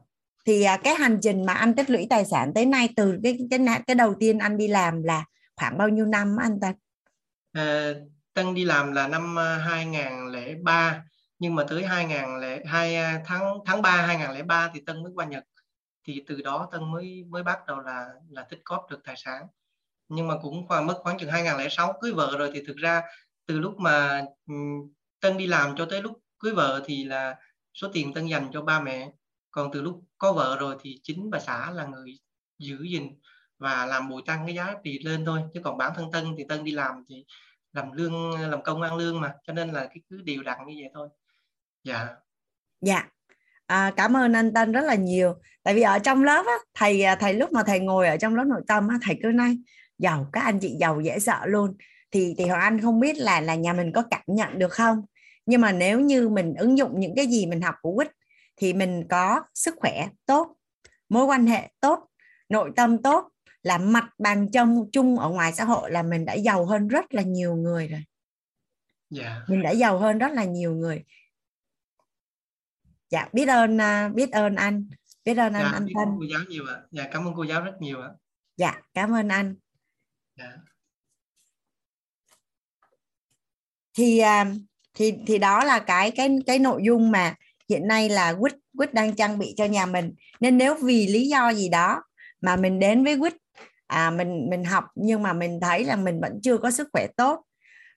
thì à, cái hành trình mà anh tích lũy tài sản tới nay từ cái cái cái đầu tiên anh đi làm là khoảng bao nhiêu năm anh Tân? À, Tân đi làm là năm 2003 à, nhưng mà tới 2002 à, tháng tháng 3 2003 thì Tân mới qua Nhật. Thì từ đó Tân mới mới bắt đầu là là tích cóp được tài sản. Nhưng mà cũng khoảng mất khoảng chừng 2006 cưới vợ rồi thì thực ra từ lúc mà ừ, Tân đi làm cho tới lúc cưới vợ thì là số tiền Tân dành cho ba mẹ. Còn từ lúc có vợ rồi thì chính bà xã là người giữ gìn và làm bồi tăng cái giá trị lên thôi. Chứ còn bản thân Tân thì Tân đi làm thì làm lương, làm công ăn lương mà. Cho nên là cái cứ đều đặn như vậy thôi dạ. Dạ. À, cảm ơn anh Tân rất là nhiều. Tại vì ở trong lớp á, thầy thầy lúc mà thầy ngồi ở trong lớp nội tâm á, thầy cứ nói giàu các anh chị giàu dễ sợ luôn. Thì thì hoàng anh không biết là là nhà mình có cảm nhận được không? Nhưng mà nếu như mình ứng dụng những cái gì mình học của quýt thì mình có sức khỏe tốt mối quan hệ tốt nội tâm tốt là mặt bằng trong chung ở ngoài xã hội là mình đã giàu hơn rất là nhiều người rồi. Yeah. Dạ. mình đã giàu hơn rất là nhiều người dạ biết ơn à, biết ơn anh biết ơn dạ, anh anh thân cô giáo nhiều ạ. Dạ cảm ơn cô giáo rất nhiều ạ. Dạ cảm ơn anh. Dạ. thì à, thì thì đó là cái cái cái nội dung mà hiện nay là quýt quýt đang trang bị cho nhà mình. Nên nếu vì lý do gì đó mà mình đến với quýt à mình mình học nhưng mà mình thấy là mình vẫn chưa có sức khỏe tốt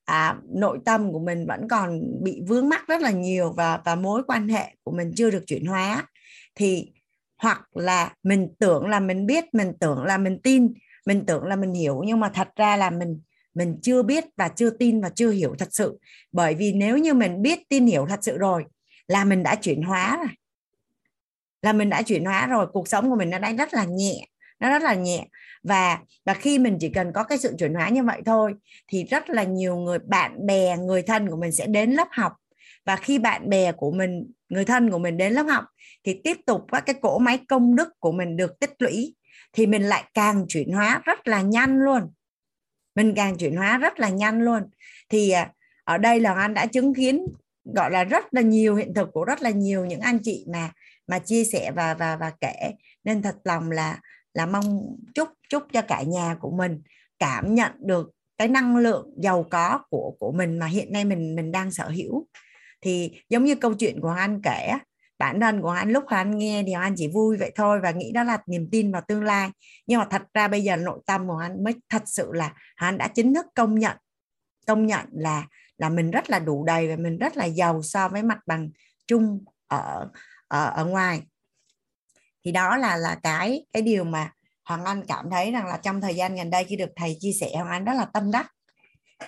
à, nội tâm của mình vẫn còn bị vướng mắc rất là nhiều và và mối quan hệ của mình chưa được chuyển hóa. Thì hoặc là mình tưởng là mình biết mình tưởng là mình tin mình tưởng là mình hiểu nhưng mà thật ra là mình mình chưa biết và chưa tin và chưa hiểu thật sự. Bởi vì nếu như mình biết tin hiểu thật sự rồi là mình đã chuyển hóa rồi. Là mình đã chuyển hóa rồi cuộc sống của mình nó đang rất là nhẹ nó rất là nhẹ và và khi mình chỉ cần có cái sự chuyển hóa như vậy thôi, thì rất là nhiều người, bạn bè, người thân của mình sẽ đến lớp học. Và khi bạn bè của mình, người thân của mình đến lớp học, thì tiếp tục các cái cỗ máy công đức của mình được tích lũy, thì mình lại càng chuyển hóa rất là nhanh luôn. Mình càng chuyển hóa rất là nhanh luôn. Thì à, ở đây là anh đã chứng kiến, gọi là, rất là nhiều hiện thực của rất là nhiều những anh chị mà mà chia sẻ và và và kể. Nên thật lòng là là mong chúc chúc cho cả nhà của mình cảm nhận được cái năng lượng giàu có của của mình mà hiện nay mình mình đang sở hữu. Thì giống như câu chuyện của anh kể bản thân của anh lúc anh nghe thì anh chỉ vui vậy thôi và nghĩ đó là niềm tin vào tương lai. Nhưng mà thật ra bây giờ nội tâm của anh mới thật sự là anh đã chính thức công nhận công nhận là là mình rất là đủ đầy và mình rất là giàu so với mặt bằng chung ở ở, ở ngoài thì đó là là cái cái điều mà Hoàng Anh cảm thấy rằng là trong thời gian gần đây khi được thầy chia sẻ Hoàng Anh rất là tâm đắc.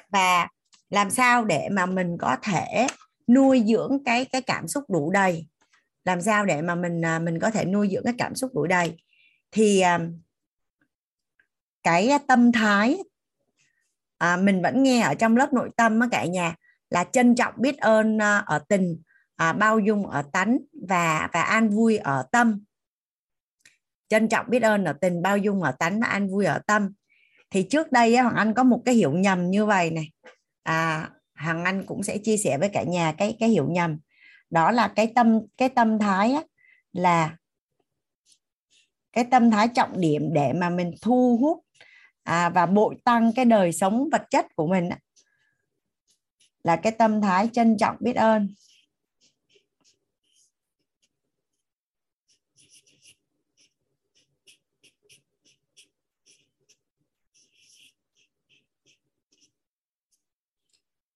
Và làm sao để mà mình có thể nuôi dưỡng cái cái cảm xúc đủ đầy? Làm sao để mà mình à, mình có thể nuôi dưỡng cái cảm xúc đủ đầy? Thì à, cái tâm thái à, mình vẫn nghe ở trong lớp nội tâm á cả nhà là trân trọng biết ơn à, ở tình à, bao dung ở tánh và và an vui ở tâm trân trọng biết ơn ở tình bao dung ở tánh và an vui ở tâm. Thì trước đây á, hoàng anh có một cái hiểu nhầm như vậy này. À hoàng anh cũng sẽ chia sẻ với cả nhà cái cái hiểu nhầm. Đó là cái tâm cái tâm thái á, là cái tâm thái trọng điểm để mà mình thu hút à, và bội tăng cái đời sống vật chất của mình á, là cái tâm thái trân trọng biết ơn.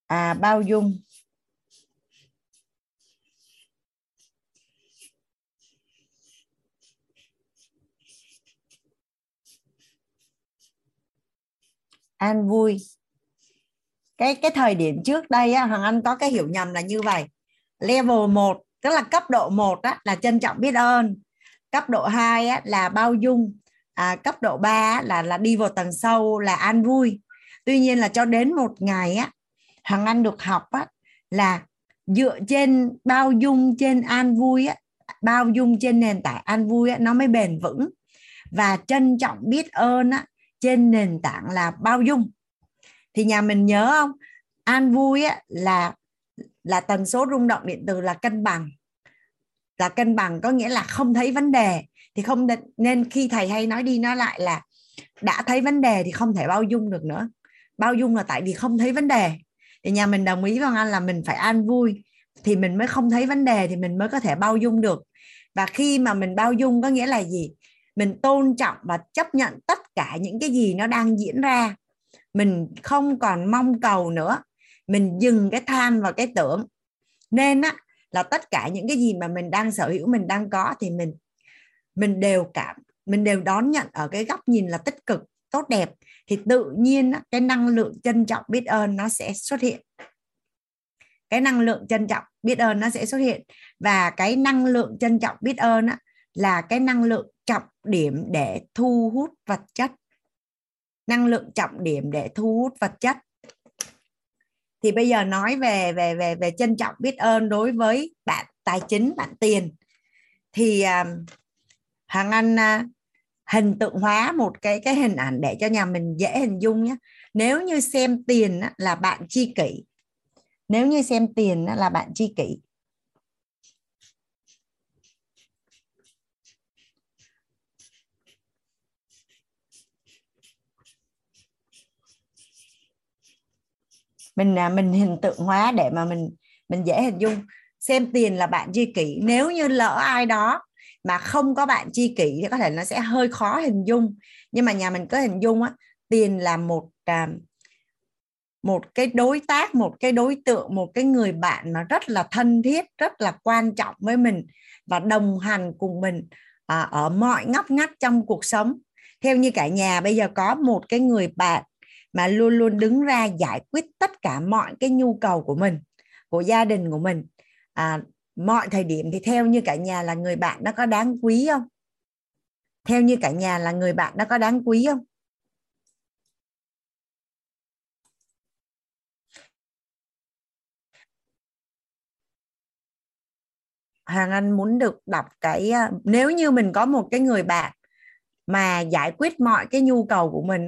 À bao dung. An vui. Cái cái thời điểm trước đây á, Hoàng Anh có cái hiểu nhầm là như vậy. Level 1 tức là cấp độ 1 á, là trân trọng biết ơn. Cấp độ 2 á, là bao dung. À, cấp độ 3 á, là là đi vào tầng sâu là an vui. Tuy nhiên là cho đến một ngày á hằng Anh được học á, là dựa trên bao dung trên an vui á, bao dung trên nền tảng an vui á, nó mới bền vững. Và trân trọng biết ơn á, trên nền tảng là bao dung. Thì nhà mình nhớ không? An vui á, là là tần số rung động điện từ là cân bằng. Là cân bằng có nghĩa là không thấy vấn đề. Thì không nên khi thầy hay nói đi nói lại là đã thấy vấn đề thì không thể bao dung được nữa. Bao dung là tại vì không thấy vấn đề thì nhà mình đồng ý với anh là mình phải an vui. Thì mình mới không thấy vấn đề thì mình mới có thể bao dung được. Và khi mà mình bao dung có nghĩa là gì? Mình tôn trọng và chấp nhận tất cả những cái gì nó đang diễn ra. Mình không còn mong cầu nữa. Mình dừng cái tham và cái tưởng. Nên á, là tất cả những cái gì mà mình đang sở hữu, mình đang có thì mình mình đều cảm, mình đều đón nhận ở cái góc nhìn là tích cực, tốt đẹp thì tự nhiên cái năng lượng trân trọng biết ơn nó sẽ xuất hiện. Cái năng lượng trân trọng biết ơn nó sẽ xuất hiện. Và cái năng lượng trân trọng biết ơn là cái năng lượng trọng điểm để thu hút vật chất. Năng lượng trọng điểm để thu hút vật chất. Thì bây giờ nói về về về về trân trọng biết ơn đối với bạn tài chính bạn tiền. Thì um, anh uh, hình tượng hóa một cái cái hình ảnh để cho nhà mình dễ hình dung nhé nếu như xem tiền là bạn chi kỷ. Nếu như xem tiền là bạn chi kỷ. Mình à, mình hình tượng hóa để mà mình mình dễ hình dung. Xem tiền là bạn chi kỷ. Nếu như lỡ ai đó mà không có bạn chi kỷ thì có thể nó sẽ hơi khó hình dung. Nhưng mà nhà mình có hình dung á tiền là một à, một cái đối tác một cái đối tượng một cái người bạn mà rất là thân thiết rất là quan trọng với mình và đồng hành cùng mình à, ở mọi ngóc ngách trong cuộc sống. Theo như cả nhà bây giờ có một cái người bạn mà luôn luôn đứng ra giải quyết tất cả mọi cái nhu cầu của mình của gia đình của mình. À, mọi thời điểm thì theo như cả nhà là người bạn nó có đáng quý không? Theo như cả nhà là người bạn nó có đáng quý không? Hoàng Anh muốn được đọc cái à, nếu như mình có một cái người bạn mà giải quyết mọi cái nhu cầu của mình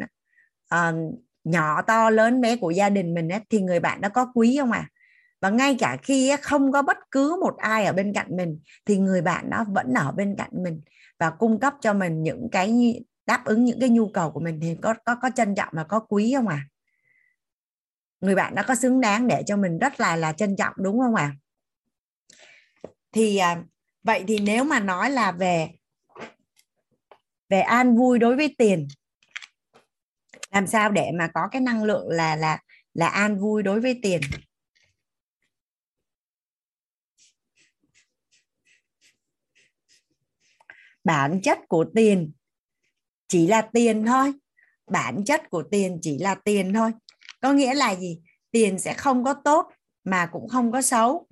uh, nhỏ to lớn bé của gia đình mình ấy, thì người bạn đó có quý không à và ngay cả khi không có bất cứ một ai ở bên cạnh mình, thì người bạn đó vẫn ở bên cạnh mình và cung cấp cho mình những cái đáp ứng những cái nhu cầu của mình thì có có có trân trọng và có quý không à người bạn đó có xứng đáng để cho mình rất là là trân trọng, đúng không ạ à? thì vậy thì nếu mà nói là về về an vui đối với tiền, làm sao để mà có cái năng lượng là là là an vui đối với tiền bản chất của tiền chỉ là tiền thôi. Bản chất của tiền chỉ là tiền thôi. Có nghĩa là gì? Tiền sẽ không có tốt mà cũng không có xấu.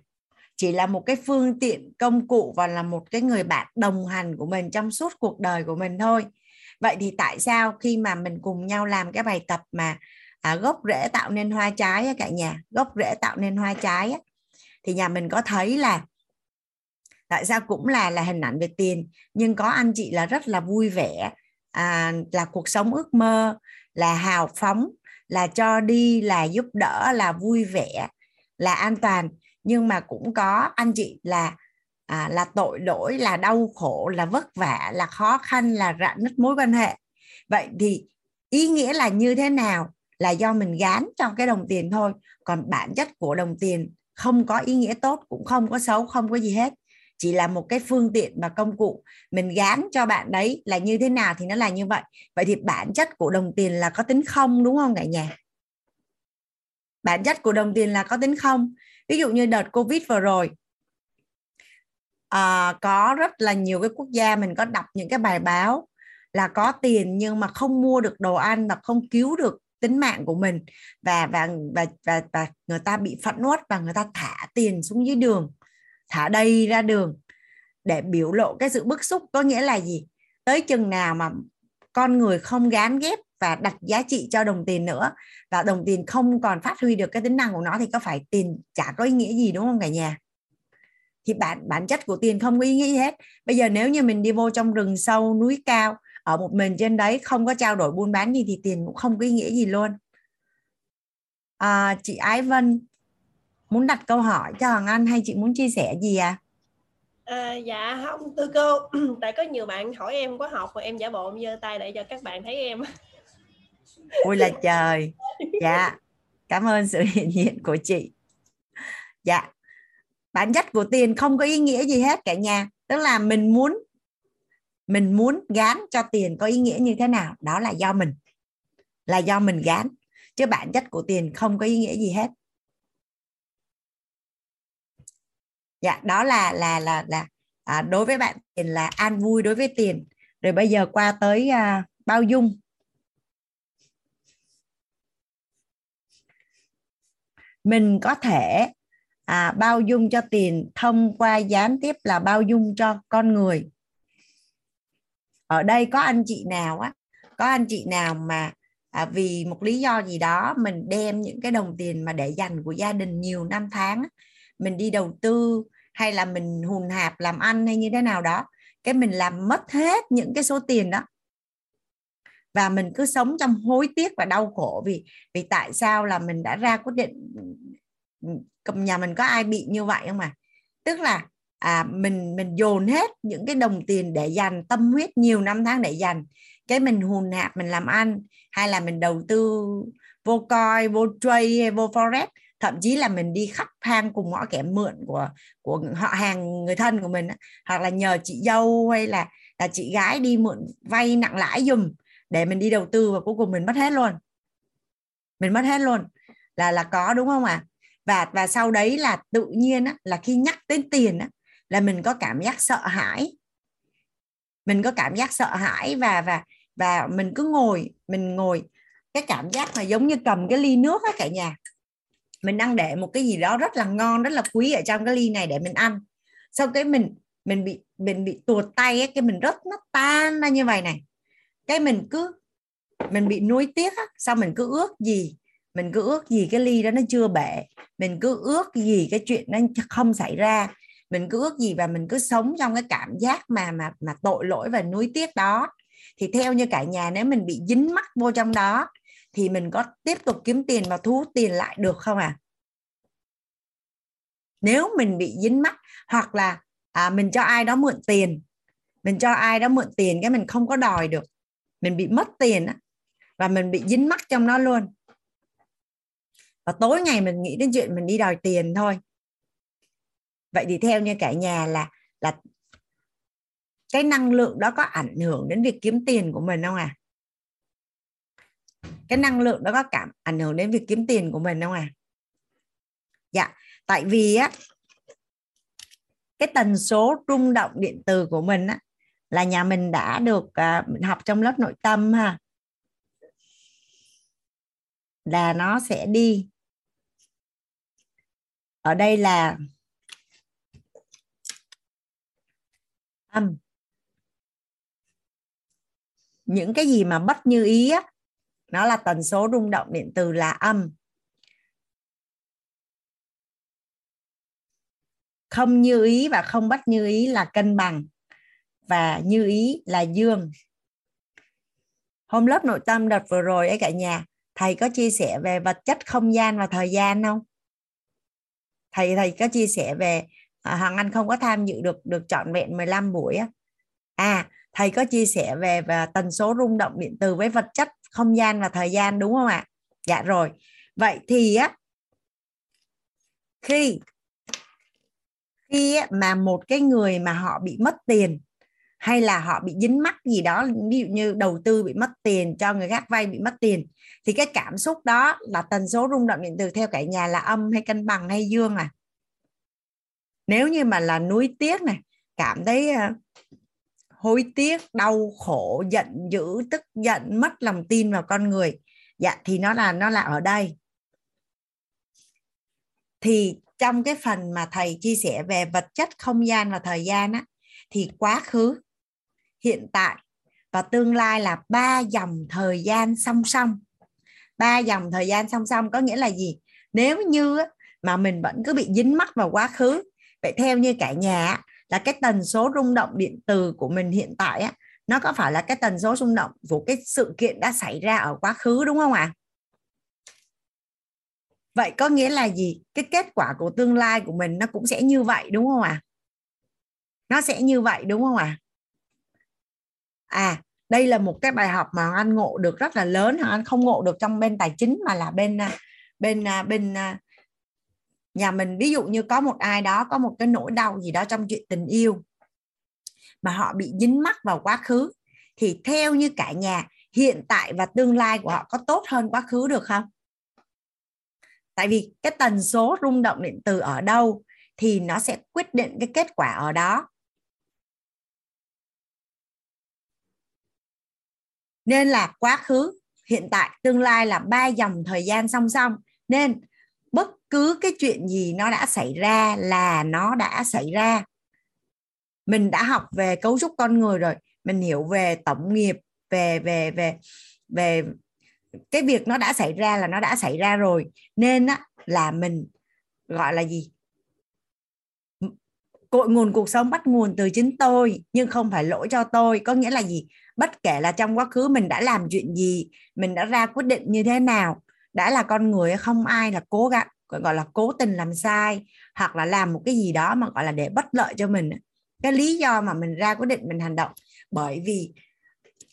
Chỉ là một cái phương tiện công cụ và là một cái người bạn đồng hành của mình trong suốt cuộc đời của mình thôi. Vậy thì tại sao khi mà mình cùng nhau làm cái bài tập mà à, gốc rễ tạo nên hoa trái cả nhà gốc rễ tạo nên hoa trái thì nhà mình có thấy là tại sao cũng là là hình ảnh về tiền. Nhưng có anh chị là rất là vui vẻ à, là cuộc sống ước mơ là hào phóng là cho đi là giúp đỡ là vui vẻ là an toàn. Nhưng mà cũng có anh chị là à, là tội lỗi là đau khổ là vất vả là khó khăn là rạn nứt mối quan hệ. Vậy thì ý nghĩa là như thế nào? Là do mình gán cho cái đồng tiền thôi. Còn bản chất của đồng tiền không có ý nghĩa tốt cũng không có xấu không có gì hết chỉ là một cái phương tiện và công cụ mình gán cho bạn đấy là như thế nào thì nó là như vậy. Vậy thì bản chất của đồng tiền là có tính không đúng không cả nhà? Bản chất của đồng tiền là có tính không? Ví dụ như đợt covid vừa rồi à, có rất là nhiều cái quốc gia mình có đọc những cái bài báo là có tiền nhưng mà không mua được đồ ăn và không cứu được tính mạng của mình và và và và, và người ta bị phẫn uất và người ta thả tiền xuống dưới đường thả đầy ra đường để biểu lộ cái sự bức xúc. Có nghĩa là gì? Tới chừng nào mà con người không gán ghép và đặt giá trị cho đồng tiền nữa và đồng tiền không còn phát huy được cái tính năng của nó thì có phải tiền chả có ý nghĩa gì đúng không cả nhà? Thì bản bản chất của tiền không có ý nghĩa gì hết. Bây giờ nếu như mình đi vô trong rừng sâu núi cao ở một mình trên đấy không có trao đổi buôn bán gì thì tiền cũng không có ý nghĩa gì luôn. À, chị Ái Vân muốn đặt câu hỏi cho Hoàng Anh hay chị muốn chia sẻ gì à? À, dạ không tư cô. *clears throat* Tại có nhiều bạn hỏi em có học mà em giả bộ em giơ tay để cho các bạn thấy em. *laughs* Ôi là trời. Dạ cảm ơn sự hiện diện của chị. Dạ bản chất của tiền không có ý nghĩa gì hết cả nhà. Tức là mình muốn mình muốn gán cho tiền có ý nghĩa như thế nào đó là do mình. Là do mình gán chứ bản chất của tiền không có ý nghĩa gì hết dạ đó là là là là à, đối với bạn tiền là an vui đối với tiền. Rồi bây giờ qua tới à, bao dung. Mình có thể à, bao dung cho tiền thông qua gián tiếp là bao dung cho con người. Ở đây có anh chị nào á có anh chị nào mà à, vì một lý do gì đó mình đem những cái đồng tiền mà để dành của gia đình nhiều năm tháng mình đi đầu tư hay là mình hùn hạp làm ăn hay như thế nào đó cái mình làm mất hết những cái số tiền đó. Và mình cứ sống trong hối tiếc và đau khổ vì vì tại sao là mình đã ra quyết định ừ, ừ, nhà mình có ai bị như vậy không mà tức là à, mình mình dồn hết những cái đồng tiền để dành tâm huyết nhiều năm tháng để dành. Cái mình hùn hạp mình làm ăn hay là mình đầu tư vô coi vô trade hay vô forex thậm chí là mình đi khắp hang cùng ngõ kẻ mượn của của họ hàng người thân của mình hoặc là nhờ chị dâu hay là là chị gái đi mượn vay nặng lãi dùm để mình đi đầu tư và cuối cùng mình mất hết luôn. Mình mất hết luôn. Là là có đúng không ạ? À? và và sau đấy là tự nhiên á, là khi nhắc đến tiền á, là mình có cảm giác sợ hãi. Mình có cảm giác sợ hãi và và và mình cứ ngồi mình ngồi. Cái cảm giác mà giống như cầm cái ly nước á cả nhà mình đang để một cái gì đó rất là ngon rất là quý ở trong cái ly này để mình ăn. Sau cái mình mình bị mình bị tuột tay ấy, cái mình rất nó tan ra như vậy này. Cái mình cứ mình bị nuối tiếc á sao mình cứ ước gì mình cứ ước gì cái ly đó nó chưa bể. Mình cứ ước gì cái chuyện nó không xảy ra. Mình cứ ước gì và mình cứ sống trong cái cảm giác mà mà mà tội lỗi và nuối tiếc đó. Thì theo như cả nhà nếu mình bị dính mắc vô trong đó thì mình có tiếp tục kiếm tiền và thu hút tiền lại được không à nếu mình bị dính mắc hoặc là à, mình cho ai đó mượn tiền mình cho ai đó mượn tiền cái mình không có đòi được mình bị mất tiền á và mình bị dính mắc trong nó luôn. Và tối ngày mình nghĩ đến chuyện mình đi đòi tiền thôi. Vậy thì theo như cả nhà là là cái năng lượng đó có ảnh hưởng đến việc kiếm tiền của mình không à cái năng lượng đó có cảm ảnh hưởng đến việc kiếm tiền của mình không à dạ tại vì á cái tần số rung động điện từ của mình á là nhà mình đã được à, mình học trong lớp nội tâm ha. Là nó sẽ đi. Ở đây là âm. Những cái gì mà bất như ý á nó là tần số rung động điện từ là âm. Không như ý và không bất như ý là cân bằng và như ý là dương. Hôm lớp nội tâm đợt vừa rồi ấy cả nhà thầy có chia sẻ về vật chất không gian và thời gian không? Thầy thầy có chia sẻ về à, Hoàng Anh không có tham dự được được trọn vẹn 15 buổi á. À thầy có chia sẻ về, về tần số rung động điện từ với vật chất không gian và thời gian đúng không ạ? Dạ rồi. Vậy thì á khi khi mà một cái người mà họ bị mất tiền hay là họ bị dính mắc gì đó ví dụ như đầu tư bị mất tiền cho người khác vay bị mất tiền thì cái cảm xúc đó là tần số rung động điện từ theo cả nhà là âm hay cân bằng hay dương à? Nếu như mà là nuối tiếc này cảm thấy ờ, hối tiếc, đau khổ, giận dữ, tức giận, mất lòng tin vào con người. Dạ thì nó là nó là ở đây. Thì trong cái phần mà thầy chia sẻ về vật chất không gian và thời gian á, thì quá khứ, hiện tại và tương lai là ba dòng thời gian song song. Ba dòng thời gian song song có nghĩa là gì? Nếu như mà mình vẫn cứ bị dính mắc vào quá khứ, vậy theo như cả nhà là cái tần số rung động điện từ của mình hiện tại á, nó có phải là cái tần số rung động của cái sự kiện đã xảy ra ở quá khứ đúng không ạ à? vậy có nghĩa là gì cái kết quả của tương lai của mình nó cũng sẽ như vậy đúng không ạ à? nó sẽ như vậy đúng không ạ à? à đây là một cái bài học mà anh ngộ được rất là lớn anh không ngộ được trong bên tài chính mà là bên à, bên à, bên bên nhà mình ví dụ như có một ai đó có một cái nỗi đau gì đó trong chuyện tình yêu mà họ bị dính mắc vào quá khứ, thì theo như cả nhà, hiện tại và tương lai của họ có tốt hơn quá khứ được không? Tại vì cái tần số rung động điện từ ở đâu thì nó sẽ quyết định cái kết quả ở đó. Nên là quá khứ, hiện tại, tương lai là ba dòng thời gian song song. Nên cứ cái chuyện gì nó đã xảy ra là nó đã xảy ra. Mình đã học về cấu trúc con người rồi, mình hiểu về tổng nghiệp, về về về về cái việc nó đã xảy ra là nó đã xảy ra rồi. Nên á, là mình gọi là gì? Cội nguồn cuộc sống, bắt nguồn từ chính tôi, nhưng không phải lỗi cho tôi. Có nghĩa là gì? Bất kể là trong quá khứ mình đã làm chuyện gì, mình đã ra quyết định như thế nào, đã là con người không, ai là cố gắng gọi là cố tình làm sai hoặc là làm một cái gì đó mà gọi là để bất lợi cho mình. Cái lý do mà mình ra quyết định mình hành động. Bởi vì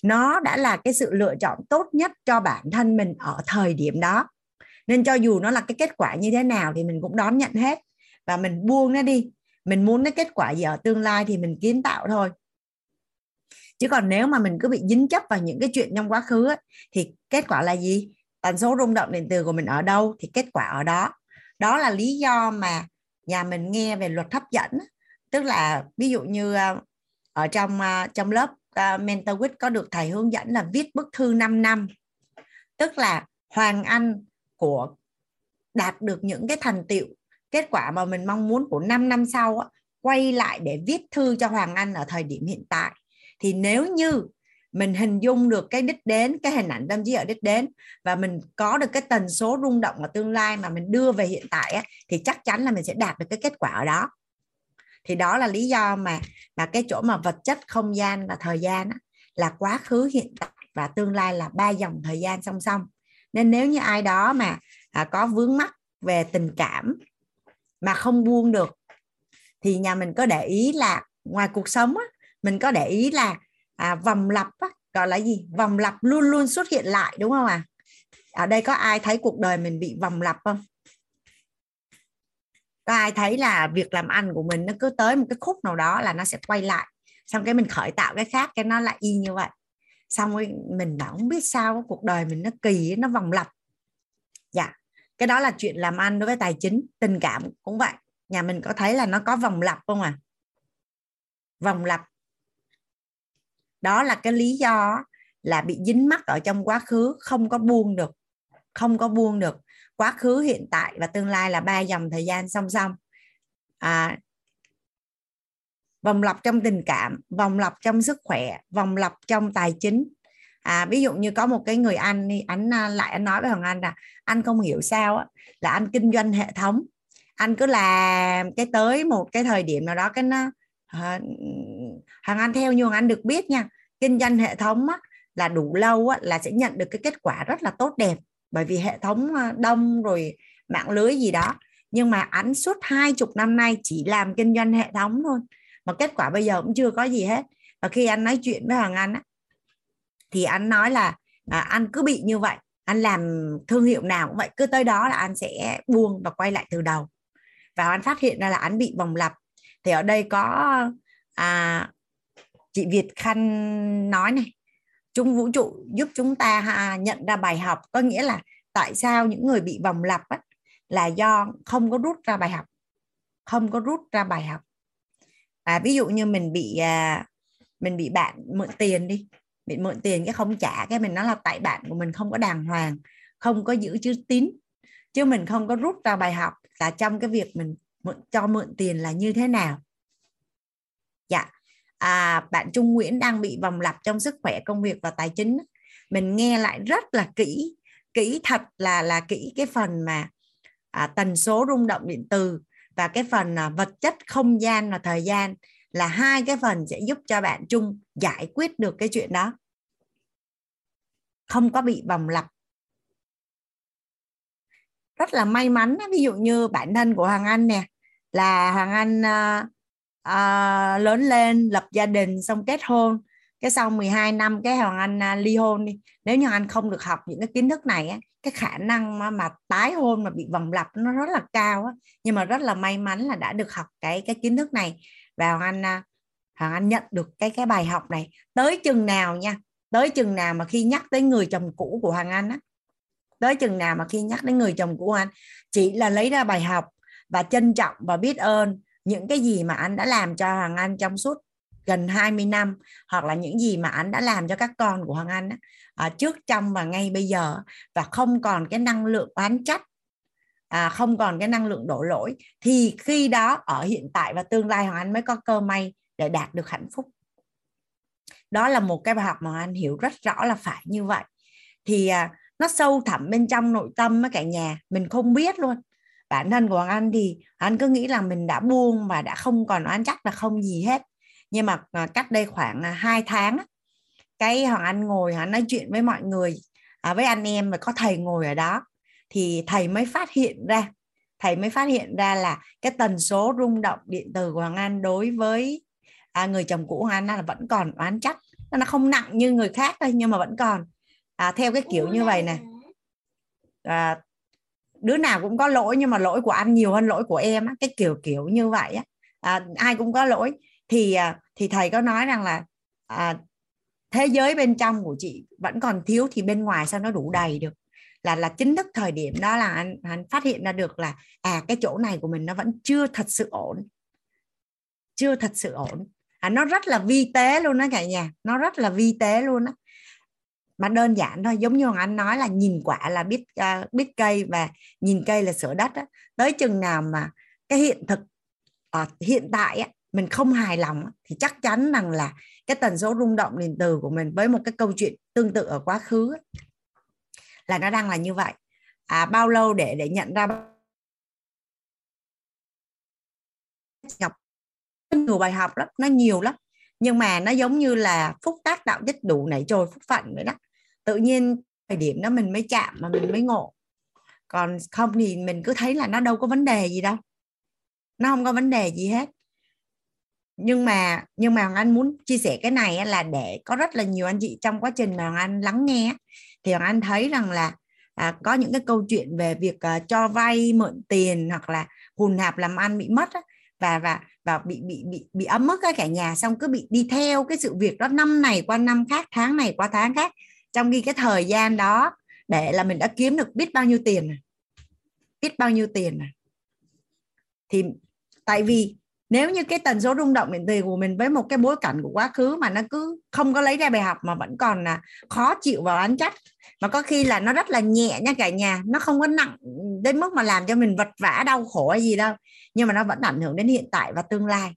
nó đã là cái sự lựa chọn tốt nhất cho bản thân mình ở thời điểm đó. Nên cho dù nó là cái kết quả như thế nào thì mình cũng đón nhận hết. Và mình buông nó đi. Mình muốn cái kết quả gì ở tương lai thì mình kiến tạo thôi. Chứ còn nếu mà mình cứ bị dính chấp vào những cái chuyện trong quá khứ ấy, thì kết quả là gì? Tần số rung động điện từ của mình ở đâu thì kết quả ở đó đó là lý do mà nhà mình nghe về luật hấp dẫn tức là ví dụ như ờ, ở trong ờ, trong lớp uh, mentor week có được thầy hướng dẫn là viết bức thư 5 năm. Tức là Hoàng Anh của đạt được những cái thành tiệu kết quả mà mình mong muốn của 5 năm sau á, quay lại để viết thư cho Hoàng Anh ở thời điểm hiện tại. Thì nếu như mình hình dung được cái đích đến cái hình ảnh tâm trí ở đích đến và mình có được cái tần số rung động ở tương lai mà mình đưa về hiện tại á, thì chắc chắn là mình sẽ đạt được cái kết quả ở đó. Thì đó là lý do mà mà cái chỗ mà vật chất không gian và thời gian á, là quá khứ hiện tại và tương lai là ba dòng thời gian song song. Nên nếu như ai đó mà à, có vướng mắc về tình cảm mà không buông được thì nhà mình có để ý là ngoài cuộc sống á, mình có để ý là à, vòng lặp á, gọi là gì? Vòng lặp luôn luôn xuất hiện lại đúng không ạ? À? ở đây có ai thấy cuộc đời mình bị vòng lặp không? Có ai thấy là việc làm ăn của mình nó cứ tới một cái khúc nào đó là nó sẽ quay lại xong cái mình khởi tạo cái khác cái nó lại y như vậy. Xong rồi mình bảo không biết sao cuộc đời mình nó kỳ nó vòng lặp. Dạ cái đó là chuyện làm ăn đối với tài chính tình cảm cũng vậy. Nhà mình có thấy là nó có vòng lặp không à vòng lặp đó là cái lý do là bị dính mắc ở trong quá khứ không có buông được không có buông được. Quá khứ hiện tại và tương lai là ba dòng thời gian song song. À, vòng lặp trong tình cảm vòng lặp trong sức khỏe vòng lặp trong tài chính. À, ví dụ như có một cái người anh đi anh à, lại anh nói với hoàng anh là anh không hiểu sao á, là anh kinh doanh hệ thống. Anh cứ làm cái tới một cái thời điểm nào đó cái nó Hàng hoàng anh theo như hàng anh được biết nha. Kinh doanh hệ thống á, là đủ lâu á, là sẽ nhận được cái kết quả rất là tốt đẹp. Bởi vì hệ thống ờ, đông rồi mạng lưới gì đó. Nhưng mà anh suốt hai chục năm nay chỉ làm kinh doanh hệ thống thôi. Mà kết quả bây giờ cũng chưa có gì hết. Và khi anh nói chuyện với hoàng anh á, thì anh nói là à, anh cứ bị như vậy anh làm thương hiệu nào cũng vậy cứ tới đó là anh sẽ buông và quay lại từ đầu. Và anh phát hiện ra là anh bị vòng lặp. Thì ở đây có à, chị Việt Khanh nói này chúng vũ trụ giúp chúng ta nhận ra bài học. Có nghĩa là tại sao những người bị vòng lặp á, là do không có rút ra bài học không có rút ra bài học. À, ví dụ như mình bị à, mình bị bạn mượn tiền đi bị mượn tiền cái không trả cái mình nói là tại bạn của mình không có đàng hoàng không có giữ chữ tín chứ mình không có rút ra bài học là trong cái việc mình mượn cho mượn tiền là như thế nào? Dạ à, bạn Trung Nguyễn đang bị vòng lặp trong sức khỏe công việc và tài chính. Mình nghe lại rất là kỹ kỹ thật là là kỹ cái phần mà à, tần số rung động điện từ và cái phần à, vật chất không gian và thời gian là hai cái phần sẽ giúp cho bạn Trung giải quyết được cái chuyện đó. Không có bị vòng lặp. Rất là may mắn ví dụ như bản thân của Hoàng Anh nè là Hoàng Anh uh, à, lớn lên lập gia đình xong kết hôn. Cái sau 12 năm cái Hoàng Anh à, ly hôn đi. Nếu như anh không được học những cái kiến thức này á, cái khả năng mà, mà tái hôn mà bị vòng lặp nó rất là cao á. nhưng mà rất là may mắn là đã được học cái cái kiến thức này. Và Hoàng Anh à, Hoàng Anh nhận được cái cái bài học này. Tới chừng nào nha tới chừng nào mà khi nhắc tới người chồng cũ của Hoàng Anh á tới chừng nào mà khi nhắc đến người chồng của anh chỉ là lấy ra bài học và trân trọng và biết ơn những cái gì mà anh đã làm cho Hoàng Anh trong suốt gần 20 năm hoặc là những gì mà anh đã làm cho các con của Hoàng Anh à, trước trong và ngay bây giờ và không còn cái năng lượng oán trách à, không còn cái năng lượng đổ lỗi thì khi đó ở hiện tại và tương lai Hoàng Anh mới có cơ may để đạt được hạnh phúc. Đó là một cái bài học mà anh hiểu rất rõ là phải như vậy. Thì à, nó sâu thẳm bên trong nội tâm á cả nhà mình không biết luôn bản thân của anh thì anh cứ nghĩ là mình đã buông và đã không còn oán chắc là không gì hết. Nhưng mà à, cách đây khoảng 2 à, tháng cái hoàng anh ngồi hắn nói chuyện với mọi người à, với anh em và có thầy ngồi ở đó. Thì thầy mới phát hiện ra thầy mới phát hiện ra là cái tần số rung động điện từ của hoàng anh đối với à, người chồng cũ hoàng anh là vẫn còn oán trách. Nó không nặng như người khác thôi nhưng mà vẫn còn. À, theo cái kiểu như vậy này à, đứa nào cũng có lỗi nhưng mà lỗi của anh nhiều hơn lỗi của em á cái kiểu kiểu như vậy á. À, ai cũng có lỗi. Thì à, thì thầy có nói rằng là à, thế giới bên trong của chị vẫn còn thiếu thì bên ngoài sao nó đủ đầy được? Là là chính thức thời điểm đó là anh anh phát hiện ra được là à cái chỗ này của mình nó vẫn chưa thật sự ổn. Chưa thật sự ổn. À, nó rất là vi tế luôn đó cả nhà. Nó rất là vi tế luôn đó mà đơn giản thôi giống như anh nói là nhìn quả là biết uh, biết cây và nhìn cây là sửa đất á. tới chừng nào mà cái hiện thực uh, hiện tại á, mình không hài lòng thì chắc chắn rằng là cái tần số rung động điện từ của mình với một cái câu chuyện tương tự ở quá khứ là nó đang là như vậy. À, bao lâu để để nhận ra ngọc nhiều bài học lắm nó nhiều lắm. Nhưng mà nó giống như là phúc tác đạo nhất đủ nảy trồi phúc phận vậy đó tự nhiên thời điểm đó mình mới chạm mà mình mới ngộ. Còn không thì mình cứ thấy là nó đâu có vấn đề gì đâu. Nó không có vấn đề gì hết. Nhưng mà nhưng mà Hoàng Anh muốn chia sẻ cái này là để có rất là nhiều anh chị trong quá trình mà Hoàng Anh lắng nghe thì Hoàng Anh thấy rằng là à, có những cái câu chuyện về việc à, cho vay mượn tiền hoặc là hùn hạp làm ăn bị mất á, và và và bị bị bị bị ấm ức cả nhà. Xong cứ bị đi theo cái sự việc đó năm này qua năm khác tháng này qua tháng khác trong khi cái thời gian đó để là mình đã kiếm được biết bao nhiêu tiền này. biết bao nhiêu tiền này. thì tại vì nếu như cái tần số rung động điện từ của mình với một cái bối cảnh của quá khứ mà nó cứ không có lấy ra bài học mà vẫn còn là khó chịu và oán trách mà có khi là nó rất là nhẹ nha cả nhà nó không có nặng đến mức mà làm cho mình vật vã đau khổ hay gì đâu nhưng mà nó vẫn ảnh hưởng đến hiện tại và tương lai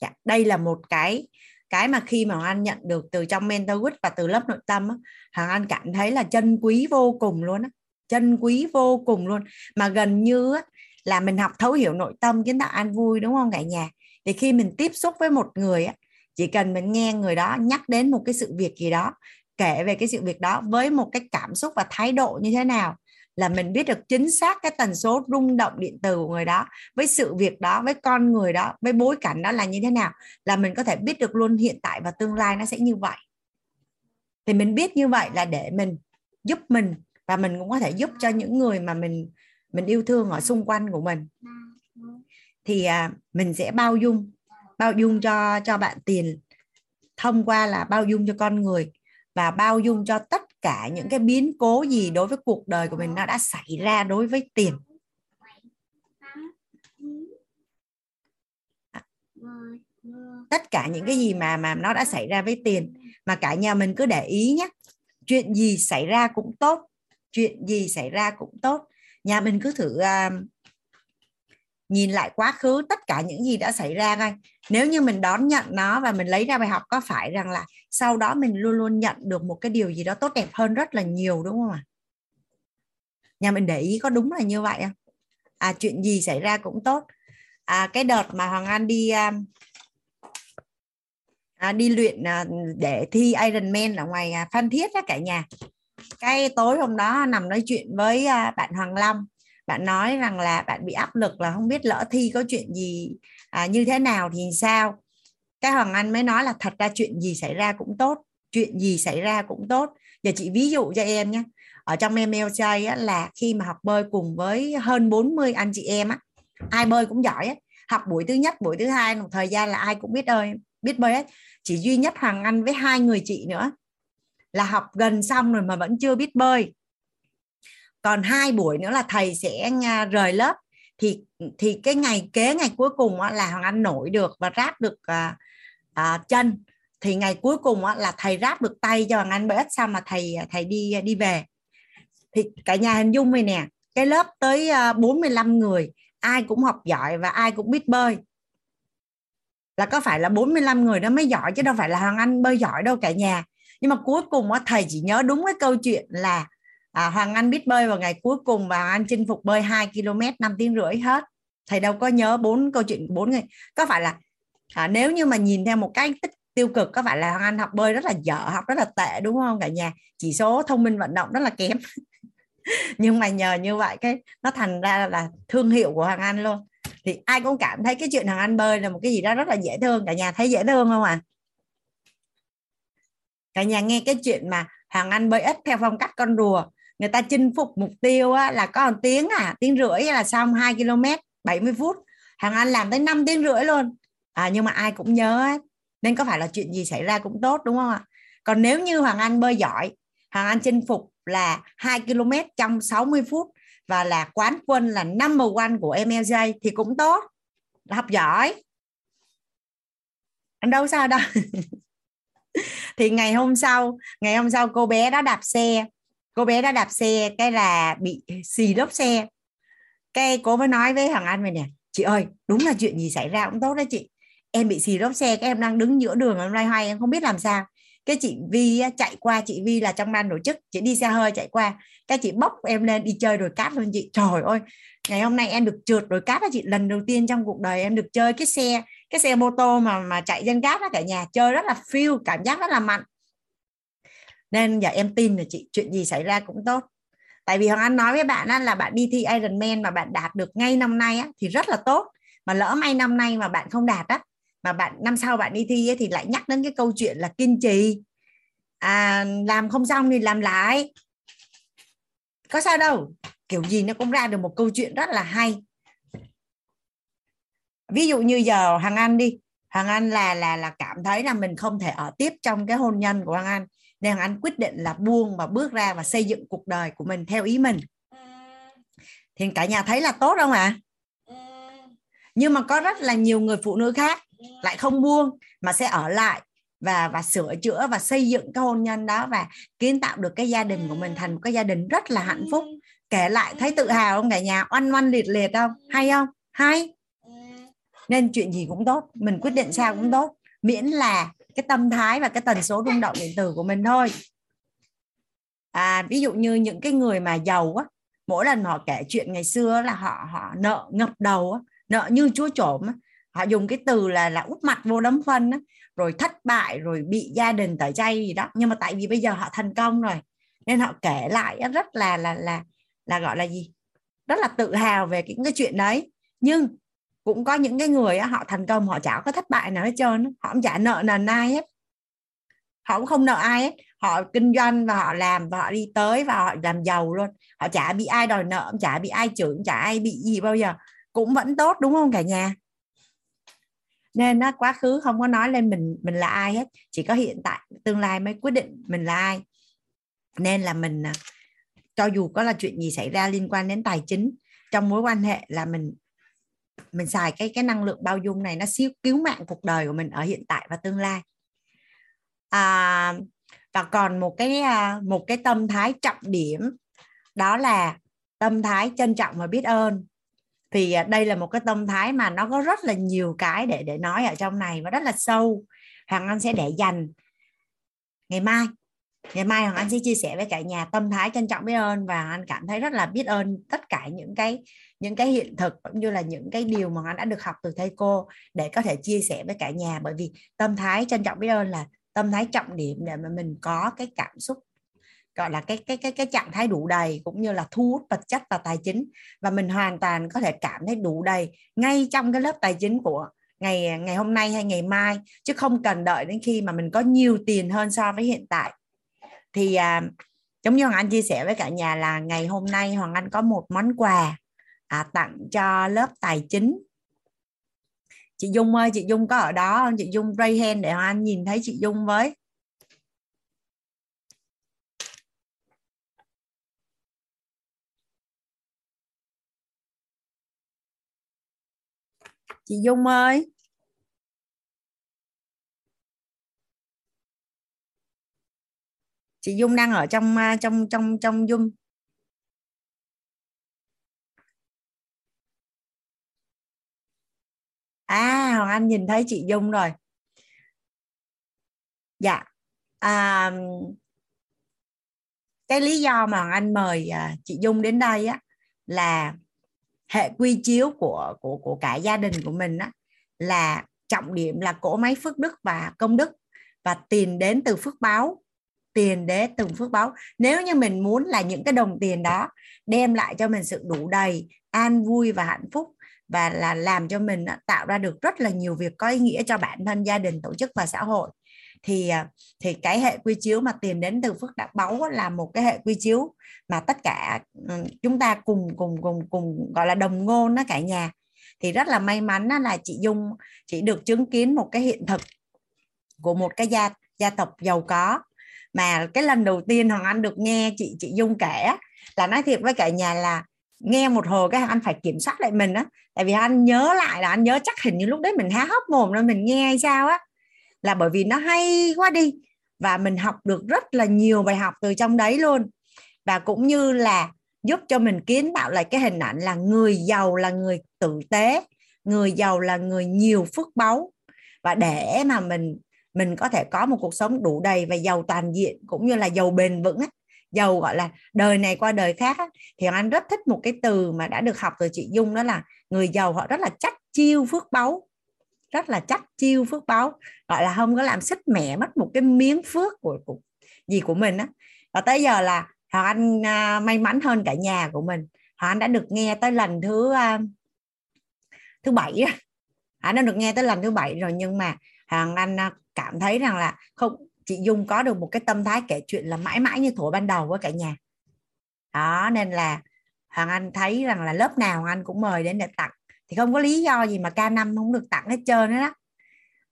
dạ, đây là một cái cái mà khi mà Hoàng Anh nhận được từ trong mentor và từ lớp nội tâm Hoàng Anh cảm thấy là chân quý vô cùng luôn á. Chân quý vô cùng luôn. Mà gần như á, là mình học thấu hiểu nội tâm kiến tạo an vui, đúng không cả nhà? Thì khi mình tiếp xúc với một người á, chỉ cần mình nghe người đó nhắc đến một cái sự việc gì đó, kể về cái sự việc đó với một cái cảm xúc và thái độ như thế nào là mình biết được chính xác cái tần số rung động điện từ của người đó với sự việc đó với con người đó với bối cảnh đó là như thế nào là mình có thể biết được luôn hiện tại và tương lai nó sẽ như vậy. Thì mình biết như vậy là để mình giúp mình và mình cũng có thể giúp cho những người mà mình mình yêu thương ở xung quanh của mình. Thì à, mình sẽ bao dung bao dung cho cho bạn tiền thông qua là bao dung cho con người và bao dung cho tất cả những cái biến cố gì đối với cuộc đời của mình nó đã xảy ra đối với tiền. Tất cả những cái gì mà mà nó đã xảy ra với tiền mà cả nhà mình cứ để ý nhé. Chuyện gì xảy ra cũng tốt chuyện gì xảy ra cũng tốt. Nhà mình cứ thử uh, nhìn lại quá khứ tất cả những gì đã xảy ra coi nếu như mình đón nhận nó và mình lấy ra bài học có phải rằng là sau đó mình luôn luôn nhận được một cái điều gì đó tốt đẹp hơn rất là nhiều đúng không ạ? Nhà mình để ý có đúng là như vậy không? À chuyện gì xảy ra cũng tốt. À cái đợt mà hoàng anh đi à, à, đi luyện à, để thi Ironman ở ngoài à, Phan Thiết đó cả nhà. Cái tối hôm đó nằm nói chuyện với à, bạn Hoàng Long bạn nói rằng là bạn bị áp lực là không biết lỡ thi có chuyện gì à, như thế nào thì sao? Cái Hoàng Anh mới nói là thật ra chuyện gì xảy ra cũng tốt chuyện gì xảy ra cũng tốt. Giờ chị ví dụ cho em nhé. Ở trong MLJ á, là khi mà học bơi cùng với hơn 40 anh chị em á ai bơi cũng giỏi á. Học buổi thứ nhất buổi thứ hai một thời gian là ai cũng biết ơi biết bơi hết. Chỉ duy nhất Hoàng Anh với hai người chị nữa là học gần xong rồi mà vẫn chưa biết bơi còn hai buổi nữa là thầy sẽ à, rời lớp. Thì thì cái ngày kế ngày cuối cùng là hoàng anh nổi được và ráp được à, à, chân. Thì ngày cuối cùng là thầy ráp được tay cho hoàng anh bởi sao mà thầy à, thầy đi à, đi về. Thì cả nhà hình dung này nè cái lớp tới 45 người ai cũng học giỏi và ai cũng biết bơi. Là có phải là 45 người đó mới giỏi chứ đâu phải là Hoàng Anh bơi giỏi đâu cả nhà. Nhưng mà cuối cùng thầy chỉ nhớ đúng cái câu chuyện là à, Hoàng Anh biết bơi vào ngày cuối cùng và Hoàng Anh chinh phục bơi 2 km 5 tiếng rưỡi hết. Thầy đâu có nhớ bốn câu chuyện bốn người có phải là à, nếu như mà nhìn theo một cái tích tiêu cực có phải là Hoàng Anh học bơi rất là dở học rất là tệ đúng không? Cả nhà chỉ số thông minh vận động rất là kém. *laughs* Nhưng mà nhờ như vậy cái nó thành ra là thương hiệu của Hoàng Anh luôn. Thì ai cũng cảm thấy cái chuyện Hoàng Anh bơi là một cái gì đó rất là dễ thương. Cả nhà thấy dễ thương không à cả nhà nghe cái chuyện mà Hoàng Anh bơi ít theo phong cách con rùa người ta chinh phục mục tiêu á, là có một tiếng à tiếng rưỡi là xong 2 km 70 phút. Hoàng Anh làm tới 5 tiếng rưỡi luôn. À, nhưng mà ai cũng nhớ ấy. nên có phải là chuyện gì xảy ra cũng tốt đúng không ạ? Còn nếu như Hoàng Anh bơi giỏi Hoàng Anh chinh phục là 2 km trong 60 phút và là quán quân là number one của MLJ thì cũng tốt. Học giỏi. Anh đâu sao đâu. *laughs* Thì ngày hôm sau ngày hôm sau cô bé đó đạp xe cô bé đã đạp xe, cái là bị xì lốp xe. Cái cô mới nói với thằng anh này nè, chị ơi, đúng là chuyện gì xảy ra cũng tốt đấy chị. Em bị xì lốp xe, cái em đang đứng giữa đường, em loay hoay, em không biết làm sao. Cái chị Vi chạy qua, chị Vi là trong ban tổ chức, chị đi xe hơi chạy qua. Cái chị bốc em lên đi chơi đồi cát luôn chị. Trời ơi, ngày hôm nay em được trượt đồi cát đó chị, lần đầu tiên trong cuộc đời em được chơi cái xe cái xe mô tô mà mà chạy trên cát đó cả nhà, chơi rất là feel, cảm giác rất là mạnh nên giờ em tin là chị chuyện gì xảy ra cũng tốt. Tại vì hoàng anh nói với bạn á, là bạn đi thi Ironman mà bạn đạt được ngay năm nay á, thì rất là tốt. Mà lỡ may năm nay mà bạn không đạt á mà bạn năm sau bạn đi thi ấy, thì lại nhắc đến cái câu chuyện là kiên trì. À, làm không xong thì làm lại. Có sao đâu. Kiểu gì nó cũng ra được một câu chuyện rất là hay. Ví dụ như giờ Hằng Anh đi. Hằng Anh là là là cảm thấy là mình không thể ở tiếp trong cái hôn nhân của Hằng Anh nên Anh quyết định là buông và bước ra và xây dựng cuộc đời của mình theo ý mình. Thì cả nhà thấy là tốt không ạ? À? nhưng mà có rất là nhiều người phụ nữ khác lại không buông mà sẽ ở lại và và sửa chữa và xây dựng cái hôn nhân đó và kiến tạo được cái gia đình của mình thành một cái gia đình rất là hạnh phúc. Kể lại thấy tự hào không cả nhà? Oanh oanh liệt liệt không? Hay không? Hay. Nên chuyện gì cũng tốt mình quyết định sao cũng tốt. Miễn là cái tâm thái và cái tần số rung động điện tử của mình thôi. À, ví dụ như những cái người mà giàu á mỗi lần họ kể chuyện ngày xưa là họ họ nợ ngập đầu á, nợ như chúa trộm á. họ dùng cái từ là là úp mặt vô đấm phân á, rồi thất bại rồi bị gia đình tẩy chay gì đó. Nhưng mà tại vì bây giờ họ thành công rồi nên họ kể lại rất là là là là gọi là gì? Rất là tự hào về cái cái chuyện đấy. Nhưng cũng có những cái người họ thành công, họ chả có thất bại nào hết trơn họ không trả nợ nần ai hết. Họ cũng không nợ ai hết. Họ kinh doanh và họ làm và họ đi tới và họ làm giàu luôn. Họ chả bị ai đòi nợ, chả bị ai chửi, chả ai bị gì bao giờ. Cũng vẫn tốt, đúng không cả nhà? Nên nó quá khứ không có nói lên mình mình là ai hết. Chỉ có hiện tại, tương lai mới quyết định mình là ai. Nên là mình à, cho dù có là chuyện gì xảy ra liên quan đến tài chính, trong mối quan hệ là mình mình xài cái cái năng lượng bao dung này nó siêu cứu mạng cuộc đời của mình ở hiện tại và tương lai. À, và còn một cái à, một cái tâm thái trọng điểm đó là tâm thái trân trọng và biết ơn. Thì à, đây là một cái tâm thái mà nó có rất là nhiều cái để để nói ở trong này và rất là sâu. Hoàng anh sẽ để dành. Ngày mai ngày mai hoàng anh sẽ chia sẻ với cả nhà tâm thái trân trọng biết ơn và anh cảm thấy rất là biết ơn tất cả những cái những cái hiện thực cũng như là những cái điều mà anh đã được học từ thầy cô để có thể chia sẻ với cả nhà. Bởi vì tâm thái trân trọng biết ơn là tâm thái trọng điểm để mà mình có cái cảm xúc gọi là cái cái cái cái trạng thái đủ đầy cũng như là thu hút vật chất và tài chính. Và mình hoàn toàn có thể cảm thấy đủ đầy ngay trong cái lớp tài chính của ngày ngày hôm nay hay ngày mai. Chứ không cần đợi đến khi mà mình có nhiều tiền hơn so với hiện tại. Thì à, giống như hoàng anh chia sẻ với cả nhà là ngày hôm nay hoàng anh có một món quà à, tặng cho lớp tài chính. Chị dung ơi chị dung có ở đó không? Chị dung ray hand để anh nhìn thấy chị dung với. Chị dung ơi. Chị dung đang ở trong à, trong trong trong dung à hoàng anh nhìn thấy chị dung rồi. Dạ à, cái lý do mà hoàng anh mời à, chị dung đến đây á là hệ quy chiếu của của của cả gia đình của mình á là trọng điểm là cỗ máy phước đức và công đức và tiền đến từ phước báo tiền để từng phước báo. Nếu như mình muốn là những cái đồng tiền đó đem lại cho mình sự đủ đầy an vui và hạnh phúc và là làm cho mình à, tạo ra được rất là nhiều việc có ý nghĩa cho bản thân, gia đình, tổ chức và xã hội. Thì à, thì cái hệ quy chiếu mà tiền đến từ phước đạo báu là một cái hệ quy chiếu mà tất cả ừ, chúng ta cùng cùng cùng cùng, gọi là, đồng ngôn đó cả nhà. Thì rất là may mắn là chị Dung, chị được chứng kiến một cái hiện thực của một cái gia gia tộc giàu có. Mà cái lần đầu tiên hoàng anh được nghe chị chị dung kể là nói thiệt với cả nhà là nghe một hồi cái anh phải kiểm soát lại mình á. Tại vì anh nhớ lại là anh nhớ chắc hình như lúc đấy mình há hốc mồm rồi mình nghe hay sao á. Là bởi vì nó hay quá đi. Và mình học được rất là nhiều bài học từ trong đấy luôn. Và cũng như là giúp cho mình kiến tạo lại cái hình ảnh là người giàu là người tử tế người giàu là người nhiều phước báu. Và để mà mình mình có thể có một cuộc sống đủ đầy và giàu toàn diện cũng như là giàu bền vững á, giàu gọi là đời này qua đời khác á, thì anh rất thích một cái từ mà đã được học từ chị Dung đó là người giàu họ rất là chắc chiêu phước báu. Rất là chắc chiêu phước báu. Gọi là không có làm xích mẹ mất một cái miếng phước của, của gì của mình á. Và tới giờ là Hoàng Anh uh, may mắn hơn cả nhà của mình. Hoàng Anh đã được nghe tới lần thứ uh, thứ bảy anh đã được nghe tới lần thứ bảy rồi nhưng mà Hoàng Anh uh, cảm thấy rằng là không chị Dung có được một cái tâm thái kể chuyện là mãi mãi như thủa ban đầu với cả nhà. Đó nên là Hoàng Anh thấy rằng là lớp nào Hoàng Anh cũng mời đến để tặng. Thì không có lý do gì mà K5 không được tặng hết trơn đó.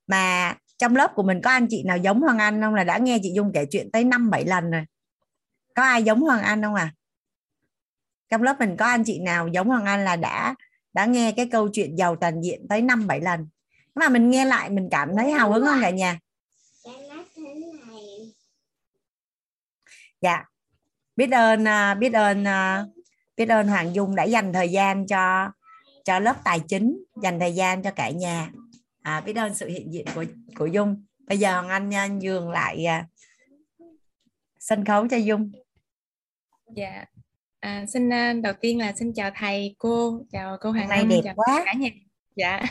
Mà trong lớp của mình có anh chị nào giống Hoàng Anh không? Là đã nghe chị Dung kể chuyện tới năm bảy lần rồi. Có ai giống Hoàng Anh không à? Trong lớp mình có anh chị nào giống Hoàng Anh là đã đã nghe cái câu chuyện giàu toàn diện tới năm bảy lần. Mà mình nghe lại mình cảm thấy hào hứng không cả nhà dạ. Biết ơn à, biết ơn à, biết ơn Hoàng Dung đã dành thời gian cho cho lớp tài chính dành thời gian cho cả nhà. À, biết ơn sự hiện diện của của Dung. Bây giờ Hoàng Anh nha, nhường lại à, sân khấu cho Dung. Dạ. À, xin đầu tiên là xin chào thầy cô. Chào cô Hoàng Anh đẹp chào quá. cả nhà. Dạ.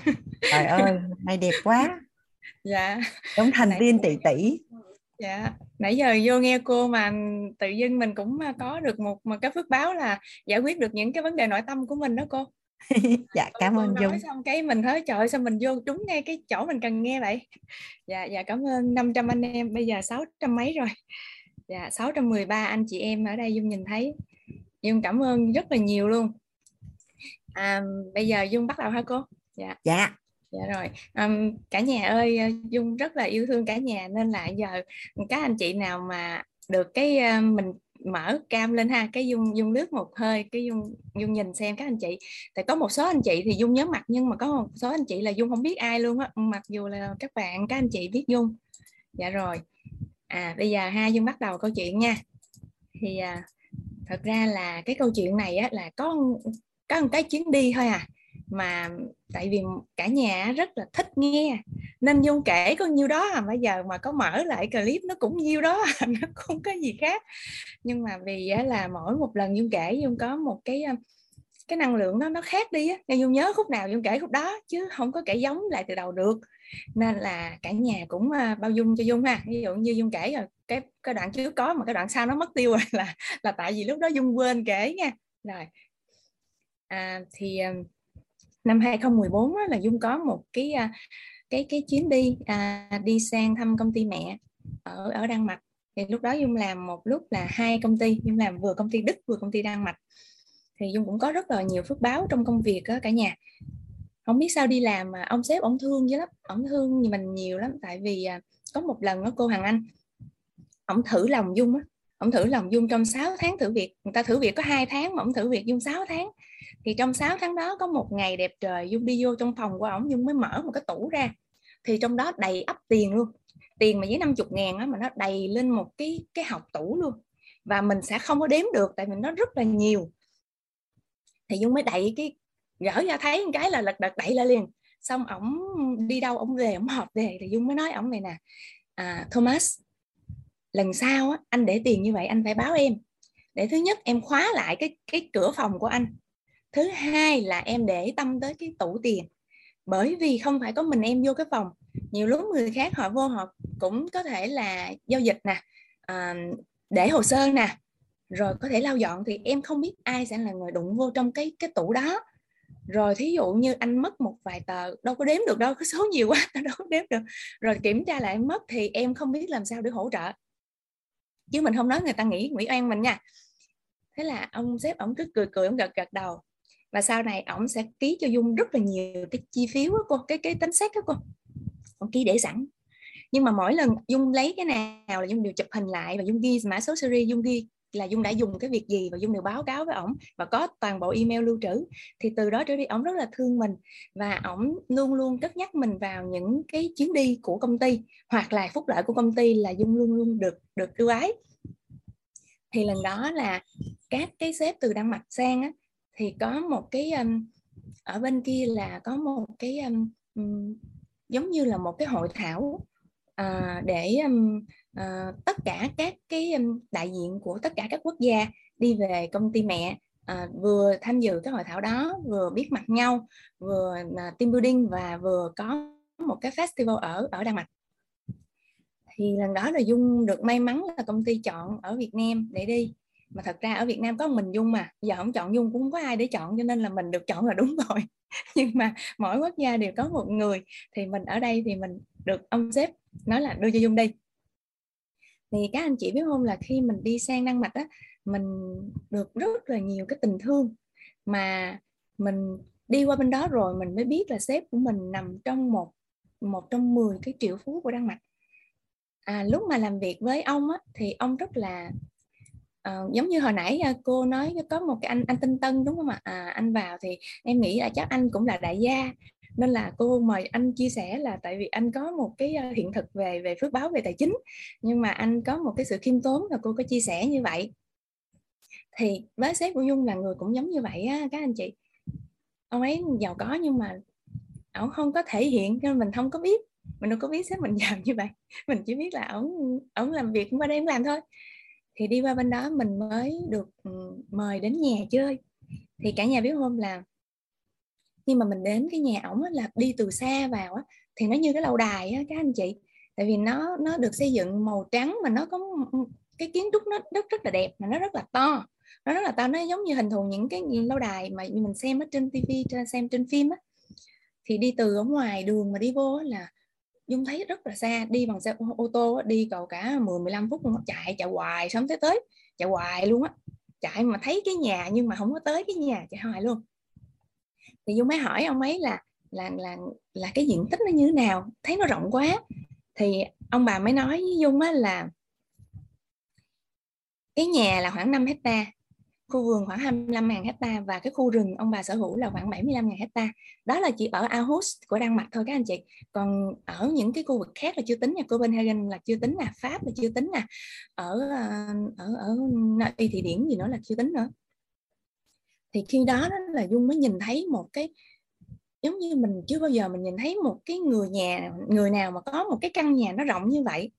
Trời ơi này đẹp quá. *laughs* Dạ. Giống thành tiên tỷ tỷ dạ. Nãy giờ vô nghe cô mà tự dưng mình cũng có được một một cái phước báo là giải quyết được những cái vấn đề nội tâm của mình đó cô. *laughs* Dạ cảm ơn dung. xong cái mình thấy trời ơi, sao mình vô trúng ngay cái chỗ mình cần nghe vậy? Dạ dạ cảm ơn 500 anh em. Bây giờ 600 mấy rồi. Dạ 613 anh chị em ở đây dung nhìn thấy. Dung cảm ơn rất là nhiều luôn. À, bây giờ dung bắt đầu hả cô? Dạ. Dạ dạ rồi. Um, cả nhà ơi ờ, dung rất là yêu thương cả nhà nên là giờ các anh chị nào mà được cái uh, mình mở cam lên ha cái dung dung lướt một hơi cái dung dung nhìn xem các anh chị. Tại có một số anh chị thì dung nhớ mặt nhưng mà có một số anh chị là dung không biết ai luôn á. Mặc dù là các bạn các anh chị biết dung. Dạ rồi. À bây giờ ha dung bắt đầu câu chuyện nha. Thì à, thật ra là cái câu chuyện này á là có có một cái chuyến đi thôi à mà tại vì cả nhà rất là thích nghe. Nên dung kể có nhiêu đó à bây giờ mà có mở lại clip nó cũng nhiêu đó à, *laughs* nó không có gì khác. Nhưng mà vì là mỗi một lần dung kể dung có một cái cái năng lượng nó nó khác đi á. Nên dung nhớ khúc nào dung kể khúc đó chứ không có kể giống lại từ đầu được. Nên là cả nhà cũng bao dung cho dung ha. Ví dụ như dung kể rồi cái cái đoạn trước có mà cái đoạn sau nó mất tiêu rồi là là tại vì lúc đó dung quên kể nha. Rồi. À, thì năm 2014 đó là Dung có một cái à, cái cái chuyến đi à, đi sang thăm công ty mẹ ở ở Đan Mạch. Thì lúc đó Dung làm một lúc là hai công ty Dung làm vừa công ty Đức vừa công ty Đan Mạch. Thì Dung cũng có rất là nhiều phước báo trong công việc đó, cả nhà. Không biết sao đi làm mà ông sếp ông thương dữ lắm ông thương mình nhiều lắm tại vì à, có một lần đó cô Hằng Anh ông thử lòng Dung á. Ông thử lòng Dung trong 6 tháng thử việc người ta thử việc có hai tháng mà ông thử việc Dung 6 tháng thì trong 6 tháng đó có một ngày đẹp trời Dung đi vô trong phòng của ổng Dung mới mở một cái tủ ra. Thì trong đó đầy ấp tiền luôn. Tiền mà dưới 50 ngàn á mà nó đầy lên một cái cái học tủ luôn. Và mình sẽ không có đếm được tại vì nó rất là nhiều. Thì Dung mới đẩy cái gỡ ra thấy một cái là lật đật đẩy lại liền. Xong ổng đi đâu ổng về ổng họp về thì Dung mới nói ổng này nè à, Thomas lần sau á, anh để tiền như vậy anh phải báo em. Để thứ nhất em khóa lại cái cái cửa phòng của anh thứ hai là em để tâm tới cái tủ tiền. Bởi vì không phải có mình em vô cái phòng nhiều lúc người khác họ vô họ cũng có thể là giao dịch nè à, để hồ sơ nè rồi có thể lau dọn thì em không biết ai sẽ là người đụng vô trong cái cái tủ đó. Rồi thí dụ như anh mất một vài tờ đâu có đếm được đâu có số nhiều quá đâu có đếm được. Rồi kiểm tra lại mất thì em không biết làm sao để hỗ trợ. Chứ mình không nói người ta nghĩ nghĩ oan mình nha. Thế là ông sếp ông cứ cười cười ông gật gật đầu và sau này ổng sẽ ký cho dung rất là nhiều cái chi phiếu đó cô cái cái tính xét đó cô ổng ký để sẵn. Nhưng mà mỗi lần dung lấy cái nào là dung đều chụp hình lại và dung ghi mã số series dung ghi là dung đã dùng cái việc gì và dung đều báo cáo với ổng và có toàn bộ email lưu trữ. Thì từ đó trở đi ổng rất là thương mình và ổng luôn luôn cất nhắc mình vào những cái chuyến đi của công ty hoặc là phúc lợi của công ty là dung luôn luôn được được ưu ái. Thì lần đó là các cái sếp từ Đan Mạch sang á, thì có một cái um, ở bên kia là có một cái um, giống như là một cái hội thảo uh, để um, uh, tất cả các cái um, đại diện của tất cả các quốc gia đi về công ty mẹ à, vừa tham dự cái hội thảo đó vừa biết mặt nhau vừa là team building và vừa có một cái festival ở ở Đan Mạch. Thì lần đó là Dung được may mắn là công ty chọn ở Việt Nam để đi mà thật ra ở Việt Nam có mình Dung mà giờ không chọn Dung cũng không có ai để chọn cho nên là mình được chọn là đúng *laughs* rồi. Nhưng mà mỗi quốc gia đều có một người thì mình ở đây thì mình được ông sếp nói là đưa cho Dung đi. Thì các anh chị biết không là khi mình đi sang Đan Mạch á mình được rất là nhiều cái tình thương. Mà mình đi qua bên đó rồi mình mới biết là sếp của mình nằm trong một một trong 10 cái triệu phú của Đan Mạch. À, lúc mà làm việc với ông á, thì ông rất là uh, giống như hồi nãy uh, cô nói có một cái anh anh Tinh Tân đúng không ạ? À, anh vào thì em nghĩ là chắc anh cũng là đại gia. Nên là cô mời anh chia sẻ là tại vì anh có một cái ờ, hiện thực về về phước báo về tài chính. Nhưng mà anh có một cái sự khiêm tốn là cô có chia sẻ như vậy. Thì với sếp của Dung là người cũng giống như vậy á các anh chị. Ông ấy giàu có nhưng mà ông không có thể hiện nên mình không có biết. Mình đâu có biết sếp mình *laughs* giàu như vậy. Mình chỉ biết là ông ông làm việc qua đây làm thôi thì đi qua bên đó mình mới được ừ, mời đến nhà chơi. Thì cả nhà biết không là khi mà mình đến cái nhà ổng là đi từ xa vào á, thì nó như cái lâu đài á, các anh chị. Tại vì nó nó được xây dựng màu trắng mà nó có cái kiến trúc nó rất rất là đẹp mà nó rất là to. Nó rất là to, nó giống như hình thù những cái lâu đài mà mình xem ở trên tivi xem trên phim á. Thì đi từ ở ngoài đường mà đi vô là Dung thấy rất là xa, đi bằng xe ô tô đi cầu cả 10 15 phút luôn chạy chạy hoài, sớm tới tới, chạy hoài luôn á. Chạy mà thấy cái nhà nhưng mà không có tới cái nhà, chạy hoài luôn. Thì Dung mới hỏi ông ấy là là là là cái diện tích nó như thế nào? Thấy nó rộng quá. Thì ông bà mới nói với Dung á là cái nhà là khoảng 5 hecta khu vườn khoảng 25.000 hecta và cái khu rừng ông bà sở hữu là khoảng 75.000 hecta. Đó là chỉ ở Aarhus của Đan Mạch thôi các anh chị. Còn ở những cái khu vực khác là chưa tính nha Copenhagen là chưa tính là Pháp là chưa tính nè. Ở ờ, ở ở nơi thị điển gì nữa là chưa tính nữa. Thì khi đó, đó là Dung mới nhìn thấy một cái giống như mình chưa bao giờ mình nhìn thấy một cái người nhà người nào mà có một cái căn nhà nó rộng như vậy.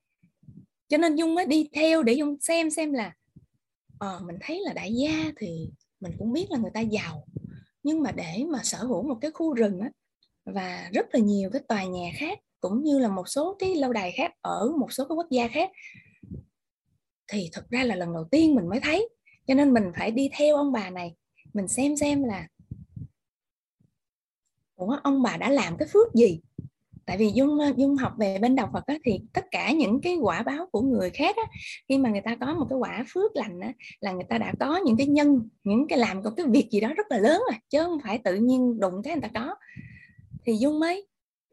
Cho nên Dung mới đi theo để Dung xem xem là ờ, mình thấy là đại gia thì mình cũng biết là người ta giàu nhưng mà để mà sở hữu một cái khu rừng á, và rất là nhiều cái tòa nhà khác cũng như là một số cái lâu đài khác ở một số cái quốc gia khác thì thực ra là lần đầu tiên mình mới thấy. Cho nên mình phải đi theo ông bà này mình xem xem là Ủa, ông bà đã làm cái phước gì? Tại vì dung dung học về bên đạo phật á, thì tất cả những cái quả báo của người khác á, khi mà người ta có một cái quả phước lành á, là người ta đã có những cái nhân những cái làm một cái việc gì đó rất là lớn rồi chứ không phải tự nhiên đụng cái người ta có. Thì dung mới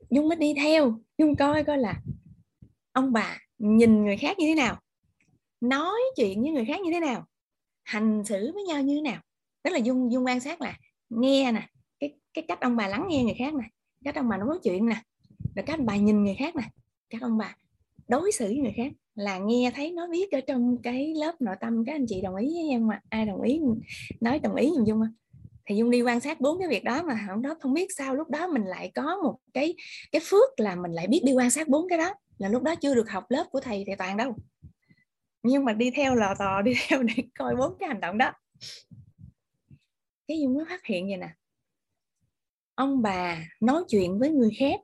dung mới đi theo dung coi coi là ông bà nhìn người khác như thế nào nói chuyện với người khác như thế nào hành xử với nhau như thế nào. Tức là dung dung quan sát là nghe nè cái cái cách ông bà lắng nghe người khác nè cách ông bà nói chuyện nè rồi các ông bà nhìn người khác nè, các ông bà đối xử với người khác là nghe thấy nó viết ở trong cái lớp nội tâm, các anh chị đồng ý với em mà ai đồng ý, nói đồng ý dùm dung không? Thì dung đi quan sát bốn cái việc đó mà không đó không biết sao lúc đó mình lại có một cái cái phước là mình lại biết đi quan sát bốn cái đó, là lúc đó chưa được học lớp của thầy thầy toàn đâu. Nhưng mà đi theo lò tò, đi *laughs* theo để coi bốn cái hành động đó. Cái dung mới phát hiện vậy nè. Ông bà nói chuyện với người khác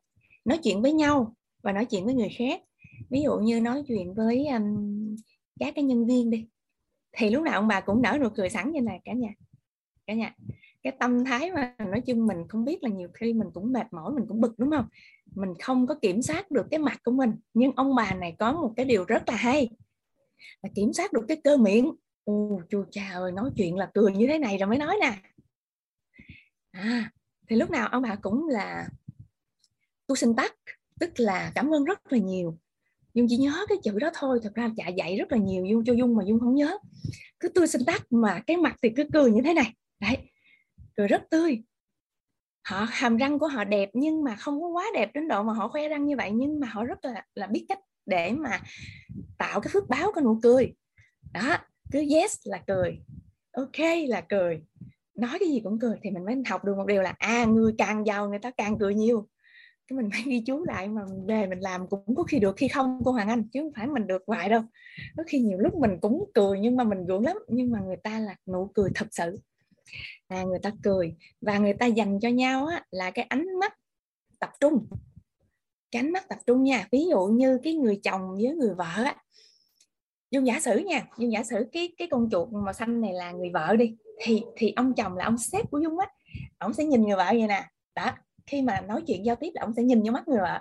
nói chuyện với nhau và nói chuyện với người khác. Ví dụ như nói chuyện với um, các cái nhân viên đi. Thì lúc nào ông bà cũng nở nụ cười sẵn như này cả nhà cả nhà. Cái tâm thái mà nói chung mình không biết là nhiều khi mình cũng mệt mỏi mình cũng bực đúng không? Mình không có kiểm soát được cái mặt của mình nhưng ông bà này có một cái điều rất là hay là kiểm soát được cái cơ miệng. Ồ chu cha ơi nói chuyện là cười như thế này rồi mới nói nè. À thì lúc nào ông bà cũng là tôi xin tắt tức là cảm ơn rất là nhiều. Dung chỉ nhớ cái chữ đó thôi, thật ra dạ dạy rất là nhiều dung, cho dung mà dung không nhớ. Cứ tôi xin tắt mà cái mặt thì cứ cười như thế này. Đấy, cười rất tươi. Họ hàm răng của họ đẹp nhưng mà không có quá đẹp đến độ mà họ khoe răng như vậy, nhưng mà họ rất là là biết cách để mà tạo cái phước báo cái nụ cười. Đó, cứ yes là cười, ok là cười. Nói cái gì cũng cười thì mình mới học được một điều là à người càng giàu người ta càng cười nhiều cái mình phải ghi chú lại mà về mình làm cũng có khi được khi không cô Hoàng Anh chứ không phải mình được hoài đâu. Có khi nhiều lúc mình cũng cười nhưng mà mình gượng lắm nhưng mà người ta là nụ cười thật sự. À, người ta cười và người ta dành cho nhau á, là cái ánh mắt tập trung. Cái ánh mắt tập trung nha ví dụ như cái người chồng với người vợ á. Dung giả sử nha dung giả sử cái cái con chuột màu xanh này là người vợ đi thì thì ông chồng là ông sếp của dung á ông sẽ nhìn người vợ vậy nè. Đó khi mà nói chuyện giao tiếp là ông sẽ nhìn vô mắt người vợ.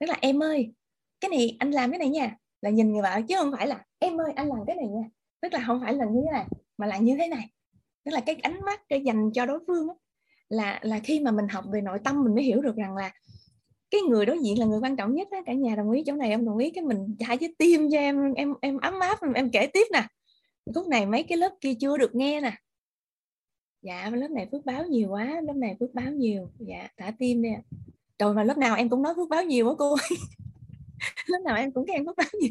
Tức là em ơi cái này anh làm cái này nha. Là nhìn người vợ chứ không phải là em ơi anh làm cái này nha. Tức là không phải là như thế này mà là như thế này. Tức là cái ánh mắt cái dành cho đối phương là là khi mà mình học về nội tâm mình mới hiểu được rằng là cái người đối diện là người quan trọng nhất đó. cả nhà đồng ý chỗ này em đồng ý cái mình chạy với tim cho em em em ấm áp em, em kể tiếp nè. Lúc này mấy cái lớp kia chưa được nghe nè dạ lớp này phước báo nhiều quá lớp này phước báo nhiều. Dạ thả tim đi rồi mà lớp nào em cũng nói phước báo nhiều quá cô. *laughs* Lớp nào em cũng khen phước báo nhiều.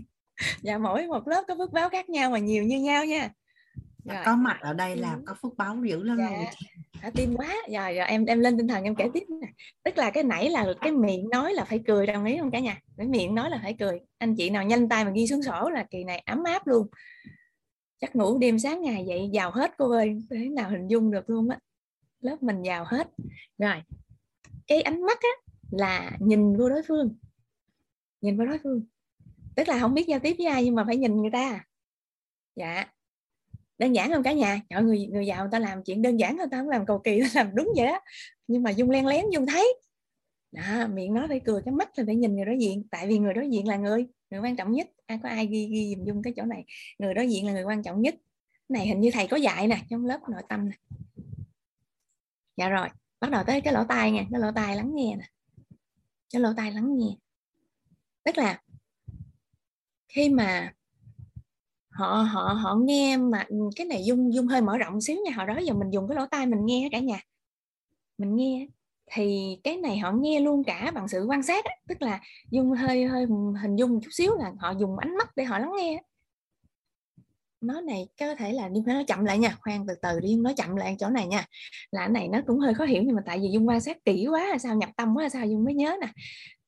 Dạ mỗi một lớp có phước báo khác nhau mà nhiều như nhau nha. Rồi. có mặt ở đây là có phước báo dữ lắm dạ. rồi thả tim quá. Rồi, rồi em em lên tinh thần em kể tiếp nè. Tức là cái nãy là cái miệng nói là phải cười đồng ý không cả nhà? Cái miệng nói là phải cười. Anh chị nào nhanh tay mà ghi xuống sổ là kỳ này ấm áp luôn chắc ngủ đêm sáng ngày dậy giàu hết cô ơi thế nào hình dung được luôn á. Lớp mình giàu hết. Rồi cái ánh mắt á là nhìn vô đối phương. Nhìn vào đối phương. Tức là không biết giao tiếp với ai nhưng mà phải nhìn người ta. Dạ. Đơn giản không cả nhà. Mọi người người giàu người ta làm chuyện đơn giản thôi ta không làm cầu kỳ ta làm đúng vậy đó. Nhưng mà dung len lén dung thấy. Đó, miệng nói phải cười cái mắt là phải nhìn người đối diện. Tại vì người đối diện là người người quan trọng nhất. Ai có ai ghi ghi dùm dung cái chỗ này. Người đối diện là người quan trọng nhất. Này hình như thầy có dạy nè, trong lớp nội tâm nè. Dạ rồi, bắt đầu tới cái lỗ tai nha, cái lỗ tai lắng nghe nè. Cái lỗ tai lắng nghe. Tức là khi mà họ họ họ nghe mà ừ, cái này dung dung hơi mở rộng xíu nha. Họ đó giờ mình dùng cái lỗ tai mình nghe cả nhà. Mình nghe thì cái này họ nghe luôn cả bằng sự quan sát tức là dung hơi hơi hình dung một chút xíu là họ dùng ánh mắt để họ lắng nghe nói này có thể là nhưng phải nói chậm lại nha khoan từ từ đi dung nói chậm lại chỗ này nha. Là cái này nó cũng hơi khó hiểu nhưng mà tại vì dung quan sát kỹ quá là sao nhập tâm quá là sao dung mới nhớ nè.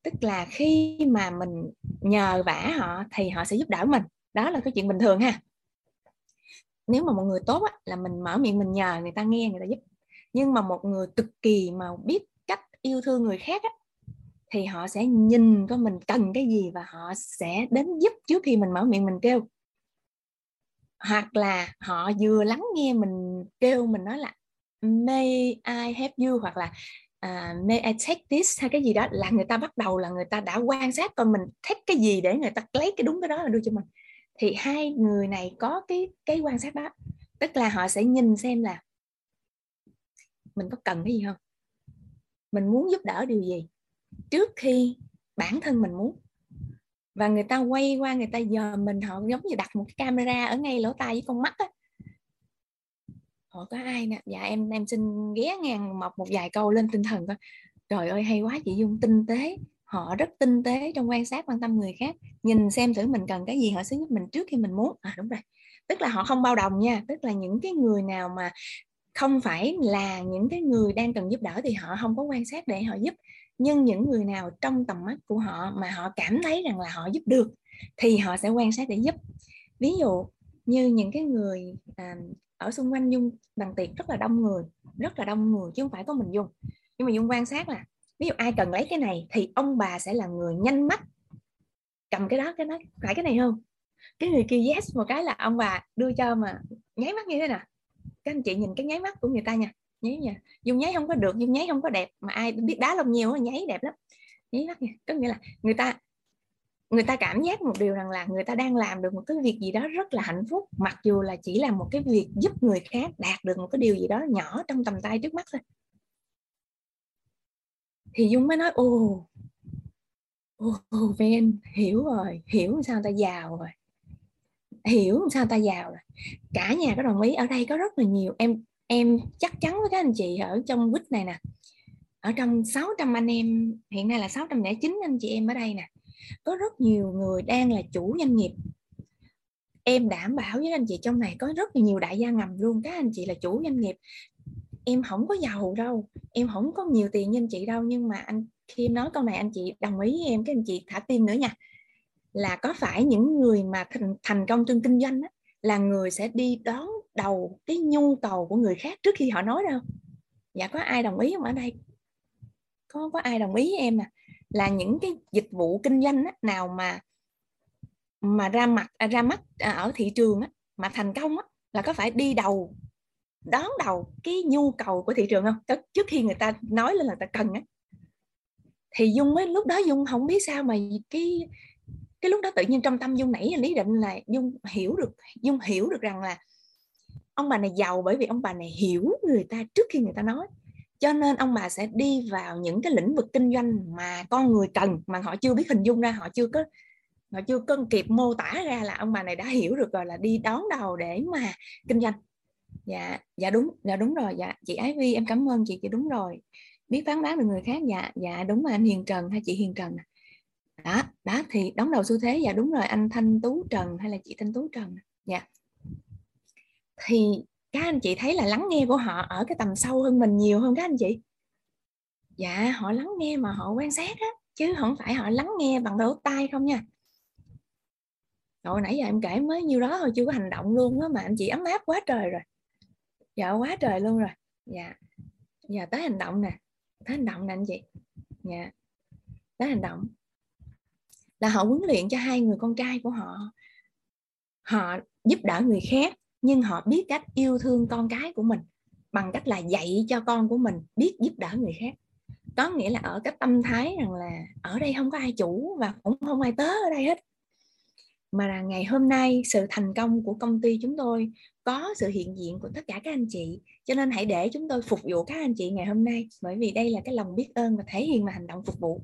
Tức là khi mà mình nhờ vả họ thì họ sẽ giúp đỡ mình. Đó là cái chuyện bình thường ha. Nếu mà một người tốt á, là mình mở miệng mình nhờ người ta nghe người ta giúp. Nhưng mà một người cực kỳ mà biết yêu thương người khác á, thì họ sẽ nhìn coi mình cần cái gì và họ sẽ đến giúp trước khi mình mở miệng mình kêu. Hoặc là họ vừa lắng nghe mình kêu mình nói là may I help you? hoặc là uh, may I take this? hay cái gì đó là người ta bắt đầu là người ta đã quan sát coi mình thích cái gì để người ta lấy cái đúng cái đó là đưa cho mình. Thì hai người này có cái cái quan sát đó tức là họ sẽ nhìn xem là mình có cần cái gì không? Mình muốn giúp đỡ điều gì? Trước khi bản thân mình muốn. Và người ta quay qua, người ta giờ mình, họ giống như đặt một cái camera ở ngay lỗ tai với con mắt á. Họ có ai nè? Dạ em em xin ghé ngang mọc một vài câu lên tinh thần coi. Trời ơi, hay quá chị dung, tinh tế. Họ rất tinh tế trong quan sát, quan tâm người khác. Nhìn xem thử mình cần cái gì, họ sẽ giúp mình trước khi mình muốn. À đúng rồi. Tức là họ không bao đồng nha. Tức là những cái người nào mà không phải là những cái người đang cần giúp đỡ thì họ không có quan sát để họ giúp nhưng những người nào trong tầm mắt của họ mà họ cảm thấy rằng là họ giúp được thì họ sẽ quan sát để giúp. Ví dụ như những cái người à, ở xung quanh dung bằng tiệc rất là đông người rất là đông người chứ không phải có mình dung nhưng mà dung quan sát là ví dụ ai cần lấy cái này thì ông bà sẽ là người nhanh mắt cầm cái đó cái đó phải cái này không? Cái người kia yes một cái là ông bà đưa cho mà nháy mắt như thế nào? Các anh chị nhìn cái nháy mắt của người ta nha, nháy nha. Dung nháy không có được, dung nháy không có đẹp. Mà ai biết đá lông nhiều nháy đẹp lắm. Nháy mắt nha. Có nghĩa là người ta người ta cảm giác một điều rằng là người ta đang làm được một cái việc gì đó rất là hạnh phúc, mặc dù là chỉ là một cái việc giúp người khác đạt được một cái điều gì đó nhỏ trong tầm tay trước mắt thôi. Thì dung mới nói, ồ ồ ven hiểu rồi, hiểu sao ta giàu rồi hiểu sao ta giàu rồi. Cả nhà có đồng ý, ở đây có rất là nhiều, em em chắc chắn với các anh chị ở trong quýt này nè, ở trong 600 anh em, hiện nay là 609 anh chị em ở đây nè, có rất nhiều người đang là chủ doanh nghiệp. Em đảm bảo với anh chị trong này có rất là nhiều đại gia ngầm luôn, các anh chị là chủ doanh nghiệp. Em không có giàu đâu, em không có nhiều tiền như anh chị đâu, nhưng mà anh, khi em nói câu này anh chị đồng ý với em, các anh chị thả tim nữa nha là có phải những người mà thành, thành công trong kinh doanh á, là người sẽ đi đón đầu cái nhu cầu của người khác trước khi họ nói đâu? Dạ có ai đồng ý không ở đây? Có có ai đồng ý với em à? Là những cái dịch vụ kinh doanh á, nào mà mà ra mặt à, ra mắt à, ở thị trường á, mà thành công á, là có phải đi đầu đón đầu cái nhu cầu của thị trường không? Trước khi người ta nói lên là người ta cần á. Thì dung mới lúc đó dung không biết sao mà cái cái lúc đó tự nhiên trong tâm dung nảy lý định là dung hiểu được, dung hiểu được rằng là ông bà này giàu bởi vì ông bà này hiểu người ta trước khi người ta nói. Cho nên ông bà sẽ đi vào những cái lĩnh vực kinh doanh mà con người cần, mà họ chưa biết hình dung ra, họ chưa có, họ chưa cân kịp mô tả ra là ông bà này đã hiểu được rồi là đi đón đầu để mà kinh doanh. Dạ dạ đúng dạ đúng rồi dạ. Chị ái vi em cảm ơn chị chị đúng rồi. Biết phán đoán được người khác dạ dạ đúng mà anh hiền trần hay chị hiền trần à đó đó, thì đón đầu xu thế dạ đúng rồi, anh thanh tú trần hay là chị thanh tú trần dạ. Thì các anh chị thấy là lắng nghe của họ ở cái tầm sâu hơn mình nhiều hơn các anh chị? Dạ họ lắng nghe mà họ quan sát á, chứ không phải họ lắng nghe bằng lỗ tai không nha. Hồi nãy giờ em kể mới nhiêu đó thôi, chưa có hành động luôn á, mà anh chị ấm áp quá trời rồi. Dạ quá trời luôn rồi. Dạ. Dạ tới hành động nè, tới hành động nè anh chị. Dạ. Tới hành động là họ huấn luyện cho hai người con trai của họ. Họ giúp đỡ người khác, nhưng họ biết cách yêu thương con cái của mình bằng cách là dạy cho con của mình biết giúp đỡ người khác. Có nghĩa là ở cái tâm thái rằng là ở đây không có ai chủ và cũng không ai tớ ở đây hết. Mà là ngày hôm nay sự thành công của công ty chúng tôi có sự hiện diện của tất cả các anh chị, cho nên hãy để chúng tôi phục vụ các anh chị ngày hôm nay, bởi vì đây là cái lòng biết ơn và thể hiện mà hành động phục vụ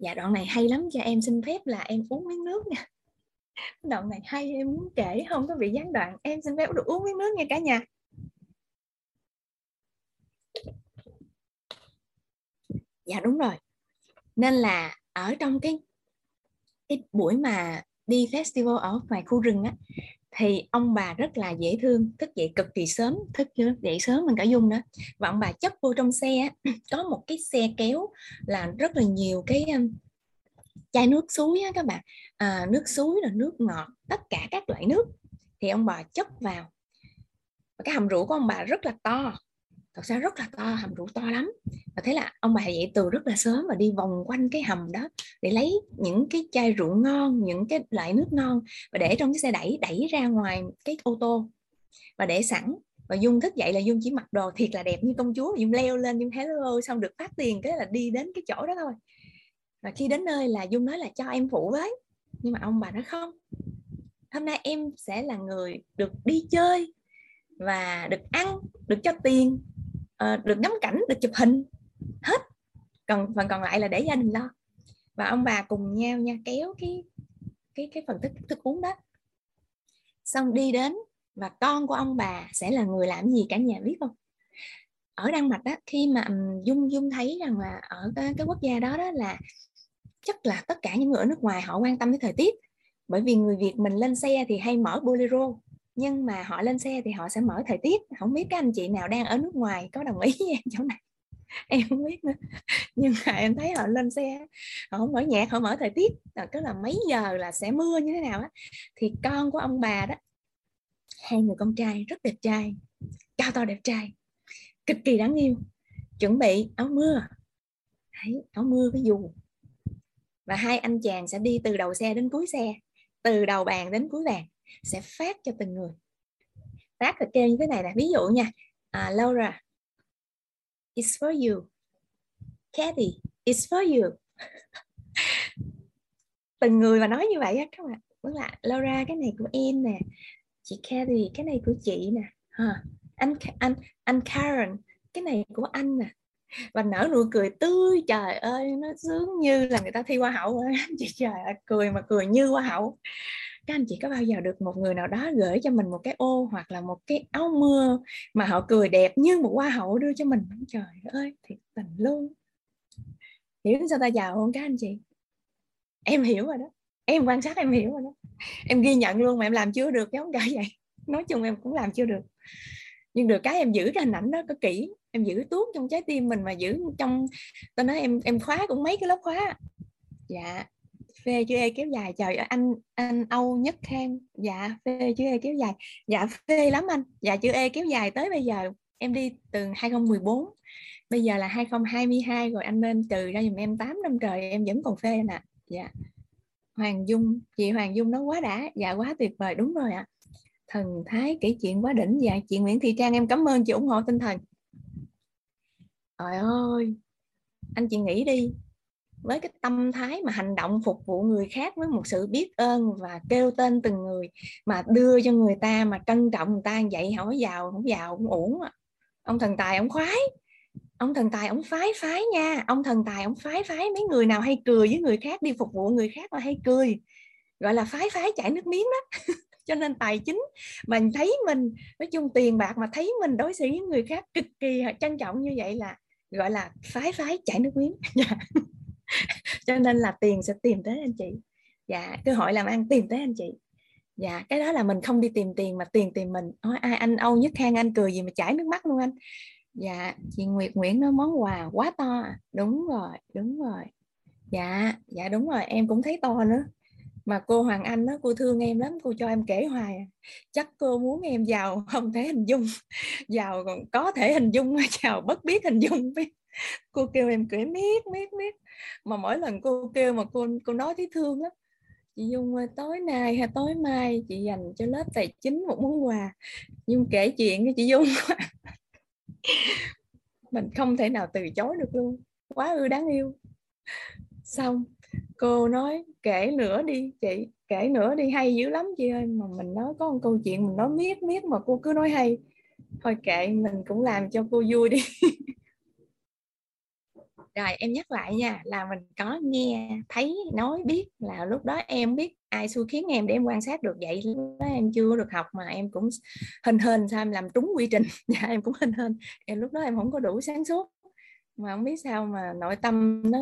dạ đoạn này hay lắm, cho em xin phép là em uống miếng nước nha. Đoạn này hay, em muốn kể, không có bị gián đoạn. Em xin phép được uống miếng nước nha cả nhà. Dạ đúng rồi. Nên là ở trong cái cái buổi mà đi festival ở ngoài khu rừng á thì ông bà rất là dễ thương thức dậy cực kỳ sớm thức dậy sớm mình cả dung nữa. Và ông bà chất vô trong xe *clears throat* có một cái xe kéo là rất là nhiều cái um, chai nước suối á các bạn. À, nước suối là nước ngọt tất cả các loại nước. Thì ông bà chất vào. Và cái hầm rượu của ông bà rất là to thật ra rất là to, hầm rượu to lắm. Và thế là ông bà dậy từ rất là sớm và đi vòng quanh cái hầm đó để lấy những cái chai rượu ngon, những cái loại nước ngon và để trong cái xe đẩy đẩy ra ngoài cái ô tô và để sẵn. Và dung thức dậy là dung chỉ mặc đồ thiệt là đẹp như công chúa, dung leo lên, dung hello xong được phát tiền? Cái là đi đến cái chỗ đó thôi. Và khi đến nơi là dung nói là cho em phụ với. Nhưng mà ông bà nói không. Hôm nay em sẽ là người được đi chơi và được ăn, được cho tiền uh, được ngắm cảnh được chụp hình hết. Còn phần còn lại là để gia đình lo. Và ông bà cùng nhau nha kéo cái cái cái phần thức thức uống đó. Xong đi đến và con của ông bà sẽ là người làm gì cả nhà biết không? Ở Đan Mạch đó khi mà Dung Dung thấy rằng là ở cái, cái quốc gia đó đó là chắc là tất cả những người ở nước ngoài họ quan tâm tới thời tiết. Bởi vì người Việt mình lên xe thì hay mở bolero nhưng mà họ lên xe thì họ sẽ mở thời tiết. Không biết các anh chị nào đang ở nước ngoài có đồng ý *laughs* với em chỗ này? Em không biết nữa. *laughs* Nhưng mà em thấy họ lên xe họ không mở nhạc họ mở thời tiết. Là cứ là mấy giờ là sẽ mưa như thế nào á. Thì con của ông bà đó hai người con trai rất đẹp trai cao to đẹp trai cực kỳ đáng yêu. Chuẩn bị áo mưa. Đấy, áo mưa với dù. Và hai anh chàng sẽ đi từ đầu xe đến cuối xe từ đầu bàn đến cuối bàn sẽ phát cho từng người. Phát là kêu như thế này là ví dụ nha. À, Laura it's for you. Kathy it's for you. *laughs* Từng người mà nói như vậy á các bạn. Tức là Laura cái này của em nè. Chị Kathy cái này của chị nè. Ha anh anh anh Karen cái này của anh nè. Và nở nụ cười tươi trời ơi nó sướng như là người ta thi hoa hậu. Ơi *laughs* chị trời ơi cười mà cười như hoa hậu các anh chị có bao giờ được một người nào đó gửi cho mình một cái ô hoặc là một cái áo mưa mà họ cười đẹp như một hoa hậu đưa cho mình? Trời ơi, thiệt tình luôn. Hiểu sao ta giàu không các anh chị? Em hiểu rồi đó. Em quan sát em hiểu rồi đó. Em ghi nhận luôn mà em làm chưa được, giống cả vậy. Nói chung em cũng làm chưa được. Nhưng được cái em giữ cái hình ảnh đó có kỹ. Em giữ tuốt trong trái tim mình mà giữ trong tôi nói em em khóa cũng mấy cái lớp khóa. Dạ phê chữ e kéo dài. Trời anh anh Âu Nhất Khang dạ phê chữ e kéo dài. Dạ phê lắm anh. Dạ chữ e kéo dài tới bây giờ. Em đi từ 2014 bây giờ là 2022 rồi anh nên trừ ra giùm em 8 năm trời, em vẫn còn phê nè dạ. Hoàng Dung, chị Hoàng Dung nó quá đã. Dạ quá tuyệt vời. Đúng rồi ạ. À. thần thái kể chuyện quá đỉnh. Dạ chị Nguyễn Thị Trang, em cảm ơn chị ủng hộ tinh thần. Trời ơi. Anh chị nghĩ đi với cái tâm thái mà hành động phục vụ người khác với một sự biết ơn và kêu tên từng người mà đưa cho người ta, mà trân trọng người ta vậy hỏi giàu không giàu cũng uổng ông thần tài ông khoái, ông thần tài ông phái phái nha, ông thần tài ông phái phái, mấy người nào hay cười với người khác, đi phục vụ người khác mà hay cười. Gọi là phái phái chảy nước miếng đó. *laughs* Cho nên tài chính mà thấy mình, nói chung tiền bạc mà thấy mình đối xử với người khác cực kỳ trân trọng như vậy là gọi là phái phái chảy nước miếng. *laughs* Dạ. *laughs* cho nên là tiền sẽ tìm tới anh chị. Dạ cơ hội làm ăn tìm tới anh chị. Dạ cái đó là mình không đi tìm tiền mà tiền tìm mình. Nói ai, anh Âu Nhất Khang, anh cười gì mà chảy nước mắt luôn anh. Dạ chị Nguyệt Nguyễn nói món quà quá to à. đúng rồi đúng rồi. Dạ dạ đúng rồi, em cũng thấy to nữa. Mà cô Hoàng Anh đó cô thương em lắm, cô cho em kể hoài à. chắc cô muốn em giàu, không thể hình dung. *laughs* Giàu còn có thể hình dung mà *laughs* giàu bất biết hình dung biết cô kêu em kể miết miết miết. Mà mỗi lần cô kêu mà cô cô nói thấy thương lắm. Chị Dung ơi, tối nay hay tối mai chị dành cho lớp tài chính một món quà. Dung kể chuyện cho chị Dung. *laughs* Mình không thể nào từ chối được luôn. Quá ư đáng yêu. Xong cô nói kể nữa đi chị kể nữa đi hay dữ lắm chị ơi. Mà mình nói có một câu chuyện mình nói miết miết mà cô cứ nói hay. Thôi kệ mình cũng làm cho cô vui đi. *laughs* rồi, em nhắc lại nha, là mình có nghe, thấy, nói, biết là lúc đó em biết ai xui khiến em để em quan sát được vậy. Lúc đó em chưa được học mà em cũng hình hên, sao em làm trúng quy trình. *laughs* Dạ em cũng hình hên. Em, lúc đó em không có đủ sáng suốt. Mà không biết sao mà nội tâm nó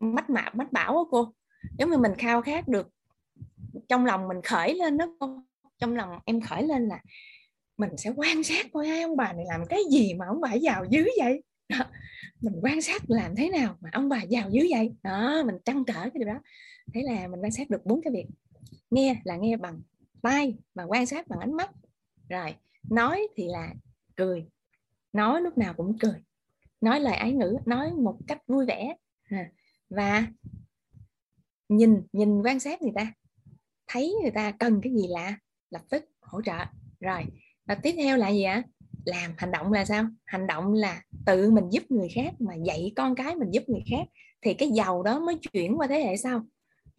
mách mạp mách bảo đó cô. Giống như mình khao khát được, trong lòng mình khởi lên đó cô. Trong lòng em khởi lên là mình sẽ quan sát coi hai ông bà này làm cái gì mà ông bà giàu dữ vậy? Đó. mình quan sát làm thế nào mà ông bà giàu dữ vậy? Đó, mình trăn trở cái điều đó. Thế là mình quan sát được bốn cái việc. Nghe là nghe bằng tai và quan sát bằng ánh mắt. Rồi, nói thì là cười. Nói lúc nào cũng cười. Nói lời ái ngữ, nói một cách vui vẻ. À, và nhìn nhìn quan sát người ta. Thấy người ta cần cái gì lạ lập tức hỗ trợ. Rồi, và tiếp theo là gì ạ? Làm hành động là sao? Hành động là tự mình giúp người khác mà dạy con cái mình giúp người khác. Thì cái giàu đó mới chuyển qua thế hệ sau.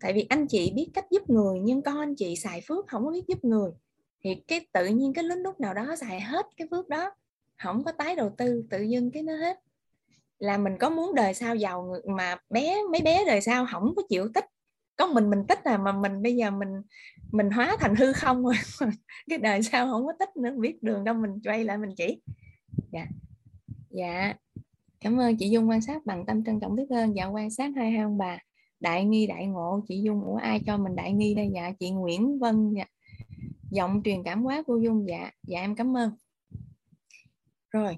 Tại vì anh chị biết cách giúp người, nhưng con anh chị xài phước không có biết giúp người. Thì cái tự nhiên cái lúc lúc nào đó xài hết cái phước đó, không có tái đầu tư, tự dưng cái nó hết. Là mình có muốn đời sau giàu mà bé, mấy bé đời sau không có chịu tích. Có mình mình tích là mà mình bây giờ mình mình hóa thành hư không rồi. *laughs* Cái đời sau không có tích nữa biết đường đâu, mình quay lại mình chỉ. Dạ. Dạ. Cảm ơn chị dung quan sát bằng tâm trân trọng biết ơn. Dạ quan sát hai hai ông bà. Đại nghi, đại ngộ. Chị dung của ai cho mình đại nghi đây? Dạ chị nguyễn vân dạ. Giọng truyền cảm quá cô dung. Dạ dạ em cảm ơn. Rồi,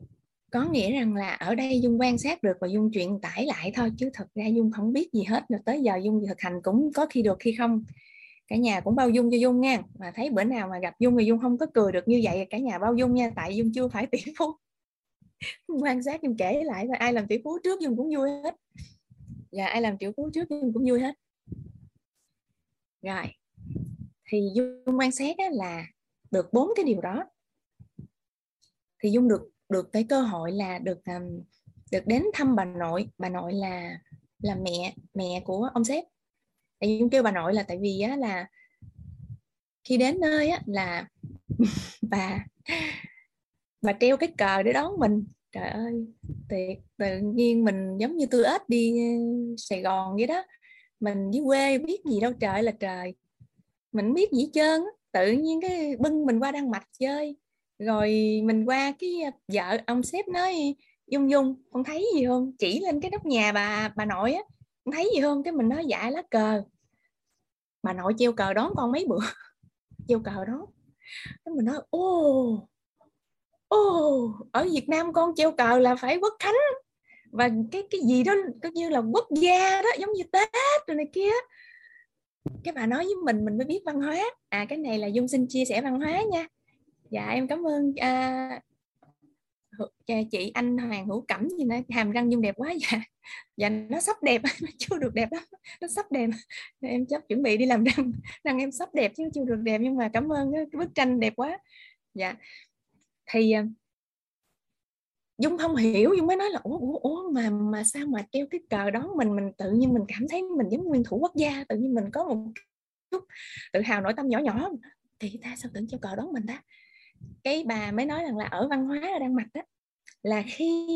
có nghĩa rằng là ở đây dung quan sát được và dung truyền tải lại thôi, chứ thật ra dung không biết gì hết. Rồi tới giờ dung thực hành cũng có khi được, khi không cả nhà cũng bao dung cho dung nha. Mà thấy bữa nào mà gặp dung thì dung không có cười được như vậy cả nhà bao dung nha. Tại dung chưa phải *laughs* tỷ phú. Quan sát dung kể lại và ai làm tỷ phú trước dung cũng vui hết. Và ai làm tỷ phú trước dung cũng vui hết. Rồi. Thì dung quan sát là được bốn cái điều đó. Thì dung được được cái cơ hội là được um, được đến thăm bà nội. Bà nội là là mẹ mẹ của ông sếp tại dung kêu bà nội là tại vì á, là khi đến nơi á, là *laughs* bà bà treo cái cờ để đón mình. Trời ơi tuyệt tự nhiên mình giống như tôi ếch đi ờ, Sài Gòn vậy đó. Mình dưới quê biết gì đâu trời là trời. Mình biết gì trơn tự nhiên cái bưng mình qua đan mạch chơi. Rồi mình qua cái ờ, vợ ông sếp nói dung dung con thấy gì không? Chỉ lên cái nóc nhà bà bà nội á không thấy gì không? Cái mình nói dạ lá cờ bà nội treo cờ đón con mấy bữa. *laughs* Treo cờ đó cái mình nói ô ô ở Việt Nam con treo cờ là phải quốc khánh. Và cái cái gì đó coi như là quốc gia đó giống như Tết rồi này kia. Cái bà nói với mình mình mới biết văn hóa. À cái này là dung xin chia sẻ văn hóa nha. Dạ em cảm ơn à, chị anh Hoàng Hữu Cẩm gì nó hàm răng dung đẹp quá dạ *laughs* dạ nó sắp đẹp, *laughs* nó chưa được đẹp lắm nó sắp đẹp. Em sắp chuẩn bị đi làm răng *laughs* răng em sắp đẹp chứ chưa được đẹp nhưng mà cảm ơn cái bức tranh đẹp quá. Dạ thì ờ, dung không hiểu, dung mới nói là, ủa ủa ủa, mà mà sao mà treo cái cờ đó mình mình tự nhiên mình cảm thấy mình giống nguyên thủ quốc gia, tự nhiên mình có một chút tự hào nội tâm nhỏ nhỏ. Thì ta sao tưởng treo cờ đó mình ta? Cái bà mới nói rằng là ở văn hóa ở Đan Mạch đó là khi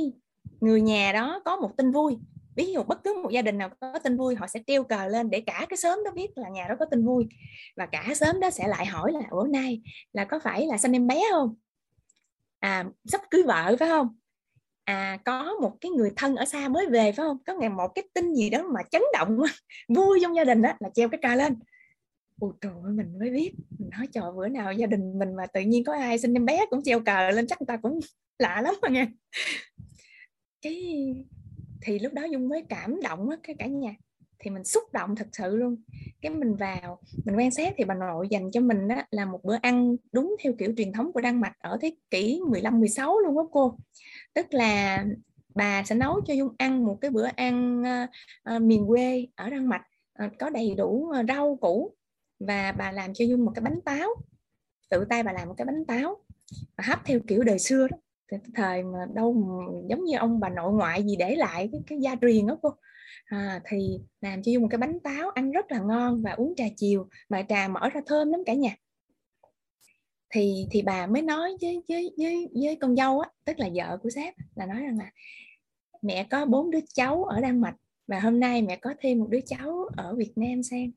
người nhà đó có một tin vui, ví dụ bất cứ một gia đình nào có tin vui, họ sẽ treo cờ lên để cả cái xóm đó biết là nhà đó có tin vui. Và cả xóm đó sẽ lại hỏi là bữa nay là có phải là sinh em bé không? À sắp cưới vợ phải không? À có một cái người thân ở xa mới về phải không? Có ngày một cái tin gì đó mà chấn động, *laughs* vui trong gia đình đó là treo cái cờ lên ôi trời ơi mình mới biết. Mình nói trời bữa nào gia đình mình mà tự nhiên có ai sinh em bé cũng treo cờ lên chắc người ta cũng *laughs* lạ lắm mà nghe. Cái thì lúc đó dung mới cảm động á cái cả nhà. Thì mình xúc động thật sự luôn. Cái mình vào mình quan sát thì bà nội dành cho mình á, là một bữa ăn đúng theo kiểu truyền thống của Đan Mạch ở thế kỷ 15 16 luôn á cô. Tức là bà sẽ nấu cho Dung ăn một cái bữa ăn uh, uh, miền quê ở Đan Mạch uh, có đầy đủ uh, rau củ và bà làm cho Dung một cái bánh táo. Tự tay bà làm một cái bánh táo. Và hấp theo kiểu đời xưa đó. Thời mà đâu giống như ông bà nội ngoại gì để lại cái, cái gia truyền đó cô. À, thì làm cho Dung một cái bánh táo ăn rất là ngon và uống trà chiều. Mà trà mở ra thơm lắm cả nhà. Thì thì bà mới nói với với với với con dâu á tức là vợ của sếp là nói rằng là mẹ có bốn đứa cháu ở Đan Mạch và hôm nay mẹ có thêm một đứa cháu ở Việt Nam sang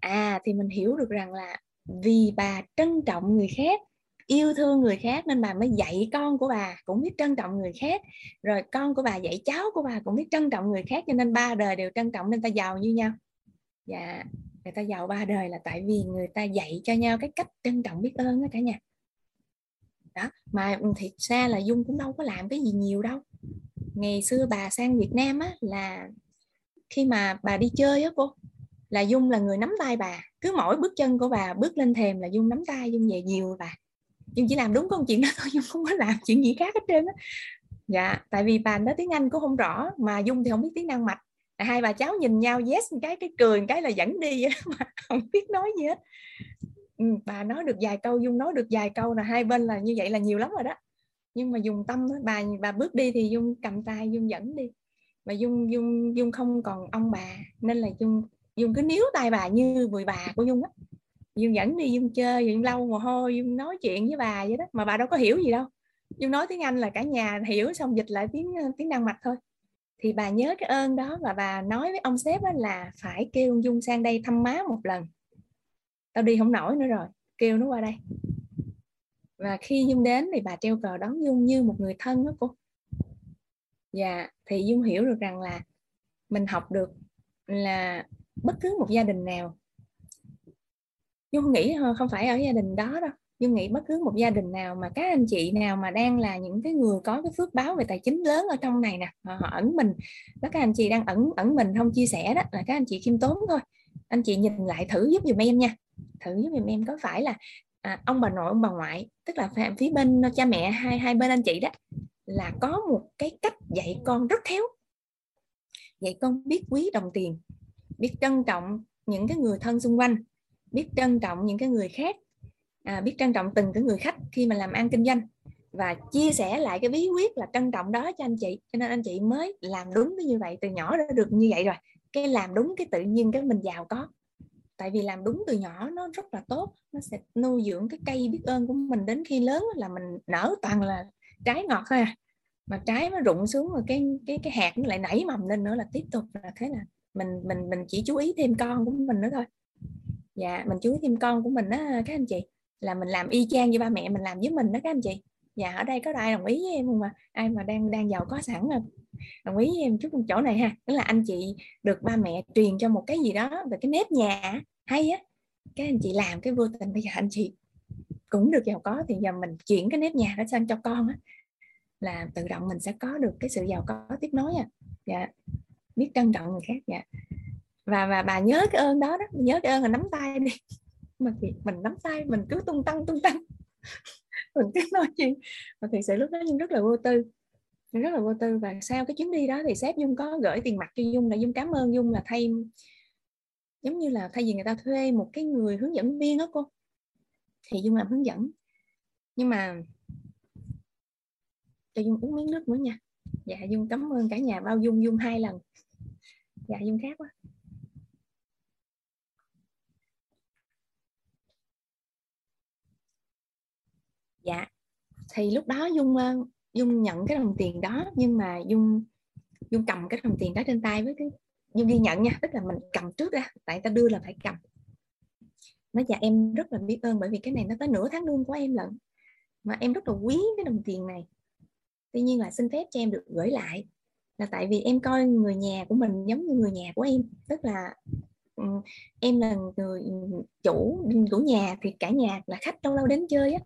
à thì mình hiểu được rằng là vì bà trân trọng người khác, yêu thương người khác nên bà mới dạy con của bà cũng biết trân trọng người khác. Rồi con của bà dạy cháu của bà cũng biết trân trọng người khác, cho nên ba đời đều trân trọng nên ta giàu như nhau. Dạ người ta giàu ba đời là tại vì người ta dạy cho nhau cái cách trân trọng biết ơn đó cả nhà. Đó, mà thiệt ra là dung cũng đâu có làm cái gì nhiều đâu. Ngày xưa bà sang Việt Nam á, là khi mà bà đi chơi á cô là dung là người nắm tay bà. Cứ mỗi bước chân của bà, bước lên thềm là dung nắm tay, dung về nhiều bà. Dung chỉ làm đúng công chuyện đó thôi, *laughs* dung không có làm chuyện gì khác hết trơn á. Dạ tại vì bà nói tiếng anh cũng không rõ, mà dung thì không biết tiếng năng mạch. Hai bà cháu nhìn nhau yes một cái cái cười một cái là dẫn đi vậy *laughs* mà không biết nói gì hết. Ừ, bà nói được vài câu, dung nói được vài câu là hai bên là như vậy là nhiều lắm rồi đó. Nhưng mà dùng tâm bà bà bước đi thì dung cầm tay, dung dẫn đi. Mà dung dung dung không còn ông bà, nên là dung dung cứ níu tay bà như người bà của dung á. Dung dẫn đi, dung chơi dung lâu mồ hôi, dung nói chuyện với bà vậy đó. Mà bà đâu có hiểu gì đâu. Dung nói tiếng anh là cả nhà hiểu, xong dịch lại tiếng ờ, tiếng đan mạch thôi. Thì bà nhớ cái ơn đó và bà nói với ông sếp là phải kêu dung sang đây thăm má một lần. Tao đi không nổi nữa rồi, kêu nó qua đây. Và khi dung đến thì bà treo cờ đón dung như một người thân đó cô. Dạ thì dung hiểu được rằng là mình học được là bất cứ một gia đình nào. Dung nghĩ ờ, không phải ở gia đình đó đâu. Dung nghĩ bất cứ một gia đình nào mà các anh chị nào mà đang là những cái người có cái phước báo về tài chính lớn ở trong này nè họ, họ ẩn mình. Đó các anh chị đang ẩn ẩn mình không chia sẻ đó là các anh chị khiêm tốn thôi. Anh chị nhìn lại thử giúp dùm em nha. Thử giúp dùm em có phải là à, ông bà nội ông bà ngoại tức là phía bên ờ, cha mẹ hai hai bên anh chị đó là có một cái cách dạy con rất khéo. Dạy con biết quý đồng tiền biết trân trọng những cái người thân xung quanh biết trân trọng những cái người khác à, biết trân trọng từng cái người khách khi mà làm ăn kinh doanh và chia sẻ lại cái bí quyết là trân trọng đó cho anh chị. Cho nên anh chị mới làm đúng cái như vậy từ nhỏ đã được như vậy rồi. Cái làm đúng cái tự nhiên cái mình giàu có. Tại vì làm đúng từ nhỏ nó rất là tốt nó sẽ nuôi dưỡng cái cây biết ơn của mình đến khi lớn là mình nở toàn là trái ngọt thôi à. Mà trái nó rụng xuống rồi cái cái cái hạt nó lại nảy mầm lên nữa là tiếp tục là thế là mình mình mình chỉ chú ý thêm con của mình nữa thôi. Dạ mình chú ý thêm con của mình đó các anh chị. Là mình làm y chang như ba mẹ mình làm với mình đó các anh chị. Dạ ở đây có ai đồng ý với em không mà ai mà đang đang giàu có sẵn rồi đồng ý với em chút chỗ này ha. Tức là anh chị được ba mẹ truyền cho một cái gì đó về cái nếp nhà hay á. Các anh chị làm cái vô tình, bây giờ anh chị cũng được giàu có thì giờ mình chuyển cái nếp nhà đó sang cho con á. Là tự động mình sẽ có được cái sự giàu có tiếp nối à. Dạ biết trân trọng người khác dạ. Và và bà nhớ cái ơn đó đó, nhớ cái ơn là nắm tay đi. *laughs* Mà thì mình nắm tay, mình cứ tung tăng tung tăng. *laughs* Mình cứ nói chuyện. Và thực sự lúc đó nhưng rất là vô tư. Rất là vô tư. Và sau cái chuyến đi đó thì sếp dung có gửi tiền mặt cho dung là dung cảm ơn dung là thay, giống như là thay vì người ta thuê một cái người hướng dẫn viên đó cô, thì dung làm hướng dẫn. Nhưng mà cho dung uống miếng nước nữa nha. Dạ dung cảm ơn cả nhà bao dung dung hai lần dạ dung khác quá. Dạ. Thì lúc đó dung ờ, dung nhận cái đồng tiền đó nhưng mà dung dung cầm cái đồng tiền đó trên tay với cái dung ghi nhận nha tức là mình cầm trước ra tại ta đưa là phải cầm. Nó dạ em rất là biết ơn bởi vì cái này nó tới nửa tháng lương của em lận mà em rất là quý cái đồng tiền này. Tuy nhiên là xin phép cho em được gửi lại là tại vì em coi người nhà của mình giống như người nhà của em tức là ừ, em là người chủ chủ nhà thì cả nhà là khách lâu lâu đến chơi á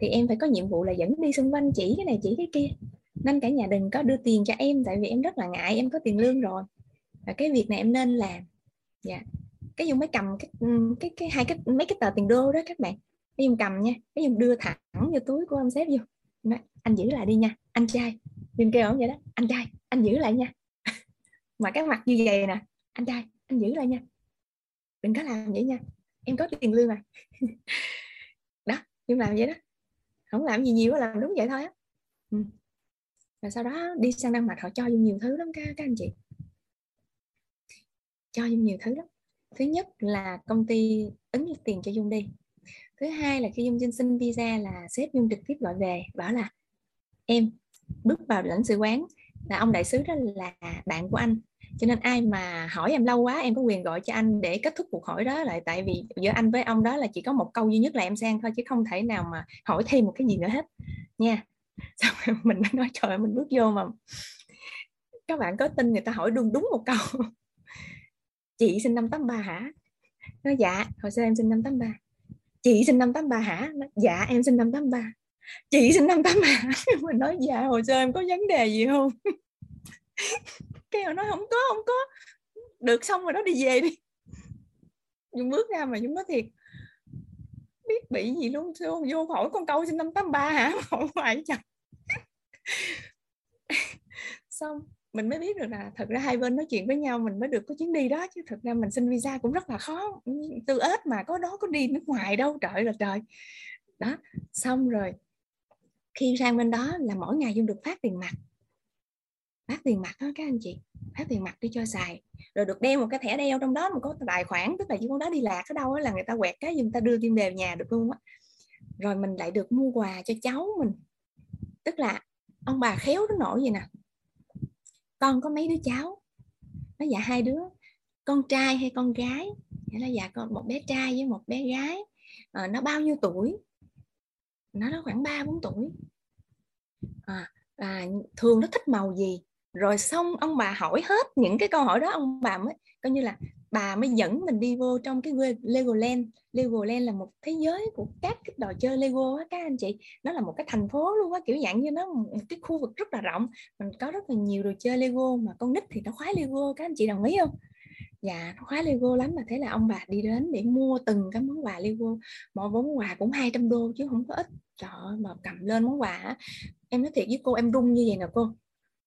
thì em phải có nhiệm vụ là dẫn đi xung quanh chỉ cái này chỉ cái kia. Nên cả nhà đừng có đưa tiền cho em tại vì em rất là ngại em có tiền lương rồi. Và cái việc này em nên làm. Dạ. Cái dùng mới cầm cái ừ, cái cái hai cái mấy cái tờ tiền đô đó các bạn. Cái dùng cầm nha cái dùng đưa thẳng vô túi của ông sếp vô. Nói, anh giữ lại đi nha anh trai nhưng kêu ổng vậy đó. Anh trai anh giữ lại nha. *laughs* Mà cái mặt như vậy nè. Anh trai anh giữ lại nha. Đừng có làm vậy nha. Em có tiền lương mà. *laughs* Đó nhưng làm vậy đó. Không làm gì nhiều làm đúng vậy thôi á. Ừ. và sau đó đi sang đan mạch họ cho dung nhiều thứ lắm các, các anh chị. Cho dung nhiều thứ lắm. Thứ nhất là công ty ứng tiền cho dung đi. Thứ hai là khi dung xin xin visa là sếp dung trực tiếp gọi về bảo là em bước vào lãnh sự quán. Là ông đại sứ đó là bạn của anh. Cho nên ai mà hỏi em lâu quá em có quyền gọi cho anh để kết thúc cuộc hỏi đó lại. Tại vì giữa anh với ông đó là chỉ có một câu duy nhất là em sang thôi chứ không thể nào mà hỏi thêm một cái gì nữa hết. Nha. *laughs* Xong rồi mình nói trời mình bước vô mà các bạn có tin người ta hỏi đúng đúng một câu. *laughs* Chị sinh năm 83 hả? Nó dạ hồi xưa em sinh năm 83 chị sinh năm 83 hả? Nó, dạ em sinh năm 83 chị sinh năm 83 mình nói dạ hồ sơ em có vấn đề gì không? Cái họ nói không có không có. Được xong rồi đó đi về đi. Dung bước ra mà Dung nói thiệt. Biết bị gì luôn vô, vô hỏi con câu sinh năm 83 hả? Hỏi hoài chẳng xong mình mới biết được là thật ra hai bên nói chuyện với nhau mình mới được có chuyến đi đó chứ thật ra mình xin visa cũng rất là khó. Từ ếch mà có đó có đi nước ngoài đâu trời là trời. Đó xong rồi khi sang bên đó là mỗi ngày dung được phát tiền mặt. Phát tiền mặt đó các anh chị phát tiền mặt đi cho xài. Rồi được đeo một cái thẻ đeo trong đó mà có tài khoản tức là chỉ con đó đi lạc ở đâu là người ta quẹt cái người ta đưa tiền về nhà được luôn á. Rồi mình lại được mua quà cho cháu mình. Tức là ông bà khéo đến nổi vậy nè. Con có mấy đứa cháu? Nó dạ hai đứa. Con trai hay con gái? Nó dạ con một bé trai với một bé gái. À, nó bao nhiêu tuổi? Nó nó khoảng ba bốn tuổi. À, à, thường nó thích màu gì? Rồi xong ông bà hỏi hết những cái câu hỏi đó ông bà mới coi như là bà mới dẫn mình đi vô trong cái Legoland Legoland là một thế giới của các cái trò chơi Lego á các anh chị. Nó là một cái thành phố luôn á kiểu dạng như nó một cái khu vực rất là rộng. Mình có rất là nhiều đồ chơi Lego mà con nít thì nó khoái Lego các anh chị đồng ý không? Dạ nó khoái Lego lắm mà, thế là ông bà đi đến để mua từng cái món quà Lego. Mỗi món quà cũng 200 đô chứ không có ít. Trời ơi, mà cầm lên món quà em nói thiệt với cô, em rung như vậy nè cô.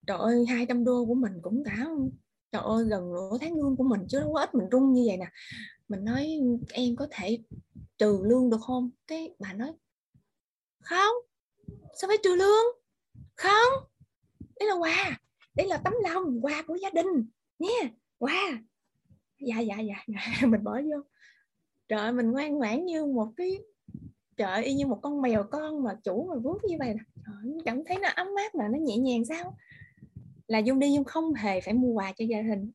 Trời ơi 200 đô của mình cũng cả trời ơi, gần nửa tháng lương của mình chứ đâu có ít, mình rung như vậy nè. Mình nói, em có thể trừ lương được không? Cái bà nói, không. Sao phải trừ lương? Không. Đấy là quà. Đấy là tấm lòng, quà của gia đình. Nha, quà dạ dạ dạ, dạ. *laughs* mình bỏ vô. Trời mình ngoan ngoãn như một cái trời y như một con mèo con mà chủ mà vuốt như vậy nè. Trời, cảm thấy nó ấm áp mà nó nhẹ nhàng sao? Là dung đi dung không hề phải mua quà cho gia đình.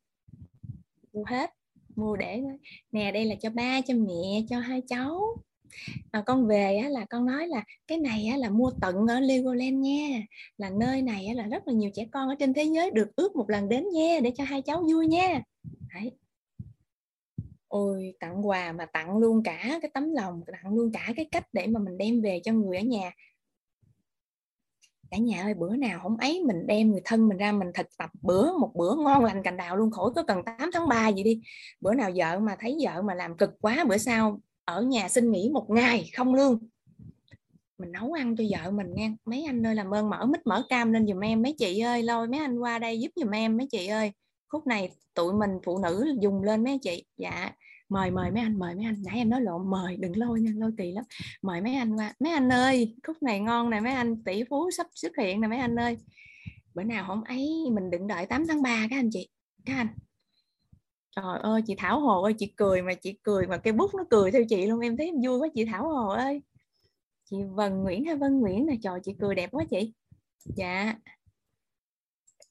Mua hết mua để nè đây là cho ba cho mẹ cho hai cháu. Mà con về á, là con nói là cái này á, là mua tận ở Legoland nha. Là nơi này á, là rất là nhiều trẻ con ở trên thế giới được ước một lần đến nha để cho hai cháu vui nha. Đấy ôi, tặng quà mà tặng luôn cả cái tấm lòng, tặng luôn cả cái cách để mà mình đem về cho người ở nhà. Cả nhà ơi, bữa nào không ấy mình đem người thân mình ra mình thực tập bữa, một bữa ngon lành cành đào luôn, khỏi có cần 8 tháng 3 gì đi. Bữa nào vợ mà thấy vợ mà làm cực quá, bữa sau ở nhà xin nghỉ một ngày, không lương. Mình nấu ăn cho vợ mình nghe. Mấy anh ơi, làm ơn mở mít mở cam lên giùm em. Mấy chị ơi, lôi mấy anh qua đây giúp giùm em, mấy chị ơi khúc này tụi mình phụ nữ dùng lên mấy chị. Dạ mời mời mấy anh, mời mấy anh. Nãy em nói lộn, mời, đừng lôi nha, lôi kỳ lắm. Mời mấy anh qua. Mấy anh ơi, khúc này ngon này mấy anh, tỷ phú sắp xuất hiện nè, mấy anh ơi. Bữa nào không ấy mình đừng đợi 8 tháng 3 các anh chị, các anh. Trời ơi, chị Thảo Hồ ơi, chị cười mà, chị cười mà cái bút nó cười theo chị luôn, em thấy em vui quá chị Thảo Hồ ơi. Chị Vân Nguyễn hay Vân Nguyễn nè, trời, chị cười đẹp quá chị. Dạ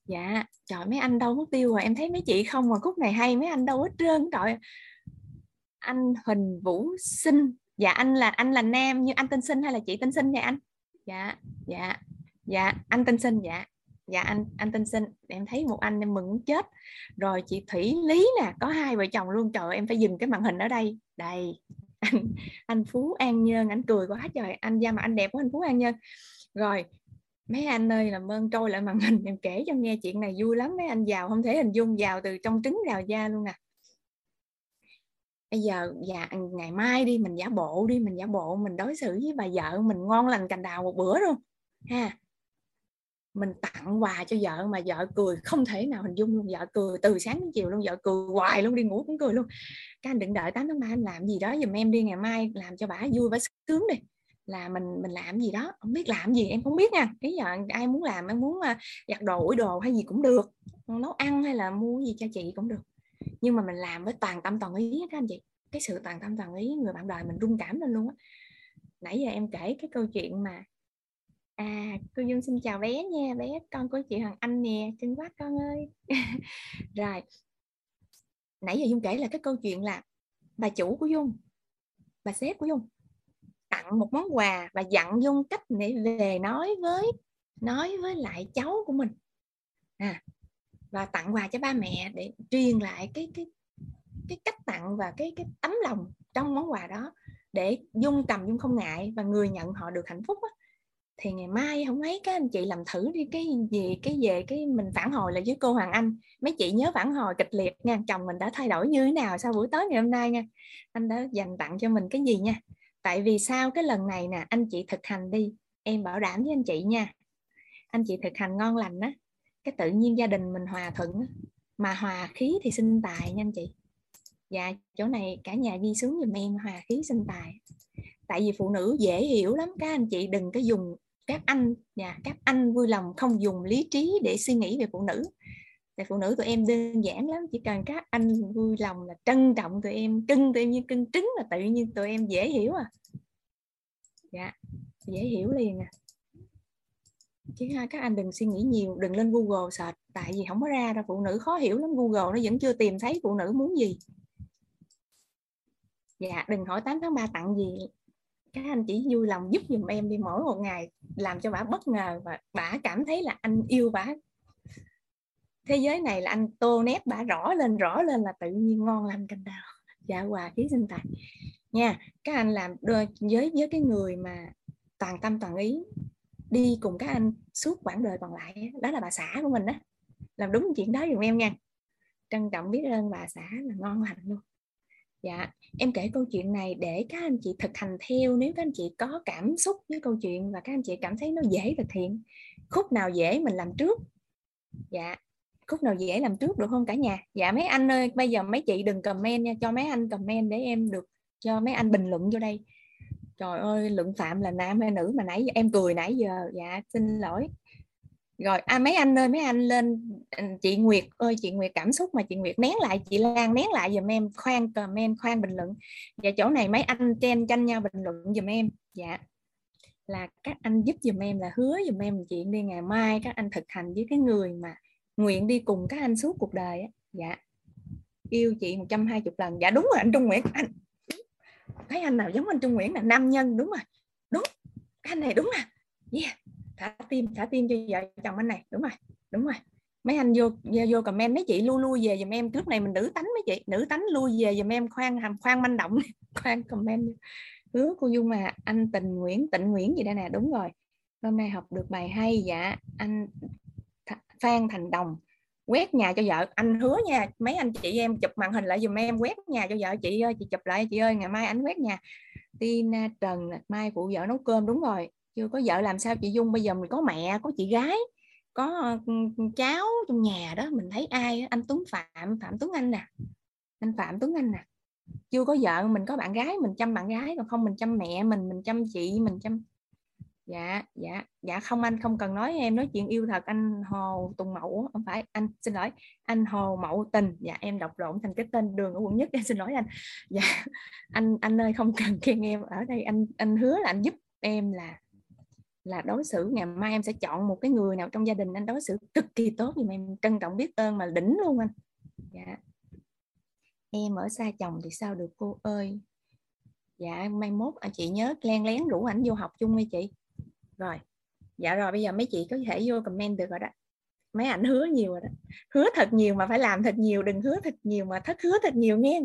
dạ trời, mấy anh đâu mất tiêu rồi em thấy mấy chị không mà khúc này hay, mấy anh đâu hết trơn, trời anh Huỳnh Vũ Sinh. Dạ anh là anh là nam như anh tên Sinh hay là chị tên Sinh vậy anh? Dạ dạ dạ anh tên Sinh dạ. Dạ anh anh tên Sinh. Em thấy một anh em mừng chết. Rồi chị Thủy Lý nè, có hai vợ chồng luôn. Trời em phải dừng cái màn hình ở đây. Đây, anh anh Phú An Nhơn, anh cười quá trời. Anh da mà anh đẹp quá, anh Phú An Nhơn. Rồi mấy anh ơi, làm ơn trôi lại màn hình em kể cho nghe chuyện này, vui lắm. Mấy anh giàu không thể hình dung, giàu từ trong trứng đào da luôn nè. Bây giờ dạ ngày mai đi, mình giả bộ đi, mình giả bộ, mình đối xử với bà vợ mình ngon lành cành đào một bữa luôn, ha. Mình tặng quà cho vợ mà vợ cười không thể nào hình dung luôn. Vợ cười từ sáng đến chiều luôn, vợ cười hoài luôn, đi ngủ cũng cười luôn. Các anh đừng đợi 8 tháng 3 anh làm gì đó giùm em đi, ngày mai làm cho bà vui, bà sướng đi là mình mình làm gì đó, không biết làm gì, em không biết nha. Cái giờ ai muốn làm em muốn à, giặt đồ, ủi đồ hay gì cũng được, nấu ăn hay là mua gì cho chị cũng được. Nhưng mà mình làm với toàn tâm toàn ý các anh chị. Cái sự toàn tâm toàn ý, người bạn đời mình rung cảm lên luôn á. Nãy giờ em kể cái câu chuyện mà à cô dung xin chào bé nha, bé con của chị hoàng anh nè cưng quá con ơi. *laughs* Rồi. Nãy giờ dung kể là cái câu chuyện là bà chủ của dung, bà sếp của dung tặng một món quà và dặn dung cách để về nói với nói với lại cháu của mình. À và tặng quà cho ba mẹ để truyền lại cái cái cái cách tặng và cái cái tấm lòng trong món quà đó để dung cầm dung không ngại và người nhận họ được hạnh phúc á, thì ngày mai không mấy các anh chị làm thử đi cái gì cái về cái mình phản hồi là với cô Hoàng Anh. Mấy chị nhớ phản hồi kịch liệt nha chồng mình đã thay đổi như thế nào sau buổi tối ngày hôm nay nha. Anh đã dành tặng cho mình cái gì nha? Tại vì sao cái lần này nè, anh chị thực hành đi, em bảo đảm với anh chị nha. Anh chị thực hành ngon lành á, cái tự nhiên gia đình mình hòa thuận mà hòa khí thì sinh tài nha anh chị. Dạ chỗ này cả nhà ghi xuống giùm em, hòa khí sinh tài. Tại vì phụ nữ dễ hiểu lắm, các anh chị đừng có dùng các anh nhà các anh vui lòng không dùng lý trí để suy nghĩ về phụ nữ tại phụ nữ tụi em đơn giản lắm, chỉ cần các anh vui lòng là trân trọng tụi em, cưng tụi em như cưng trứng là tự nhiên tụi em dễ hiểu à. Dạ dễ hiểu liền à. Chứ các anh đừng suy nghĩ nhiều, đừng lên google search, tại vì không có ra đâu, phụ nữ khó hiểu lắm, google nó vẫn chưa tìm thấy phụ nữ muốn gì. Dạ đừng hỏi 8 tháng 3 tặng gì, các anh chỉ vui lòng giúp giùm em đi, mỗi một ngày làm cho bà bất ngờ và bà cảm thấy là anh yêu bà thế giới này là anh tô nét bả rõ lên rõ lên là tự nhiên ngon lành cành đào. *laughs* Dạ quà khí sinh tài nha, các anh làm đôi với với cái người mà toàn tâm toàn ý đi cùng các anh suốt quãng đời còn lại đó là bà xã của mình đó làm đúng chuyện đó dùm em nha. Trân trọng biết ơn bà xã là ngon lành luôn. Dạ em kể câu chuyện này để các anh chị thực hành theo. Nếu các anh chị có cảm xúc với câu chuyện và các anh chị cảm thấy nó dễ thực hiện, khúc nào dễ mình làm trước? Dạ khúc nào dễ làm trước được không cả nhà? Dạ mấy anh ơi bây giờ mấy chị đừng comment nha cho mấy anh comment để em được cho mấy anh bình luận vô đây. Trời ơi luận phạm là nam hay nữ mà nãy giờ em cười nãy giờ. Dạ xin lỗi. Rồi à, mấy anh ơi mấy anh lên ừ, chị Nguyệt ơi chị Nguyệt cảm xúc mà chị Nguyệt nén lại chị Lan nén lại giùm em khoan comment khoan bình luận. Và chỗ này mấy anh chen tranh nhau bình luận giùm em. Dạ là các anh giúp giùm em là hứa giùm em chuyện đi ngày mai các anh thực hành với cái người mà nguyện đi cùng các anh suốt cuộc đời á. Dạ. Yêu chị 120 lần. Dạ đúng rồi, anh Trung Nguyễn. Anh, thấy anh nào giống anh Trung Nguyễn là nam nhân, đúng rồi. Đúng. Anh này đúng à yeah. Thả tim thả tim cho vợ chồng anh này. Đúng rồi đúng rồi. Mấy anh vô vô comment mấy chị lui lui về giùm em. Lúc này mình nữ tánh mấy chị, nữ tánh lui về giùm em. Khoan khoan manh động. *laughs* Khoan comment hứa cô dung mà, anh tình nguyễn, tịnh nguyễn gì đây nè? Đúng rồi. Hôm nay học được bài hay. Dạ anh phan thành đồng, quét nhà cho vợ. Anh hứa nha, mấy anh chị em chụp màn hình lại dùm em, quét nhà cho vợ. Chị ơi, chị chụp lại, chị ơi, ngày mai anh quét nhà. Tina à, Trần à, mai phụ vợ nấu cơm, đúng rồi. Chưa có vợ làm sao chị Dung, bây giờ mình có mẹ, có chị gái, có ừ, cháu trong nhà đó. Mình thấy ai anh Tuấn Phạm Phạm Tuấn Anh nè. Anh Phạm Tuấn Anh nè. Chưa có vợ, mình có bạn gái, mình chăm bạn gái, còn không mình chăm mẹ mình mình chăm chị, mình chăm dạ dạ. Dạ không anh không cần nói em nói chuyện yêu thật. Anh Hồ Tùng Mậu không phải anh xin lỗi. Anh Hồ Mậu Tình. Dạ em đọc lộn thành cái tên đường ở quận nhất em xin lỗi anh. Dạ anh anh ơi không cần khen em. Ở đây anh anh hứa là anh giúp em là là đối xử. Ngày mai em sẽ chọn một cái người nào trong gia đình anh đối xử cực kỳ tốt. Thì em trân trọng biết ơn mà đỉnh luôn anh. Dạ. Em ở xa chồng thì sao được cô ơi? Dạ mai mốt à, chị nhớ len lén rủ ảnh vô học chung với chị rồi. Dạ rồi, bây giờ mấy chị có thể vô comment được rồi đó. Mấy ảnh hứa nhiều rồi đó. Hứa thật nhiều mà phải làm thật nhiều, đừng hứa thật nhiều mà thất hứa thật nhiều nghe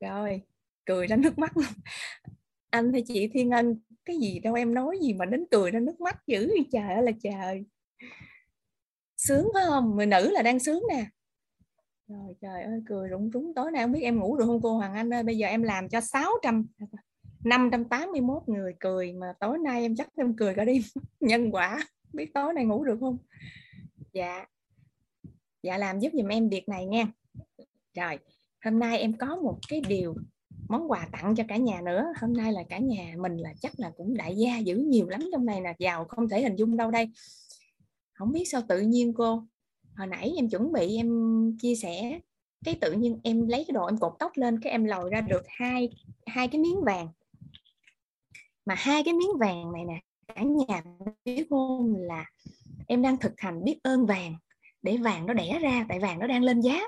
rồi, cười ra nước mắt luôn. Anh hay chị thiên ân cái gì đâu em nói gì mà đến cười ra nước mắt dữ trời ơi là trời. Sướng phải không? Người nữ là đang sướng nè. Rồi, trời ơi, cười rụng rúng. Tối nay không biết em ngủ được không cô Hoàng Anh ơi? Bây giờ em làm cho 600 581 người cười mà tối nay em chắc em cười cả đêm. *laughs* Nhân quả, biết tối nay ngủ được không? Dạ. Dạ làm giúp giùm em việc này nha. Rồi, hôm nay em có một cái điều, món quà tặng cho cả nhà nữa. Hôm nay là cả nhà mình là chắc là cũng đại gia dữ nhiều lắm trong này là giàu không thể hình dung đâu đây. Không biết sao tự nhiên cô, hồi nãy em chuẩn bị em chia sẻ, cái tự nhiên em lấy cái đồ em cột tóc lên, cái em lòi ra được hai hai cái miếng vàng mà hai cái miếng vàng này nè, cả nhà biết không? Là em đang thực hành biết ơn vàng. Để vàng nó đẻ ra, tại vàng nó đang lên giá.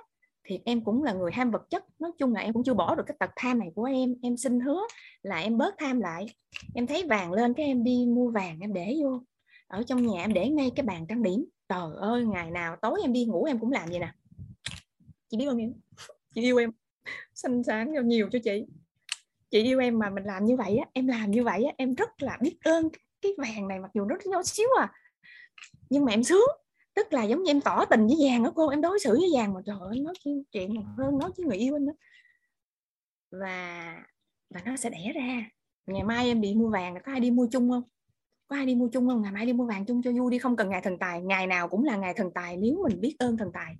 Thì em cũng là người ham vật chất. Nói chung là em cũng chưa bỏ được cái tật tham này của em. Em xin hứa là em bớt tham lại. Em thấy vàng lên cái em đi mua vàng, em để vô. Ở trong nhà em để ngay cái bàn trang điểm. Trời ơi, ngày nào tối em đi ngủ em cũng làm vậy nè. Chị biết không em chị yêu em. Xanh sáng cho nhiều cho chị chị yêu em mà mình làm như vậy á, em làm như vậy á, em rất là biết ơn cái vàng này, mặc dù nó nhỏ xíu à. Nhưng mà em sướng, tức là giống như em tỏ tình với vàng đó cô, em đối xử với vàng mà trời ơi, nói chuyện hơn nói với người yêu anh đó và và nó sẽ đẻ ra. Ngày mai em đi mua vàng, có ai đi mua chung không? Có ai đi mua chung không? Ngày mai đi mua vàng chung cho vui đi, không cần ngày thần tài, ngày nào cũng là ngày thần tài nếu mình biết ơn thần tài.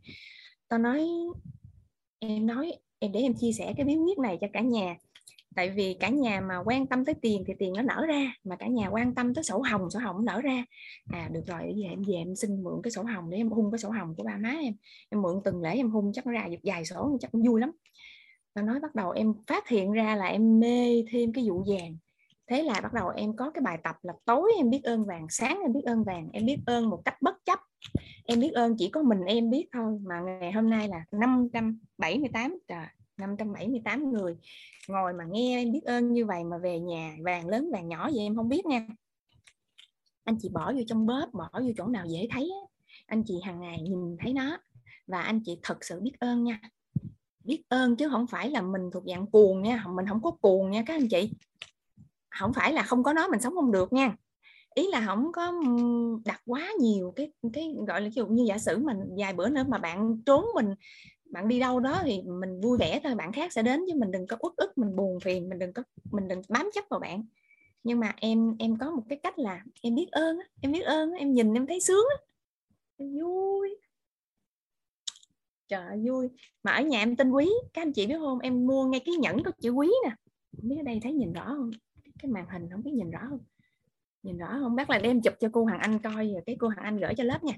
Tao nói, em nói, em để em chia sẻ cái bí quyết này cho cả nhà tại vì cả nhà mà quan tâm tới tiền thì tiền nó nở ra, mà cả nhà quan tâm tới sổ hồng sổ hồng nở ra. À được rồi vậy giờ em về em xin mượn cái sổ hồng để em hung cái sổ hồng của ba má em. Em mượn từng lễ em hung, chắc nó ra được dài sổ, chắc cũng vui lắm. Và nói bắt đầu em phát hiện ra là em mê thêm cái vụ vàng. Thế là bắt đầu em có cái bài tập là tối em biết ơn vàng, sáng em biết ơn vàng, em biết ơn một cách bất chấp. Em biết ơn chỉ có mình em biết thôi, mà ngày hôm nay là 578 trời 578 người. Ngồi mà nghe em biết ơn như vậy mà về nhà, vàng lớn vàng nhỏ vậy em không biết nha. Anh chị bỏ vô trong bóp bỏ vô chỗ nào dễ thấy anh chị hàng ngày nhìn thấy nó và anh chị thật sự biết ơn nha. Biết ơn chứ không phải là mình thuộc dạng cuồng nha, mình không có cuồng nha các anh chị. Không phải là không có nó mình sống không được nha. Ý là không có đặt quá nhiều cái cái gọi là ví dụ như giả sử mình vài bữa nữa mà bạn trốn mình bạn đi đâu đó thì mình vui vẻ thôi bạn khác sẽ đến chứ mình đừng có uất ức mình buồn phiền mình đừng có mình đừng bám chấp vào bạn. Nhưng mà em em có một cái cách là em biết ơn em biết ơn em nhìn em thấy sướng em vui. Trời ơi, vui. Mà ở nhà em tên quý các anh chị biết không? Em mua ngay cái nhẫn có chữ quý nè. Không biết ở đây thấy nhìn rõ không? Cái màn hình không biết nhìn rõ không? Nhìn rõ không? Bác là đem chụp cho cô Hoàng Anh coi rồi cái cô Hoàng Anh gửi cho lớp nha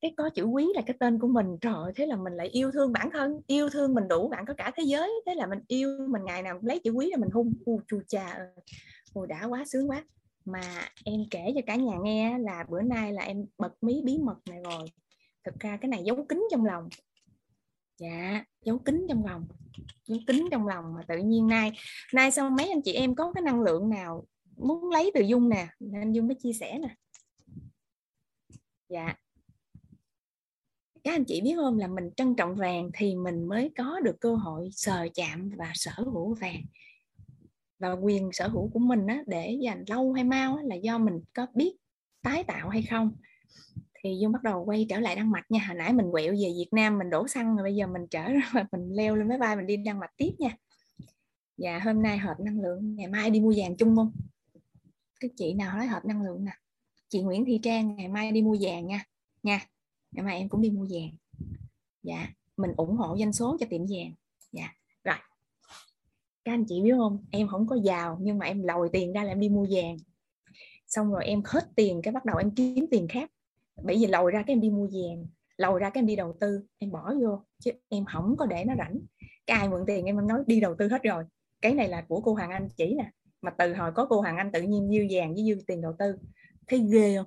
cái có chữ quý là cái tên của mình. Trời thế là mình lại yêu thương bản thân, yêu thương mình đủ, bạn có cả thế giới. Thế là mình yêu, mình ngày nào cũng lấy chữ quý là mình hung. U chu cha ôi, đã quá, sướng quá. Mà em kể cho cả nhà nghe là bữa nay là em bật mí bí mật này rồi. Thực ra cái này giấu kín trong lòng. Dạ giấu kín trong lòng. Giấu kín trong lòng mà tự nhiên nay nay sau mấy anh chị em có cái năng lượng nào muốn lấy từ dung nè? Nên dung mới chia sẻ nè. Dạ các anh chị biết không? Là mình trân trọng vàng thì mình mới có được cơ hội sờ chạm và sở hữu vàng. Và quyền sở hữu của mình á, để dành lâu hay mau á, là do mình có biết tái tạo hay không. Thì dung bắt đầu quay trở lại đan mạch nha. Hồi nãy mình quẹo về việt nam mình đổ xăng rồi bây giờ mình trở ra mình leo lên máy bay mình đi đan mạch tiếp nha. Và hôm nay hợp năng lượng ngày mai đi mua vàng chung không? Các chị nào nói hợp năng lượng nè? Chị Nguyễn Thị Trang ngày mai đi mua vàng nha. Nha ngày mai em cũng đi mua vàng. Dạ mình ủng hộ doanh số cho tiệm vàng. Dạ rồi. Các anh chị biết không? Em không có giàu, nhưng mà em lòi tiền ra là em đi mua vàng. Xong rồi em hết tiền, cái bắt đầu em kiếm tiền khác. Bởi vì lòi ra cái em đi mua vàng, lòi ra cái em đi đầu tư. Em bỏ vô, chứ em không có để nó rảnh. Cái ai mượn tiền em nói đi đầu tư hết rồi. Cái này là của cô Hoàng Anh chỉ nè. Mà từ hồi có cô Hoàng Anh tự nhiên dư vàng với dư tiền đầu tư. Thấy ghê không?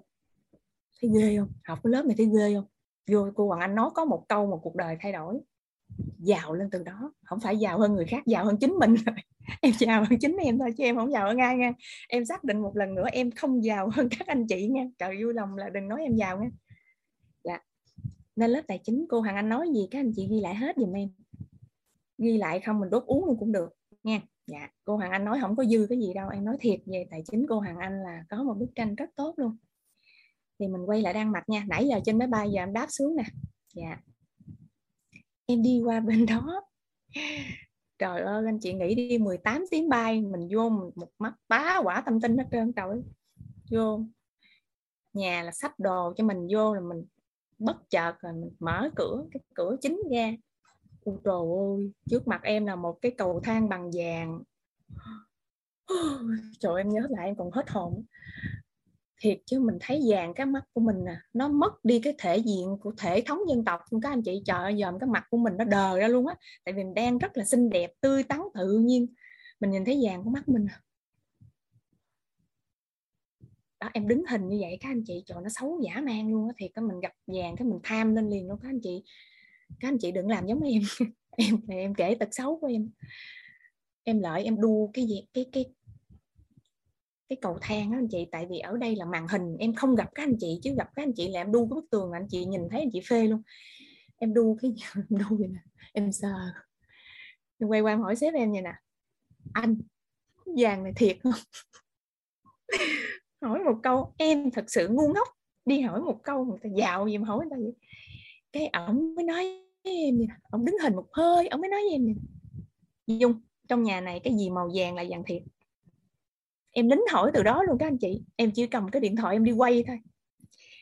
Thấy ghê không? Học cái lớp này thấy ghê không? Vô cô Hoàng Anh nói có một câu một cuộc đời thay đổi. Giàu lên từ đó, không phải giàu hơn người khác, giàu hơn chính mình rồi. *laughs* Em giàu hơn chính em thôi chứ em không giàu hơn ai nha. Em xác định một lần nữa em không giàu hơn các anh chị nha. Trời, vui lòng là đừng nói em giàu nha. Dạ. Nên lớp tài chính, cô Hoàng Anh nói gì, các anh chị ghi lại hết giùm em. Ghi lại không mình đốt uống luôn cũng được nha. Dạ cô Hoàng Anh nói không có dư cái gì đâu, em nói thiệt về tài chính, cô Hoàng Anh là có một bức tranh rất tốt luôn thì mình quay lại đan mạch nha. Nãy giờ trên máy bay giờ em đáp xuống nè. Dạ. Em đi qua bên đó. Trời ơi, anh chị nghĩ đi 18 tiếng bay, mình vô một mắt bá quả tâm tinh hết trơn, trời vô. Nhà là sách đồ cho mình vô là mình bất chợt rồi mình mở cửa, cái cửa chính ra. Ôi trời ơi, trước mặt em là một cái cầu thang bằng vàng. Trời em nhớ lại em còn hết hồn thiệt chứ mình thấy vàng cái mắt của mình nè, nó mất đi cái thể diện của thể thống dân tộc. Các anh chị trời giờ cái mặt của mình nó đờ ra luôn á. Tại vì mình đang rất là xinh đẹp, tươi tắn, tự nhiên. Mình nhìn thấy vàng của mắt mình à. đó, em đứng hình như vậy các anh chị trời nó xấu giả man luôn á thì cái mình gặp vàng cái mình tham lên liền luôn các anh chị các anh chị đừng làm giống em. *laughs* Em em kể tật xấu của em. Em lợi, em đu cái gì cái cái cái cầu thang đó anh chị, tại vì ở đây là màn hình, em không gặp các anh chị, chứ gặp các anh chị là em đu cái bức tường anh chị nhìn thấy anh chị phê luôn. Em đu cái *laughs* em đu vậy nè, em sờ. Em quay qua em hỏi sếp em vậy nè, anh vàng này thiệt không? *laughs* Hỏi một câu, em thật sự ngu ngốc. Đi hỏi một câu người ta giàu gì mà hỏi người ta vậy. Cái ổng mới nói với em vậy ổng đứng hình một hơi, ổng mới nói với em vậy dung, trong nhà này cái gì màu vàng là vàng thiệt? Em lính hỏi từ đó luôn các anh chị. Em chỉ cầm cái điện thoại em đi quay thôi.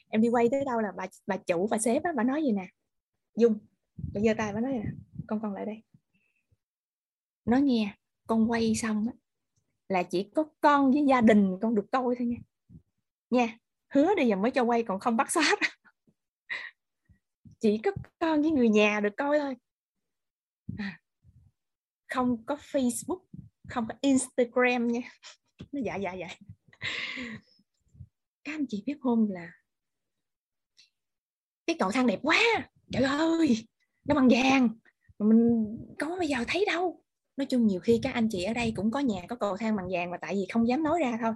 Em đi quay tới đâu là bà bà chủ và sếp á bà nói gì nè? Dung bà giơ tay bà nói nè con còn lại đây. Nói nghe con quay xong á là chỉ có con với gia đình con được coi thôi nha. Nha hứa đi giờ mới cho quay còn không bắt shot *laughs* chỉ có con với người nhà được coi thôi. À, không có Facebook không có Instagram nha nó dạ dạ dạ. Các anh chị biết không là cái cầu thang đẹp quá. Trời ơi, nó bằng vàng. Mà mình có bây giờ thấy đâu. Nói chung nhiều khi các anh chị ở đây cũng có nhà có cầu thang bằng vàng mà tại vì không dám nói ra thôi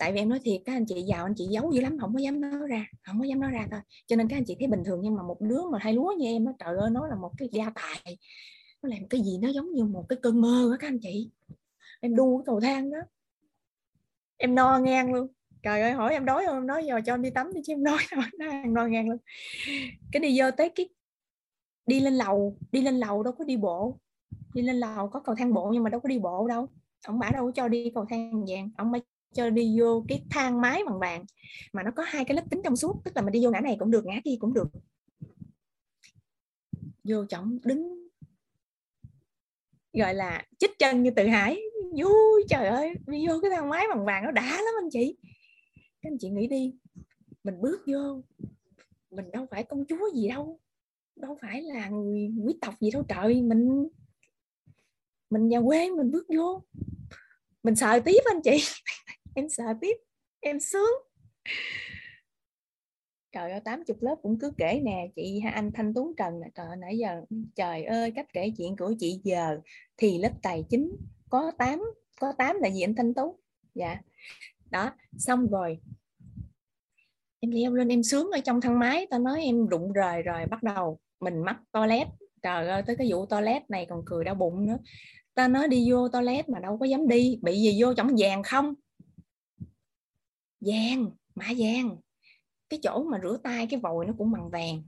tại vì em nói thiệt, các anh chị giàu, anh chị giấu dữ lắm, không có dám nói ra, không có dám nói ra thôi. Cho nên các anh chị thấy bình thường nhưng mà một đứa mà hay lúa như em á, trời ơi, nó là một cái gia tài. Nó làm cái gì nó giống như một cái cơn mơ á các anh chị em đu cái cầu thang đó. Em no ngang luôn. Trời ơi, hỏi em đói không? Em nói giờ cho em đi tắm đi chứ em *laughs* nói nó no ngang luôn. Cái đi vô tới cái đi lên lầu. Đi lên lầu đâu có đi bộ. Đi lên lầu có cầu thang bộ nhưng mà đâu có đi bộ đâu. Ông bả đâu có cho đi cầu thang vàng. Ông mới cho đi vô cái thang máy bằng vàng. Mà nó có hai cái lớp kính trong suốt. Tức là mình đi vô ngã này cũng được, ngã kia cũng được. Vô trọng đứng. Gọi là chích chân như tự hải vui, trời ơi, đi vô cái thang máy bằng vàng nó đã lắm anh chị. Các anh chị nghĩ đi, mình bước vô, mình đâu phải công chúa gì đâu đâu phải là người quý tộc gì đâu trời. Mình mình nhà quê, mình bước vô. Mình sợ tiếp anh chị, *laughs* em sợ tiếp, em sướng. Trời ơi 80 lớp cũng cứ kể nè, chị anh Thanh Tuấn Trần nè, trời, nãy giờ, trời ơi, cách kể chuyện của chị giờ thì lớp tài chính có 8 có 8 là gì anh Thanh Tú? Dạ. Đó xong rồi. Em leo lên em sướng ở trong thang máy tao nói em đụng rời rồi bắt đầu mình mắc toilet. Trời ơi tới cái vụ toilet này còn cười đau bụng nữa. Ta nói đi vô toilet mà đâu có dám đi bị gì vô trong vàng không? Vàng mã vàng. Cái chỗ mà rửa tay cái vòi nó cũng bằng vàng.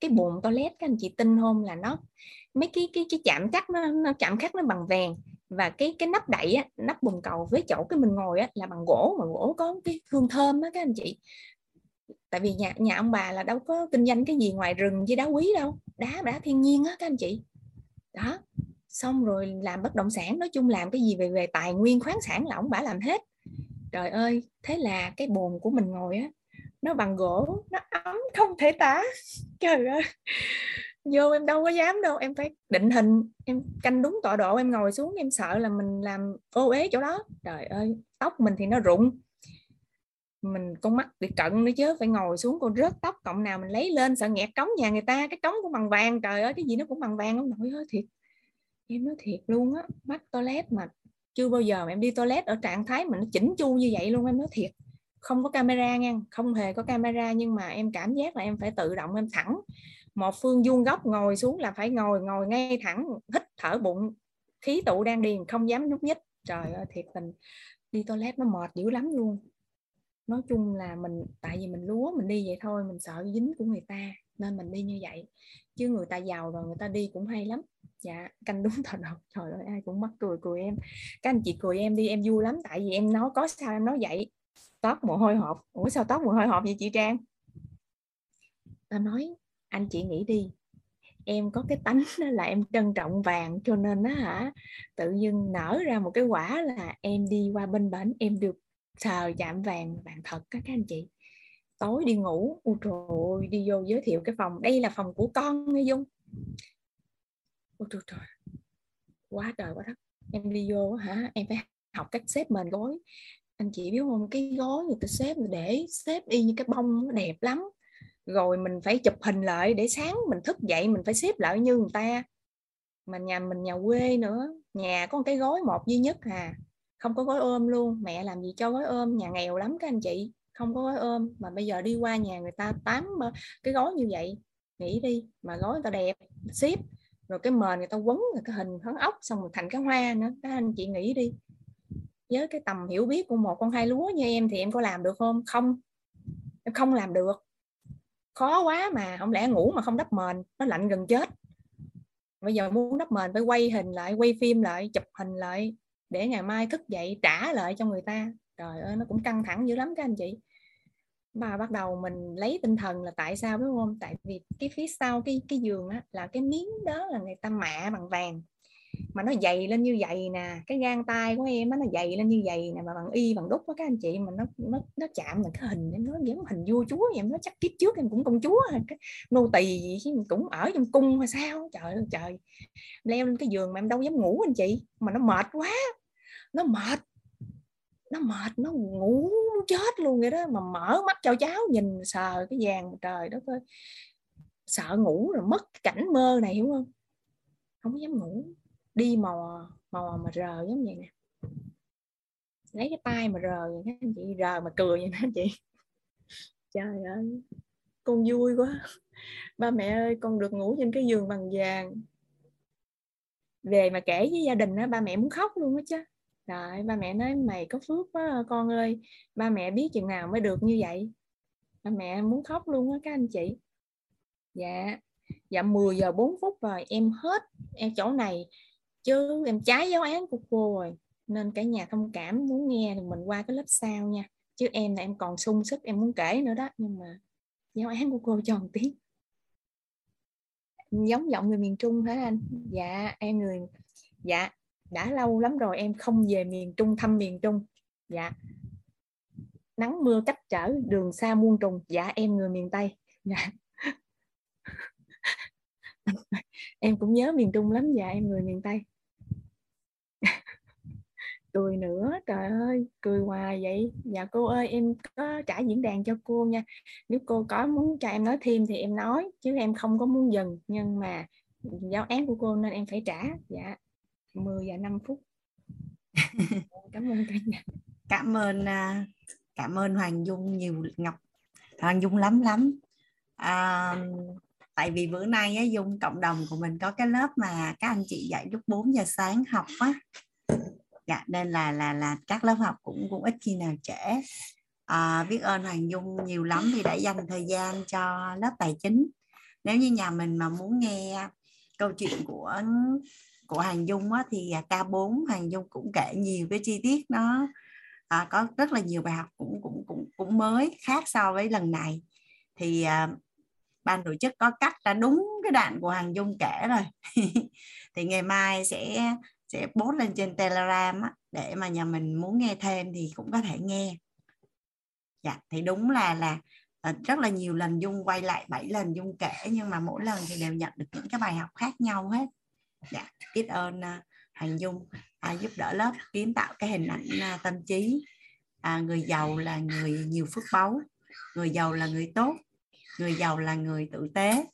Cái bồn toilet các anh chị tin không là nó mấy cái cái cái chạm cắt nó, nó chạm khắc nó bằng vàng và cái cái nắp đậy á, nắp bồn cầu với chỗ cái mình ngồi á, là bằng gỗ mà gỗ có cái hương thơm á các anh chị. Tại vì nhà nhà ông bà là đâu có kinh doanh cái gì ngoài rừng với đá quý đâu đá đá thiên nhiên á các anh chị. Đó xong rồi làm bất động sản nói chung làm cái gì về về tài nguyên khoáng sản là ông bà làm hết. Trời ơi thế là cái bồn của mình ngồi á nó bằng gỗ nó ấm không thể tả. *laughs* Trời ơi vô em đâu có dám đâu, em phải định hình, em canh đúng tọa độ, em ngồi xuống, em sợ là mình làm ô uế chỗ đó. Trời ơi, tóc mình thì nó rụng. Mình con mắt bị cận nữa chứ, phải ngồi xuống con rớt tóc cộng nào mình lấy lên, sợ nghẹt cống nhà người ta, cái cống cũng bằng vàng, trời ơi, cái gì nó cũng bằng vàng không nổi ơi, thiệt. Em nói thiệt luôn á mắt toilet mà chưa bao giờ mà em đi toilet ở trạng thái mà nó chỉnh chu như vậy luôn, em nói thiệt. Không có camera nha, không hề có camera nhưng mà em cảm giác là em phải tự động, em thẳng một phương vuông góc ngồi xuống là phải ngồi ngồi ngay thẳng, hít thở bụng. Khí tụ đang điền, không dám nhúc nhích. Trời ơi, thiệt tình. Đi toilet nó mệt dữ lắm luôn. Nói chung là mình, tại vì mình lúa, mình đi vậy thôi, mình sợ dính của người ta, nên mình đi như vậy. Chứ người ta giàu rồi, người ta đi cũng hay lắm. Dạ canh đúng *laughs* thật đâu trời ơi, ai cũng mắc cười cười em. Các anh chị cười em đi, em vui lắm, tại vì em nói, có sao em nói vậy? Tóc mồ hôi hộp ủa, sao tóc mồ hôi hộp vậy chị trang? Ta nói anh chị nghĩ đi em có cái tánh là em trân trọng vàng cho nên á hả tự dưng nở ra một cái quả là em đi qua bên bển em được sờ chạm vàng vàng thật các anh chị. Tối đi ngủ ôi trời ơi, đi vô giới thiệu cái phòng đây là phòng của con nghe dung? Ôi trời trời quá trời quá đất em đi vô hả em phải học cách xếp mền gối. Anh chị biết không cái gối người ta xếp để xếp y như cái bông nó đẹp lắm rồi mình phải chụp hình lại để sáng mình thức dậy mình phải xếp lại như người ta. Mà nhà mình nhà quê nữa nhà có một cái gối một duy nhất à. Không có gói ôm luôn. Mẹ làm gì cho gói ôm? Nhà nghèo lắm các anh chị. Không có gói ôm. Mà bây giờ đi qua nhà người ta tám cái gói như vậy nghĩ đi. Mà gói người ta đẹp xếp, rồi cái mền người ta quấn rồi cái hình khấn ốc xong rồi thành cái hoa nữa. Các anh chị nghĩ đi. Với cái tầm hiểu biết của một con hai lúa như em thì em có làm được không? Không. Em không làm được khó quá mà không lẽ ngủ mà không đắp mền, nó lạnh gần chết. Bây giờ muốn đắp mền phải quay hình lại, quay phim lại, chụp hình lại, để ngày mai thức dậy trả lại cho người ta. Trời ơi, nó cũng căng thẳng dữ lắm các anh chị. Bà bắt đầu mình lấy tinh thần là tại sao, đúng không? Tại vì cái phía sau, cái cái giường á, là cái miếng đó là người ta mạ bằng vàng mà nó dày lên như vậy nè, cái gan tay của em á, nó dày lên như vậy nè, mà bằng y, bằng đúc đó các anh chị, mà nó nó nó chạm là cái hình em, nó giống hình vua chúa vậy nó chắc kiếp trước em cũng công chúa cái nô tỳ gì chứ cũng ở trong cung hay sao, trời ơi, trời. Leo lên cái giường mà em đâu dám ngủ anh chị, mà nó mệt quá, nó mệt nó mệt, nó ngủ chết luôn vậy đó, mà mở mắt cho cháu nhìn sờ cái vàng trời đất ơi. Sợ ngủ rồi mất cảnh mơ này, hiểu không? Không dám ngủ đi màu màu mà rờ giống vậy nè. Lấy cái tay mà rờ vậy anh chị rờ mà cười vậy anh *laughs* chị. Trời ơi, con vui quá. Ba mẹ ơi, con được ngủ trên cái giường bằng vàng. Về mà kể với gia đình á, ba mẹ muốn khóc luôn á chứ. Rồi ba mẹ nói, mày có phước quá à, con ơi. Ba mẹ biết chừng nào mới được như vậy. Ba mẹ muốn khóc luôn á, các anh chị. Dạ. Dạ 10 giờ 4 phút rồi, em hết, em chỗ này chứ em trái giáo án của cô rồi. Nên cả nhà thông cảm, muốn nghe thì mình qua cái lớp sau nha. Chứ em là em còn sung sức, em muốn kể nữa đó. Nhưng mà giáo án của cô cho một tiếng. Giống giọng người miền Trung hả anh? Dạ em người dạ đã lâu lắm rồi em không về miền Trung, thăm miền Trung. Dạ. Nắng mưa cách trở đường xa muôn trùng. Dạ em người miền Tây. Dạ. *laughs* em cũng nhớ miền Trung lắm dạ em người miền Tây. *laughs* Cười nữa trời ơi cười hoài vậy. Dạ cô ơi em có trả diễn đàn cho cô nha. Nếu cô có muốn cho em nói thêm thì em nói chứ em không có muốn dừng. Nhưng mà giáo án của cô nên em phải trả dạ. 10 giờ 5 phút. *laughs* Cảm ơn cả nhà. Cảm ơn à, cảm ơn Hoàng Dung nhiều Ngọc. Hoàng Dung lắm lắm. À, tại vì bữa nay á, Dung cộng đồng của mình có cái lớp mà các anh chị dạy lúc 4 giờ sáng học á. Dạ nên là là là các lớp học cũng cũng ít khi nào trễ. À, biết ơn Hoàng Dung nhiều lắm vì đã dành thời gian cho lớp tài chính. Nếu như nhà mình mà muốn nghe câu chuyện của của Hoàng Dung á, thì K4 Hoàng Dung cũng kể nhiều cái chi tiết nó à, có rất là nhiều bài học cũng cũng cũng cũng mới khác so với lần này. Thì à, ban tổ chức có cắt ra đúng cái đoạn của Hoàng Dung kể rồi. *laughs* Thì ngày mai sẽ sẽ post lên trên Telegram á, để mà nhà mình muốn nghe thêm thì cũng có thể nghe. Dạ thì đúng là là à, rất là nhiều lần Dung quay lại 7 lần Dung kể nhưng mà mỗi lần thì đều nhận được những cái bài học khác nhau hết. Dạ biết ơn uh, Hoàng Dung à, giúp đỡ lớp kiến tạo cái hình ảnh à, tâm trí. À, người giàu là người nhiều phước báu người giàu là người tốt người giàu là người tử tế.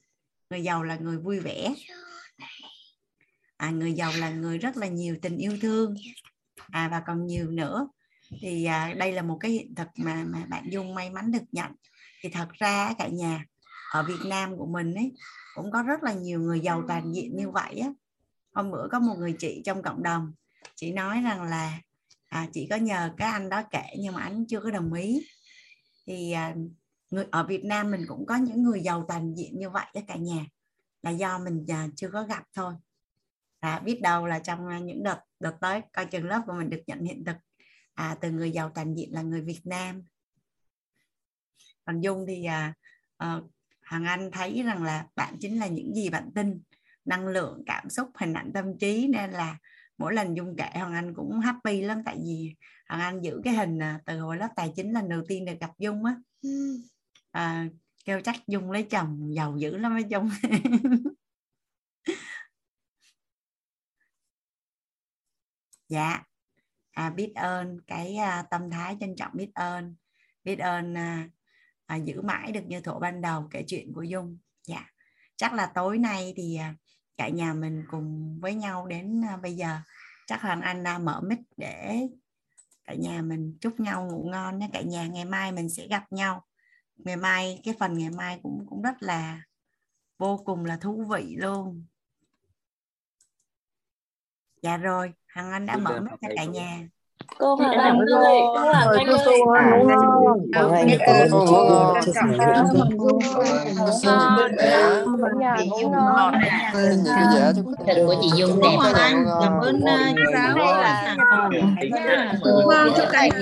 Người giàu là người vui vẻ. À, người giàu là người rất là nhiều tình yêu thương. À, và còn nhiều nữa. Thì à, đây là một cái hiện thực mà mà bạn Dung may mắn được nhận. Thì thật ra cả nhà ở Việt Nam của mình ấy cũng có rất là nhiều người giàu toàn diện như vậy á. Hôm bữa có một người chị trong cộng đồng chị nói rằng là à, chị có nhờ cái anh đó kể nhưng mà anh chưa có đồng ý. Thì à, người ở Việt Nam mình cũng có những người giàu toàn diện như vậy đó cả nhà. Là do mình à, chưa có gặp thôi. À, biết đâu là trong à, những đợt đợt tới coi trường lớp của mình được nhận hiện thực à, từ người giàu toàn diện là người Việt Nam. Còn Dung thì à, à, Hoàng Anh thấy rằng là bạn chính là những gì bạn tin. Năng lượng cảm xúc hình ảnh tâm trí nên là mỗi lần Dung kể Hoàng Anh cũng happy lắm. Tại vì Hoàng Anh giữ cái hình à, từ hồi lớp tài chính lần đầu tiên được gặp Dung á. Ừ à, kêu chắc Dung lấy chồng giàu dữ lắm mấy Dung. *laughs* Dạ. À, biết ơn cái à, tâm thái trân trọng biết ơn. Biết ơn à, à, giữ mãi được như thổ ban đầu kể chuyện của Dung. Dạ. Chắc là tối nay thì à, cả nhà mình cùng với nhau đến à, bây giờ. Chắc Hoàng Anh à, mở mic để cả nhà mình chúc nhau ngủ ngon nhé. Cả nhà ngày mai mình sẽ gặp nhau ngày mai cái phần ngày mai cũng cũng rất là vô cùng là thú vị luôn. Dạ rồi Hằng Anh đã mở mic cho cả nhà cô Hoàng Anh ơi cô Hoàng Anh ơi Hoàng Anh ơi cô chia sẻ với em đi Xin chị dạ chúc của chị Dung đẹp Hoàng Anh. cảm ơn cô giáo Vâng chúc cả nhà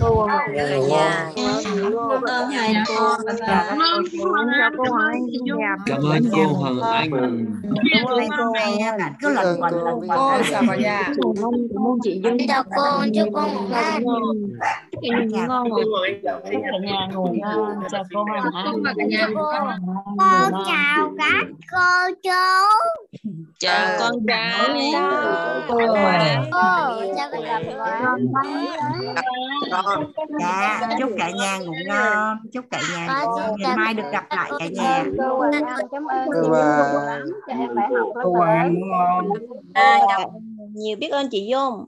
cô nhà ơn hai cô Cảm ơn cô. Cảm ơn cô Hoàng Anh. Cảm ơn cô lần quần cô chào cả nhà Cảm ơn chị Dung. chào cô chúc cô ngủ ngon. Chúc chị ngủ ngon. Chúc cả nhà ngủ ngon. Chào cô Hoàng Anh. cô chào các cô chú. Chào con cháu cô chào các dạ. Chúc cả nhà ngủ ngon. Chúc cả nhà ngủ ngon. Ngày mai được gặp lại cả nhà. Cảm ơn Cô Hoàng. Anh ngon. nhiều biết ơn chị Dung